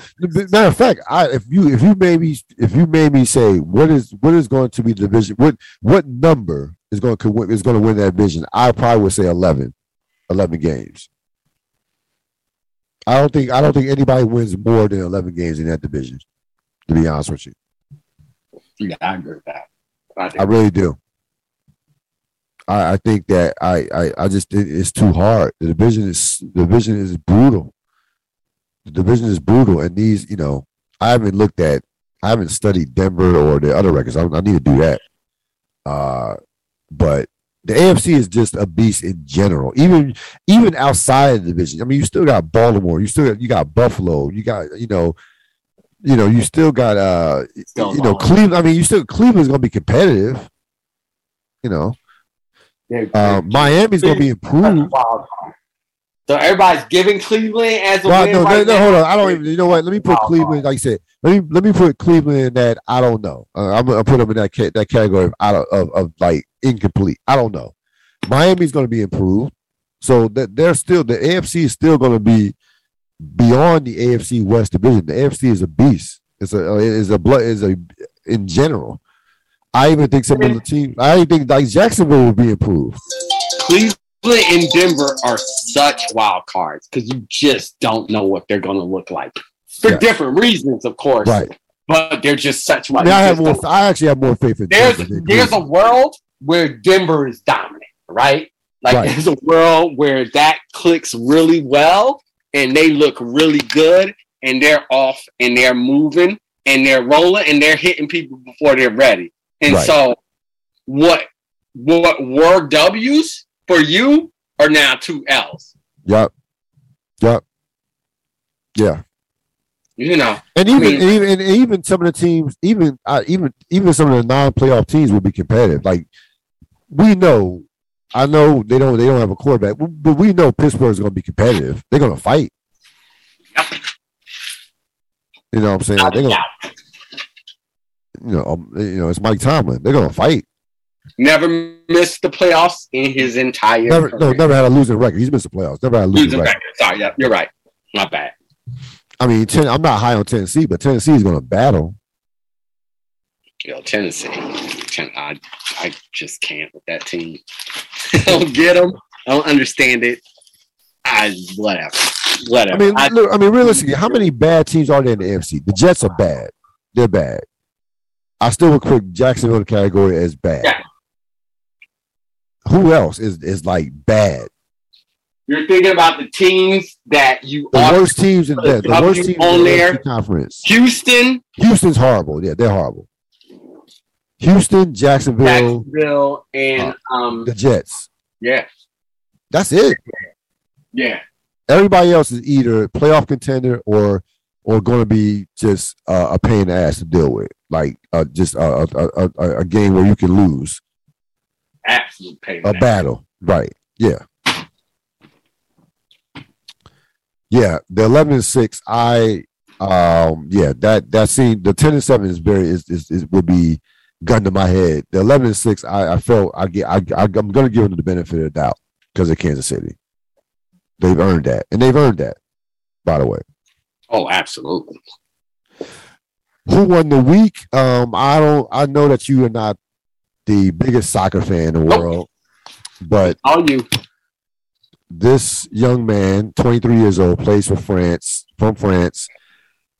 Matter of fact, I if you if you made me if you made me say what is what is going to be the division what what number is going to is going to win that division, I probably would say 11, 11 games. I don't think I don't think anybody wins more than eleven games in that division. To be honest with you. Yeah, I agree with that. I, I really do. I, I think that I, I, I just it's too hard. The division is the division is brutal. The division is brutal, and these, you know, I haven't looked at, I haven't studied Denver or the other records. I, I need to do that. Uh, but the AFC is just a beast in general. Even even outside the division, I mean, you still got Baltimore, you still got, you got Buffalo, you got you know, you know, you still got uh, you know, Cleveland. I mean, you still Cleveland's going to be competitive. You know, uh, Miami's going to be improved. So everybody's giving Cleveland as a well, no, right no, no, hold on. I don't even. You know what? Let me put Cleveland. Like I said, let me let me put Cleveland in that. I don't know. Uh, I'm gonna put them in that ca- that category of out of, of, of like incomplete. I don't know. Miami's going to be improved, so that they're still the AFC is still going to be beyond the AFC West division. The AFC is a beast. It's a is a blood is a in general. I even think some of the teams. I even think like Jacksonville will be improved. Cleveland and Denver are such wild cards because you just don't know what they're going to look like for yeah. different reasons, of course. Right. But they're just such wild. I, mean, I have more. I actually have more faith in. There's Denver there's a world where Denver is dominant, right? Like right. there's a world where that clicks really well and they look really good and they're off and they're moving and they're rolling and they're hitting people before they're ready. And right. so what what were W's for you are now two L's. Yep. Yep. Yeah. You know, and even I mean, and even and even some of the teams, even uh, even even some of the non-playoff teams will be competitive. Like we know, I know they don't they don't have a quarterback, but we know Pittsburgh is going to be competitive. They're going to fight. Yep. You know what I'm saying? They're going you know, um, you know, it's Mike Tomlin. They're gonna fight. Never missed the playoffs in his entire Never, no, never had a losing record. He's missed the playoffs. Never had a losing Losing record. record. Sorry, yeah, you're right. My bad. I mean, ten, I'm not high on Tennessee, but Tennessee is going to battle. Yo, Tennessee. Ten- I, I just can't with that team. I don't get them. I don't understand it. I whatever. Whatever. I mean, I- look, I mean, realistically, how many bad teams are there in the NFC? The Jets are bad. They're bad. I still would put Jacksonville in the category as bad. Yeah. Who else is is like bad? you're thinking about the teams that you The are. worst teams in a the, the worst teams on in the there. Conference. Houston, Houston's horrible. Yeah, they're horrible. Houston, Jacksonville, Jacksonville, and um, the Jets. yeah, That's it. yeah. Everybody else is either playoff contender or or going to be just uh, a pain in the ass to deal with, like uh, just a, a, a, a, game where you can lose Absolute pain. a battle. Right? Yeah. Yeah, the eleven and six. I um yeah that that scene the ten and seven is very is is, is would be gun to my head. The eleven and six. I I felt I get I, I I'm gonna give them the benefit of the doubt because of Kansas City. They've earned that, and they've earned that. By the way, Oh, absolutely. who won the week? Um, I don't. I know that you are not the biggest soccer fan in the world, but All you. this young man, 23 years old, plays for France, from France.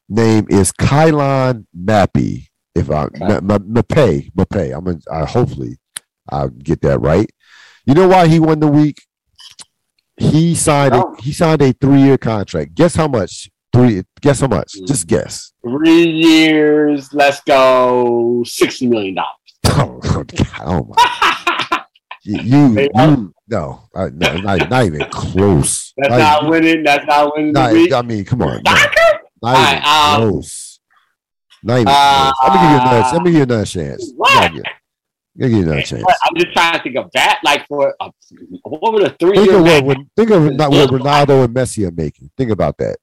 Name is Kylan Mappy. If I Okay. Ma- Ma- Mape, Mape. I'm gonna, I hopefully I'll get that right. You know why he won the week? He signed a, he signed a three year contract. Guess how much? Three. Guess how much? Mm. Just guess. Three years. Let's go. Sixty million dollars. Oh, God, oh my! You, you, you no, uh, no, not, not even close. That's Not not even- winning. That's not winning not- I mean, come on. no. Not even Alright, um, close. Not even uh, close. Let me give you another. Let me give you another chance. What? Give you another chance. I'm just trying to think of that. Like for a, what would a three Think year of what, when, think of not what Ronaldo and Messi are making. Think about that.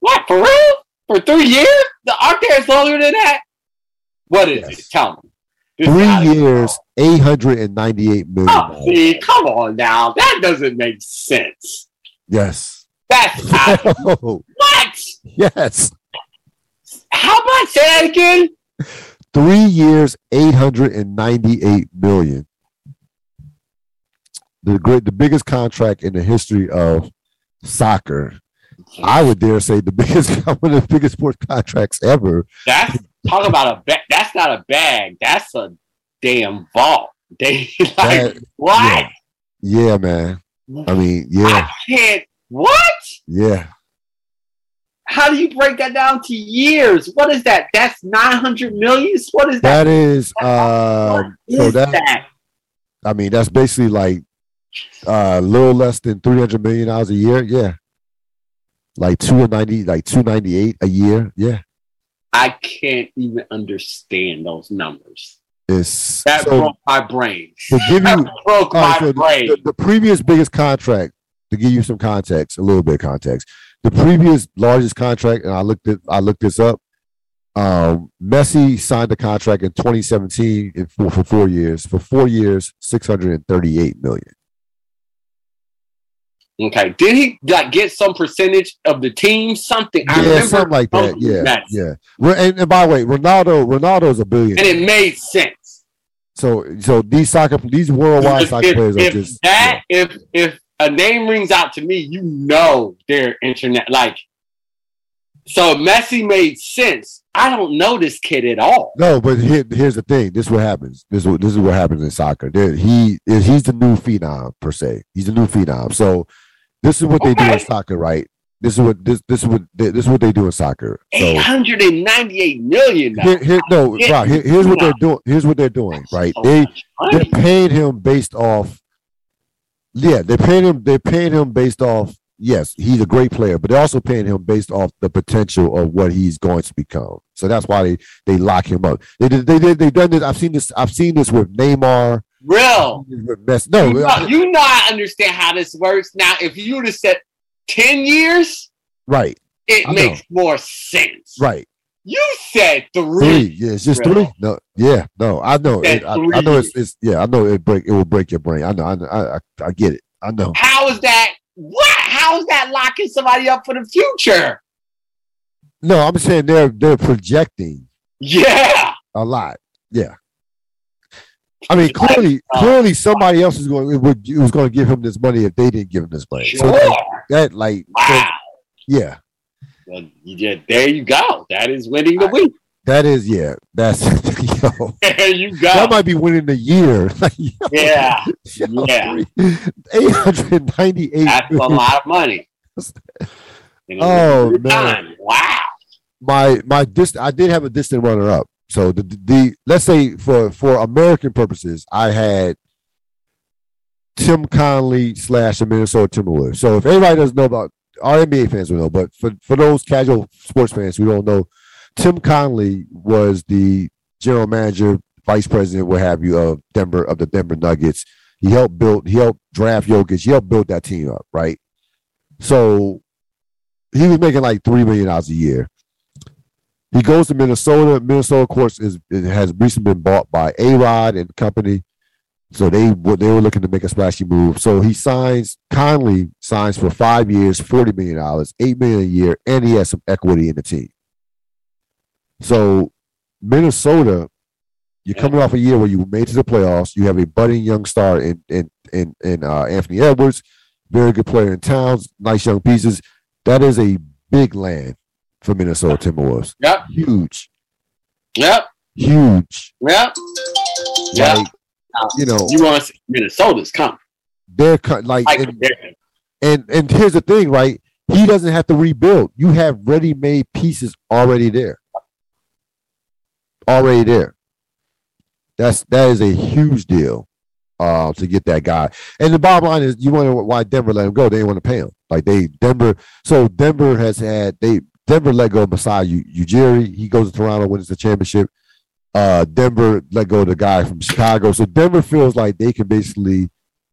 What for real? For three years? The there longer than that? What is Yes. it? Tell me. Three years, eight hundred and ninety-eight million. Oh, see, come on now. That doesn't make sense. Yes. That's Oh, what? yes. How much? Say that again. Three years, eight hundred and ninety-eight million. The great, the biggest contract in the history of soccer. I would dare say the biggest, one of the biggest sports contracts ever. That's talk about a bag. That's not a bag. That's a damn vault. They like That- what? Yeah, man. I mean, yeah, I can't. What? yeah. How do you break that down to years? What is that? That's nine hundred millions. What is that? That is, um, so that, that? I mean, that's basically like uh, a little less than three hundred million dollars a year. Yeah, like two ninety, like two ninety eight a year. Yeah, I can't even understand those numbers. it's That so broke my brain. to give That you broke my so the, brain. the, the previous biggest contract to give you some context, a little bit of context. The previous largest contract, and I looked it, I looked this up. Um, Messi signed the contract in 2017 in four, for four years. For four years, 638 million. Okay. Did he like get some percentage of the team? Something. I yeah, remember something like that. Yeah, yeah. And, and by the way, Ronaldo, Ronaldo's a billion. And it made sense. So, so these soccer, these worldwide If, soccer if- players are if just that if if a name rings out to me, you know they're internet like so Messi made sense. I don't know this kid at all. No, but here, here's the thing. This is what happens. This is what, this is what happens in soccer. There, he is he's the new phenom per se. He's the new phenom. So this is what they do in soccer, right? This is what this this is what this is what they do in soccer. Eight So hundred and ninety-eight million. here, here no. Rob, here- here's what they're doing. Here's what they're doing, right? So They they're paying him based off. Yeah, they're paying him. They're paying him based off. Yes, he's a great player, but they're also paying him based off the potential of what he's going to become. So that's why they they lock him up. They did. They did. They've done this. I've seen this. I've seen this with Neymar. Real. Messi. No, you, know, uh, you know I understand how this works. Now, if you would have said ten years, right, it I know. makes more sense. right. You said three. Three. Yeah, it's just three. No, yeah, no. I know. It, I, I, know it's, it's. Yeah, I know it break. It will break your brain. I know. I know. I, I, I get it. I know. How is that? What? How is that locking somebody up for the future? No, I'm saying they're they're projecting. Yeah. A lot. Yeah. I mean, clearly, clearly, somebody else is going. It, would, it was going to give him this money if they didn't give him this money. Sure. So that, that, like, wow. So, yeah. Well, yeah, there you go. That is winning the week. That is, yeah. That's yo. There you go. That might be winning the year. yeah, yeah. Eight hundred ninety-eight. That's a lot of money. oh man! Time. Wow. My my dist- I did have a distant runner up. So the, the let's say for for American purposes, I had Tim Connelly slash the Minnesota Timberwolves. So if everybody doesn't know about our NBA fans will know, but for, for those casual sports fans who don't know, Tim Connelly was the general manager, vice president, what have you, of Denver of the Denver Nuggets. He helped build, he helped draft Jokic, he helped build that team up, right? So he was making like three million dollars a year. He goes to Minnesota. Minnesota, of course, is has recently been bought by A Rod and company. So they they were looking to make a splashy move. So he signs Connelly signs for five years, forty million dollars, eight million a year, and he has some equity in the team. So Minnesota, you're coming off a year where you made to the playoffs. You have a budding young star in in in, in uh, Anthony Edwards, very good player in Towns, nice young pieces. That is a big land for Minnesota Timberwolves. Yep. Huge. Yep. Huge. Yep. Yep. Like, you know, you want to see Minnesota's coming. They're cut like, and, and and here's the thing, right? He doesn't have to rebuild. You have ready-made pieces already there. Already there. That's that is a huge deal uh, to get that guy. And the bottom line is, you wonder why Denver let him go. They didn't want to pay him. Like they Denver. So Denver has had they Denver let go of Masai Ujiri. He goes to Toronto, wins the championship. Uh, Denver let go of the guy from Chicago. So Denver feels like they can basically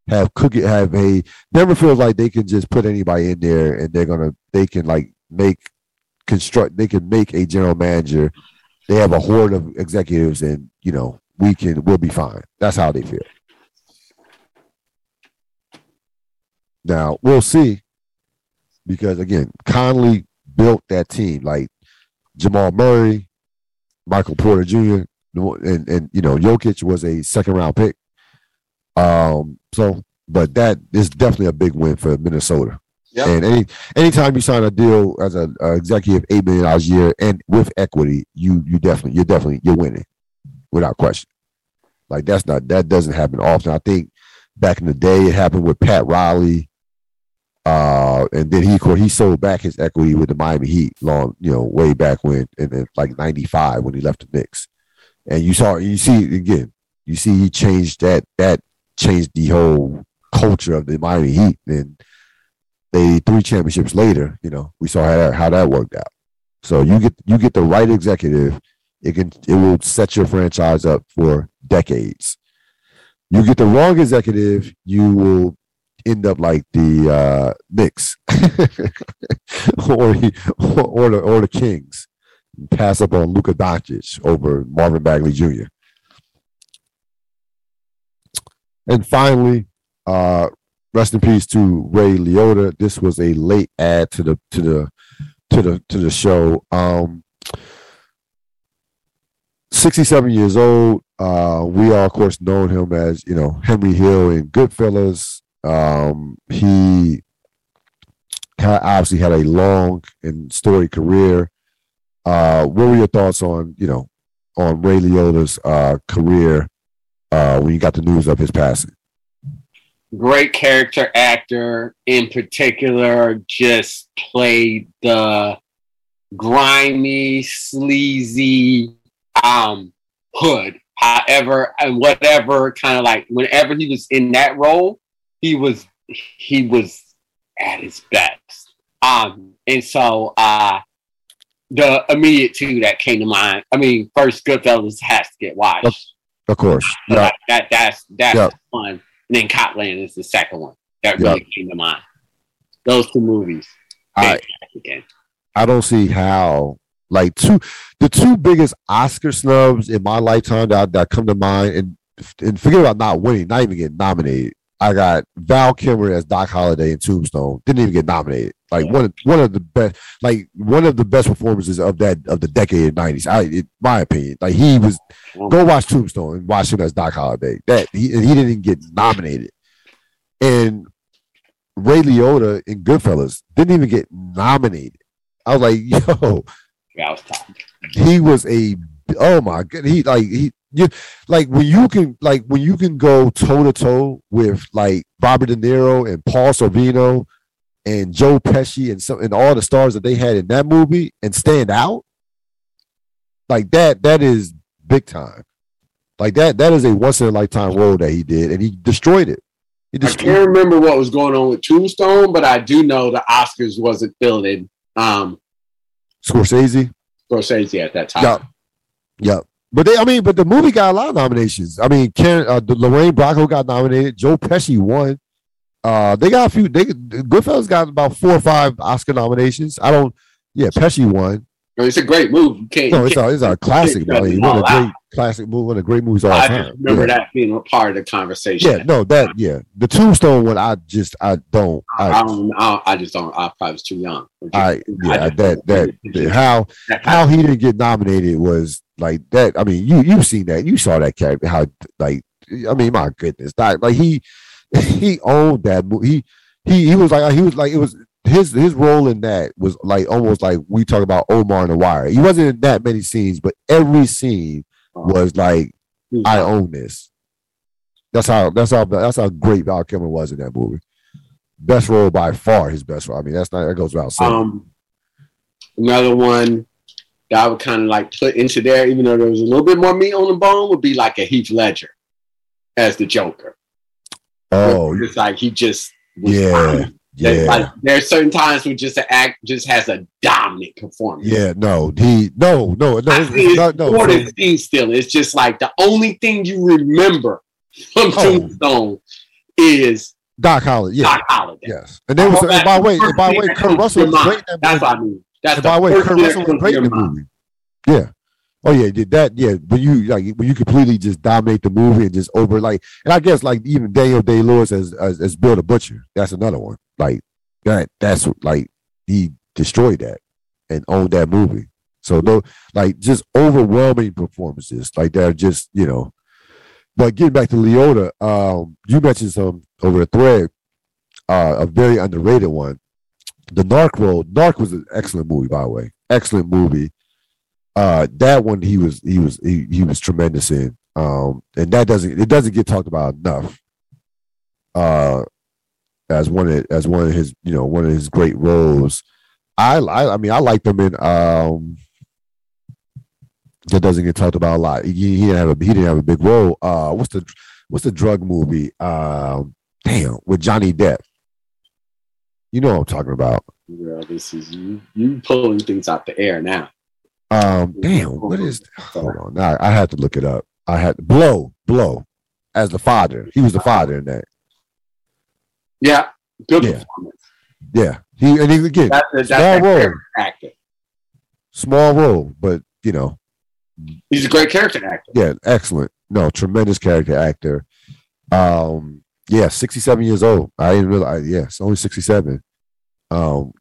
have cookie have a Denver feels like they can just put anybody in there and they're gonna they can like make construct they can make a general manager. They have a horde of executives and you know we can we'll be fine. That's how they feel. Now we'll see because again, Connelly built that team. Like Jamal Murray, Michael Porter Jr., and and you know Jokic was a second round pick. Um, so but that is definitely a big win for Minnesota. Yep. And any anytime you sign a deal as a, a executive eight million dollars a year and with equity, you you definitely you're definitely you're winning without question. Like that's not that doesn't happen often. I think back in the day it happened with Pat Riley. Uh, and then he, of course, he sold back his equity with the Miami Heat long, you know, way back when, in like '95 when he left the Knicks. And you saw, you see again, you see he changed that. That changed the whole culture of the Miami Heat. And they three championships later, you know, we saw how that, how that worked out. So you get you get the right executive, it can it will set your franchise up for decades. You get the wrong executive, you will end up like the uh, Knicks or, he, or, the, or the Kings. Pass up on Luka Doncic over Marvin Bagley Jr. And finally, uh, rest in peace to Ray Liotta. This was a late add to the to the to the to the show. Um, 67 years old. Uh, we all, of course, known him as you know Henry Hill in Goodfellas. Um, he obviously had a long and storied career. Uh, what were your thoughts on you know on Ray Liotta's uh, career uh, when you got the news of his passing? Great character actor, in particular, just played the grimy, sleazy um, hood. However, and whatever kind of like whenever he was in that role, he was he was at his best. Um, and so uh, the immediate two that came to mind. I mean, first Goodfellas has to get watched. Of course, yeah. That, that that's that's yep. fun. And then Copland is the second one that really yep. came to mind. Those two movies. I I don't see how Like two, the two biggest Oscar snubs in my lifetime that, that come to mind, and and forget about not winning, not even getting nominated. I got Val Kilmer as Doc Holliday in Tombstone. Didn't even get nominated. Like yeah. one one of the best, like one of the best performances of that of the decade of nineties. I, in my opinion, like he was. Go watch Tombstone and watch him as Doc Holliday. That he he didn't even get nominated. And Ray Liotta in Goodfellas didn't even get nominated. I was like, yo, yeah, was tough. He was a oh my god, he like he you like when you can like when you can go toe to toe with like Robert De Niro and Paul Sorvino and Joe Pesci and some and all the stars that they had in that movie and stand out like that that is big time. Like that that is a once in a lifetime role that he did and he destroyed it. He destroyed I can't remember what was going on with Tombstone but I do know the Oscars wasn't feeling um Scorsese? Scorsese at that time. Yep yep but they, I mean, but the movie got a lot of nominations. I mean, Karen, uh, Lorraine Bracco got nominated. Joe Pesci won. Uh, they got a few. They Goodfellas got about four or five Oscar nominations. I don't. Yeah, Pesci won. It's a great move. You can't, no, it's, a, it's a classic. I mean, one of the great classic movie, one of the great movies all I time. remember yeah. that being a part of the conversation. Yeah, no, that yeah, the Tombstone one. I just I don't. I, I don't. I, just don't. I probably was too young. I yeah, I that that, that how how he didn't get nominated was like that. I mean, you you've seen that. You saw that character. How like I mean, my goodness, that like he he owned that movie. He he he was like he was like it was his his role in that was like almost like we talk about Omar and the Wire. He wasn't in that many scenes, but every scene was like, I own this. That's how that's how that's how great Val Kilmer was in that movie. Best role by far, his best role. I mean, that's not that goes without saying. Um, another one that I would kind of like put into there, even though there was a little bit more meat on the bone, would be like a Heath Ledger as the Joker. Oh, it's like he just yeah. Yeah. Like, there are certain times where just an act just has a dominant performance. Yeah, no, he no, no, no, it's, it's not, no. More than scene still, it's just like the only thing you remember from oh. Tombstone is Doc Holliday. Yeah. Doc Holliday. Yes, and there was and by the way, and by the way, Kurt Russell was great. In that That's what I mean. That's by the way, Kurt Russell was great in the movie. Yeah. Oh yeah, did that? Yeah, when you like when you completely just dominate the movie and just over like, and I guess like even Daniel Day Lewis as, as as Bill the Butcher, that's another one. Like that, that's like he destroyed that and owned that movie. So no, like just overwhelming performances like that. Are just you know, but getting back to Liotta, um, you mentioned some over the thread, uh, a very underrated one. The Narc role. Narc was an excellent movie, by the way. Excellent movie uh, that one he was he was he, he was tremendous in. Um, and that doesn't it doesn't get talked about enough. Uh, as one of as one of his you know one of his great roles. I I, I mean I like them in um that doesn't get talked about a lot. He, he, didn't have a he didn't have a big role. Uh, what's the what's the drug movie? Um, damn, with Johnny Depp. You know what I'm talking about. Girl, this is you you pulling things out the air now. Um, damn, what is? Hold on, now I had to look it up. I had blow, blow, as the father. He was the father in that. Yeah, good yeah. performance. Yeah, he and he again that's small role, actor. Small role, but you know, he's a great character actor. Yeah, excellent. No, tremendous character actor. Um, yeah, sixty-seven years old. I didn't realize. Yes, only sixty-seven. Um,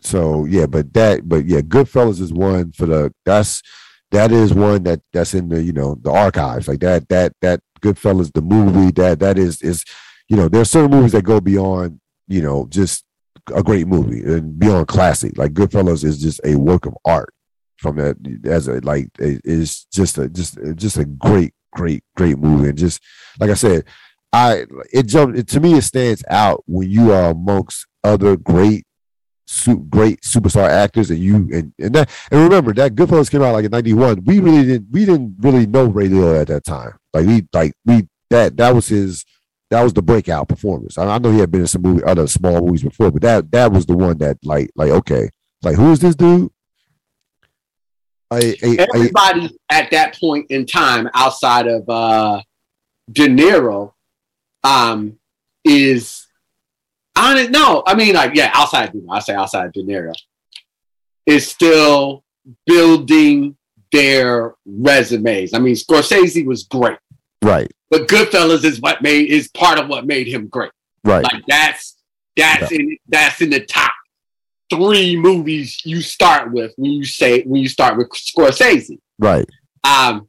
so yeah, but that, but yeah, Goodfellas is one for the that's that is one that that's in the you know the archives. Like that that that Goodfellas the movie that that is is you know there's certain movies that go beyond you know just a great movie and beyond classic. Like Goodfellas is just a work of art from that as a like is just a just just a great great great movie. And just like I said I it jumped it, to me it stands out when you are amongst other great great superstar actors, and you and and that and remember that Goodfellas came out like in '91. We really didn't we didn't really know Ray Liotta at that time. Like we like we that that was his that was the breakout performance. I, I know he had been in some movie other small movies before, but that that was the one that like like okay, like who is this dude? I, I, Everybody I, at that point in time, outside of uh, De Niro, um, is on it, no. I mean, like, yeah, outside, I say outside De Niro, is still building their resumes. I mean, Scorsese was great, right? But Goodfellas is what made is part of what made him great, right? Like that's that's in that's in the top three movies you start with when you say when you start with Scorsese, right? Um,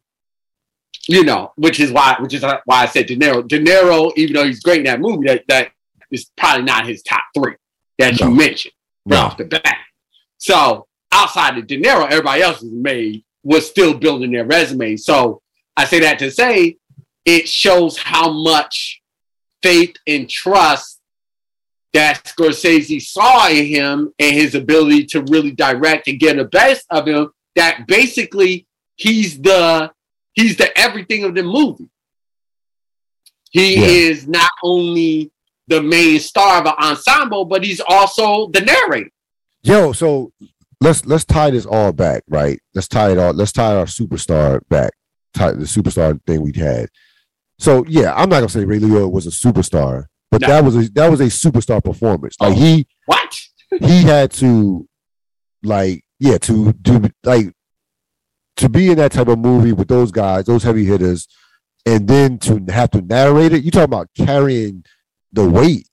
you know, which is why which is why I said De Niro. De Niro, even though he's great in that movie, that that is probably not his top three that no. you mentioned right no. off the bat. So outside of De Niro, everybody else was made was still building their resume. So I say that to say it shows how much faith and trust that Scorsese saw in him and his ability to really direct and get the best of him. That basically he's the he's the everything of the movie. He yeah. is not only the main star of an ensemble, but he's also the narrator. Yo, so let's let's tie this all back, right? Let's tie it all. Let's tie our superstar back. Tie the superstar thing we had. So yeah, I'm not gonna say Ray Liotta was a superstar, but no. that was a that was a superstar performance. Like oh. he what he had to like yeah to do like to be in that type of movie with those guys, those heavy hitters, and then to have to narrate it. You talking about carrying the weight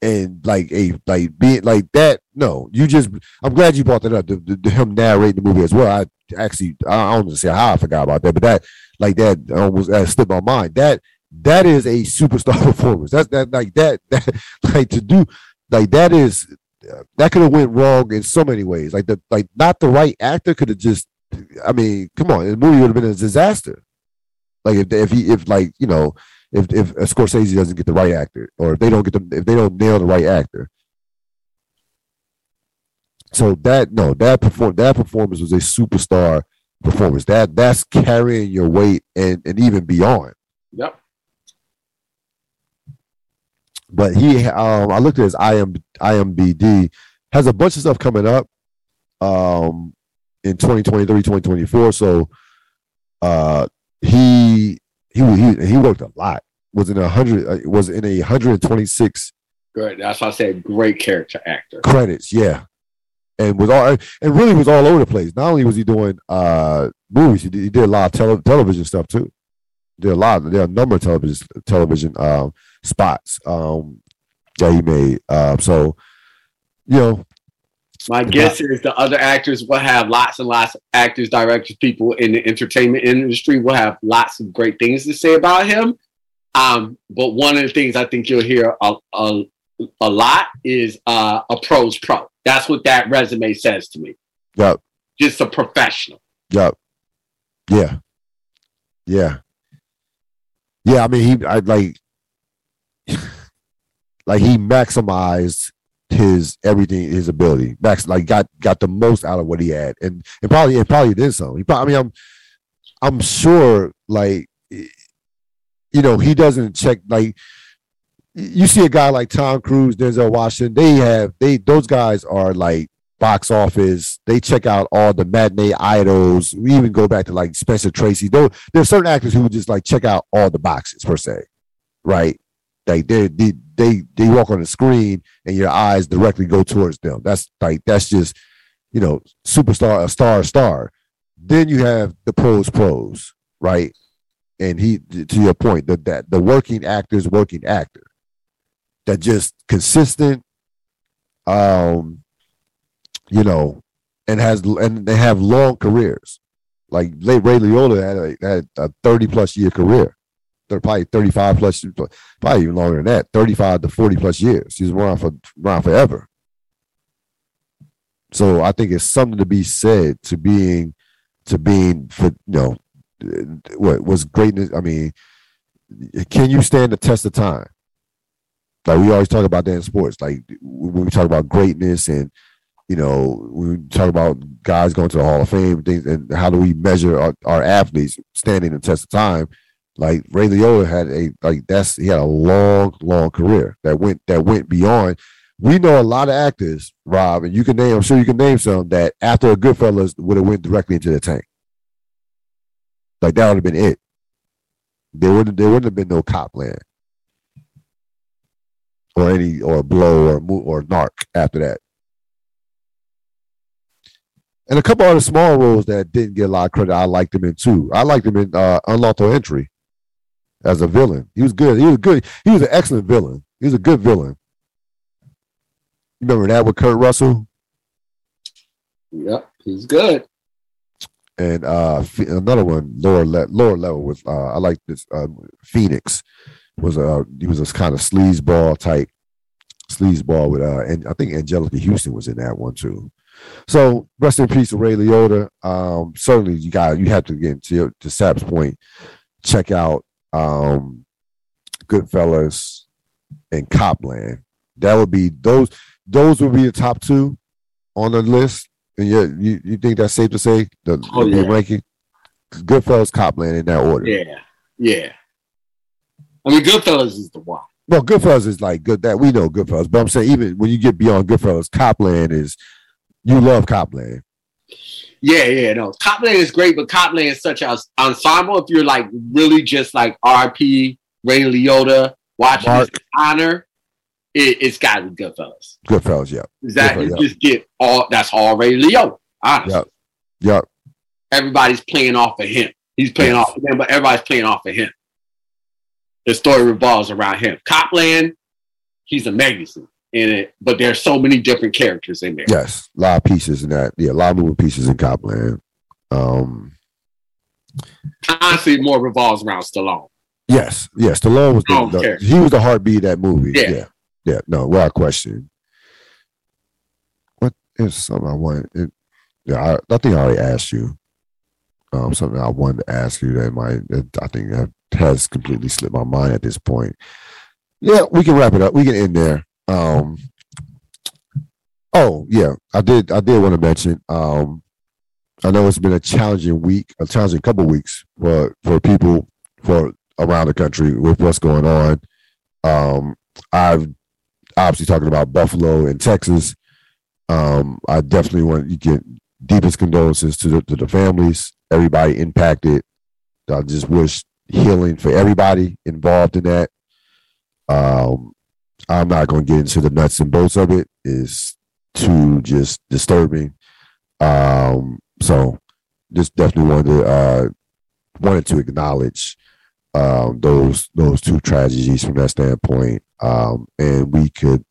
and like a like being like that. No, you just. I'm glad you brought that up. The, the, the him narrating the movie as well. I actually I don't say how I forgot about that, but that like that almost that slipped my mind. That that is a superstar performance. That's that like that that like to do like that is that could have went wrong in so many ways. Like the like not the right actor could have just. I mean, come on, the movie would have been a disaster. Like if if he if like you know if if a Scorsese doesn't get the right actor or if they don't get the if they don't nail the right actor. So that no that perform that performance was a superstar performance. That that's carrying your weight and and even beyond. Yep. But he, um, I looked at his IM, IMBD, has a bunch of stuff coming up, um, in 2023, 2024. So, uh, he he he he worked a lot. Was in a hundred. Uh, was in a hundred twenty six. Good. That's why I said great character actor. Credits, yeah, and was all and really was all over the place. Not only was he doing uh movies, he did, he did a lot of tele, television stuff too. Did a lot. There are a number of television television um, spots um, that he made. Uh, so, you know, my guess is the other actors will have lots and lots of actors, directors, people in the entertainment industry will have lots of great things to say about him. Um, but one of the things I think you'll hear a, a, a lot is uh, a pros pro. That's what that resume says to me. Yep. Just a professional. Yep. Yeah. Yeah. Yeah. I mean, he, I like, like he maximized his everything, his ability. Max like got got the most out of what he had, and and probably and probably did so. He probably, I mean, I'm I'm sure like you know he doesn't check like you see a guy like Tom Cruise, Denzel Washington. They have they those guys are like box office. They check out all the matinee idols. We even go back to like Spencer Tracy. Though there's certain actors who just like check out all the boxes per se, right? Like they they they they walk on the screen and your eyes directly go towards them. That's like that's just you know superstar a star a star. Then you have the pros pros right, and he to your point that that the working actor's working actor that just consistent, um, you know, and has and they have long careers. Like Ray Liotta had a, had a thirty plus year career probably 35 plus, probably even longer than that, 35 to 40 plus years. He's around for around forever. So I think it's something to be said to being to being for you know what was greatness. I mean, can you stand the test of time? Like we always talk about that in sports. Like when we talk about greatness and you know, we talk about guys going to the Hall of Fame, things, and how do we measure our, our athletes standing the test of time? Like Ray Liotta had a like that's he had a long, long career that went that went beyond. We know a lot of actors, Rob, and you can name. I'm sure you can name some that after a Goodfellas would have went directly into the tank. Like that would have been it. There wouldn't there wouldn't have been no Copland or any or blow or or narc after that. and a couple other small roles that didn't get a lot of credit. I liked them in too. I liked them in uh, Unlawful Entry as a villain. He was good. He was good. He was an excellent villain. He was a good villain. You remember that with Kurt Russell? Yep, he's good. And uh, another one, lower le- lower level with uh, I like this uh, Phoenix was a he was a kind of sleazeball type sleazeball with uh and I think Anjelica Huston was in that one too. So rest in peace Ray Liotta. Um, certainly you got you have to get to to Sapp's point. Check out um, Goodfellas and Copland. That would be those. Those would be the top two on the list. And yeah, you, you think that's safe to say the, oh, the yeah. ranking? Goodfellas, Copland in that order. Yeah, yeah. I mean, Goodfellas is the one. Well, Goodfellas is like good. That we know Goodfellas, but I'm saying even when you get beyond Goodfellas, Copland is you love Copland. Yeah, yeah, no. Copland is great, but Copland is such an ensemble. If you're like really just like RP, Ray Liotta, watching Mark. honor, it, has got to be Goodfellas. Goodfellas, yeah. That you yep. just get all that's all Ray Liotta, honestly. Yep. Yep. Everybody's playing off of him. He's playing yes. off of them, but everybody's playing off of him. The story revolves around him. Copland, he's amazing in it, but there's so many different characters in there. Yes, a lot of pieces in that. Yeah, a lot of moving pieces in Copland. Um, honestly, more revolves around Stallone. Yes, yes, Stallone was the, the he was the heartbeat of that movie. Yeah, yeah, yeah no, without question. What is something I want? It, yeah, I, I think I already asked you. Um, something I wanted to ask you that might, I think that has completely slipped my mind at this point. Yeah, we can wrap it up. We can end there. Um, oh yeah, I did. I did want to mention. Um, I know it's been a challenging week, a challenging couple weeks for for people for around the country with what's going on. Um, I've obviously talking about Buffalo and Texas. Um, I definitely want to get deepest condolences to the, to the families, everybody impacted. I just wish healing for everybody involved in that. Um, I'm not going to get into the nuts and bolts of it. Is too just disturbing. Um, so just definitely wanted to uh, wanted to acknowledge um, those those two tragedies from that standpoint. Um, and we could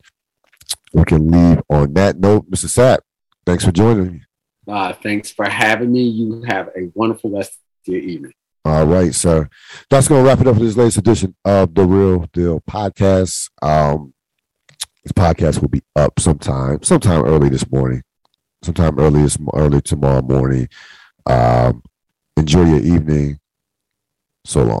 we can leave on that note, Mr. Sapp. Thanks for joining me. Uh, thanks for having me. You have a wonderful rest of your evening. All right, sir. That's going to wrap it up for this latest edition of the Real Deal podcast. Um, this podcast will be up sometime, sometime early this morning, sometime early this early tomorrow morning. Um, enjoy your evening. So long.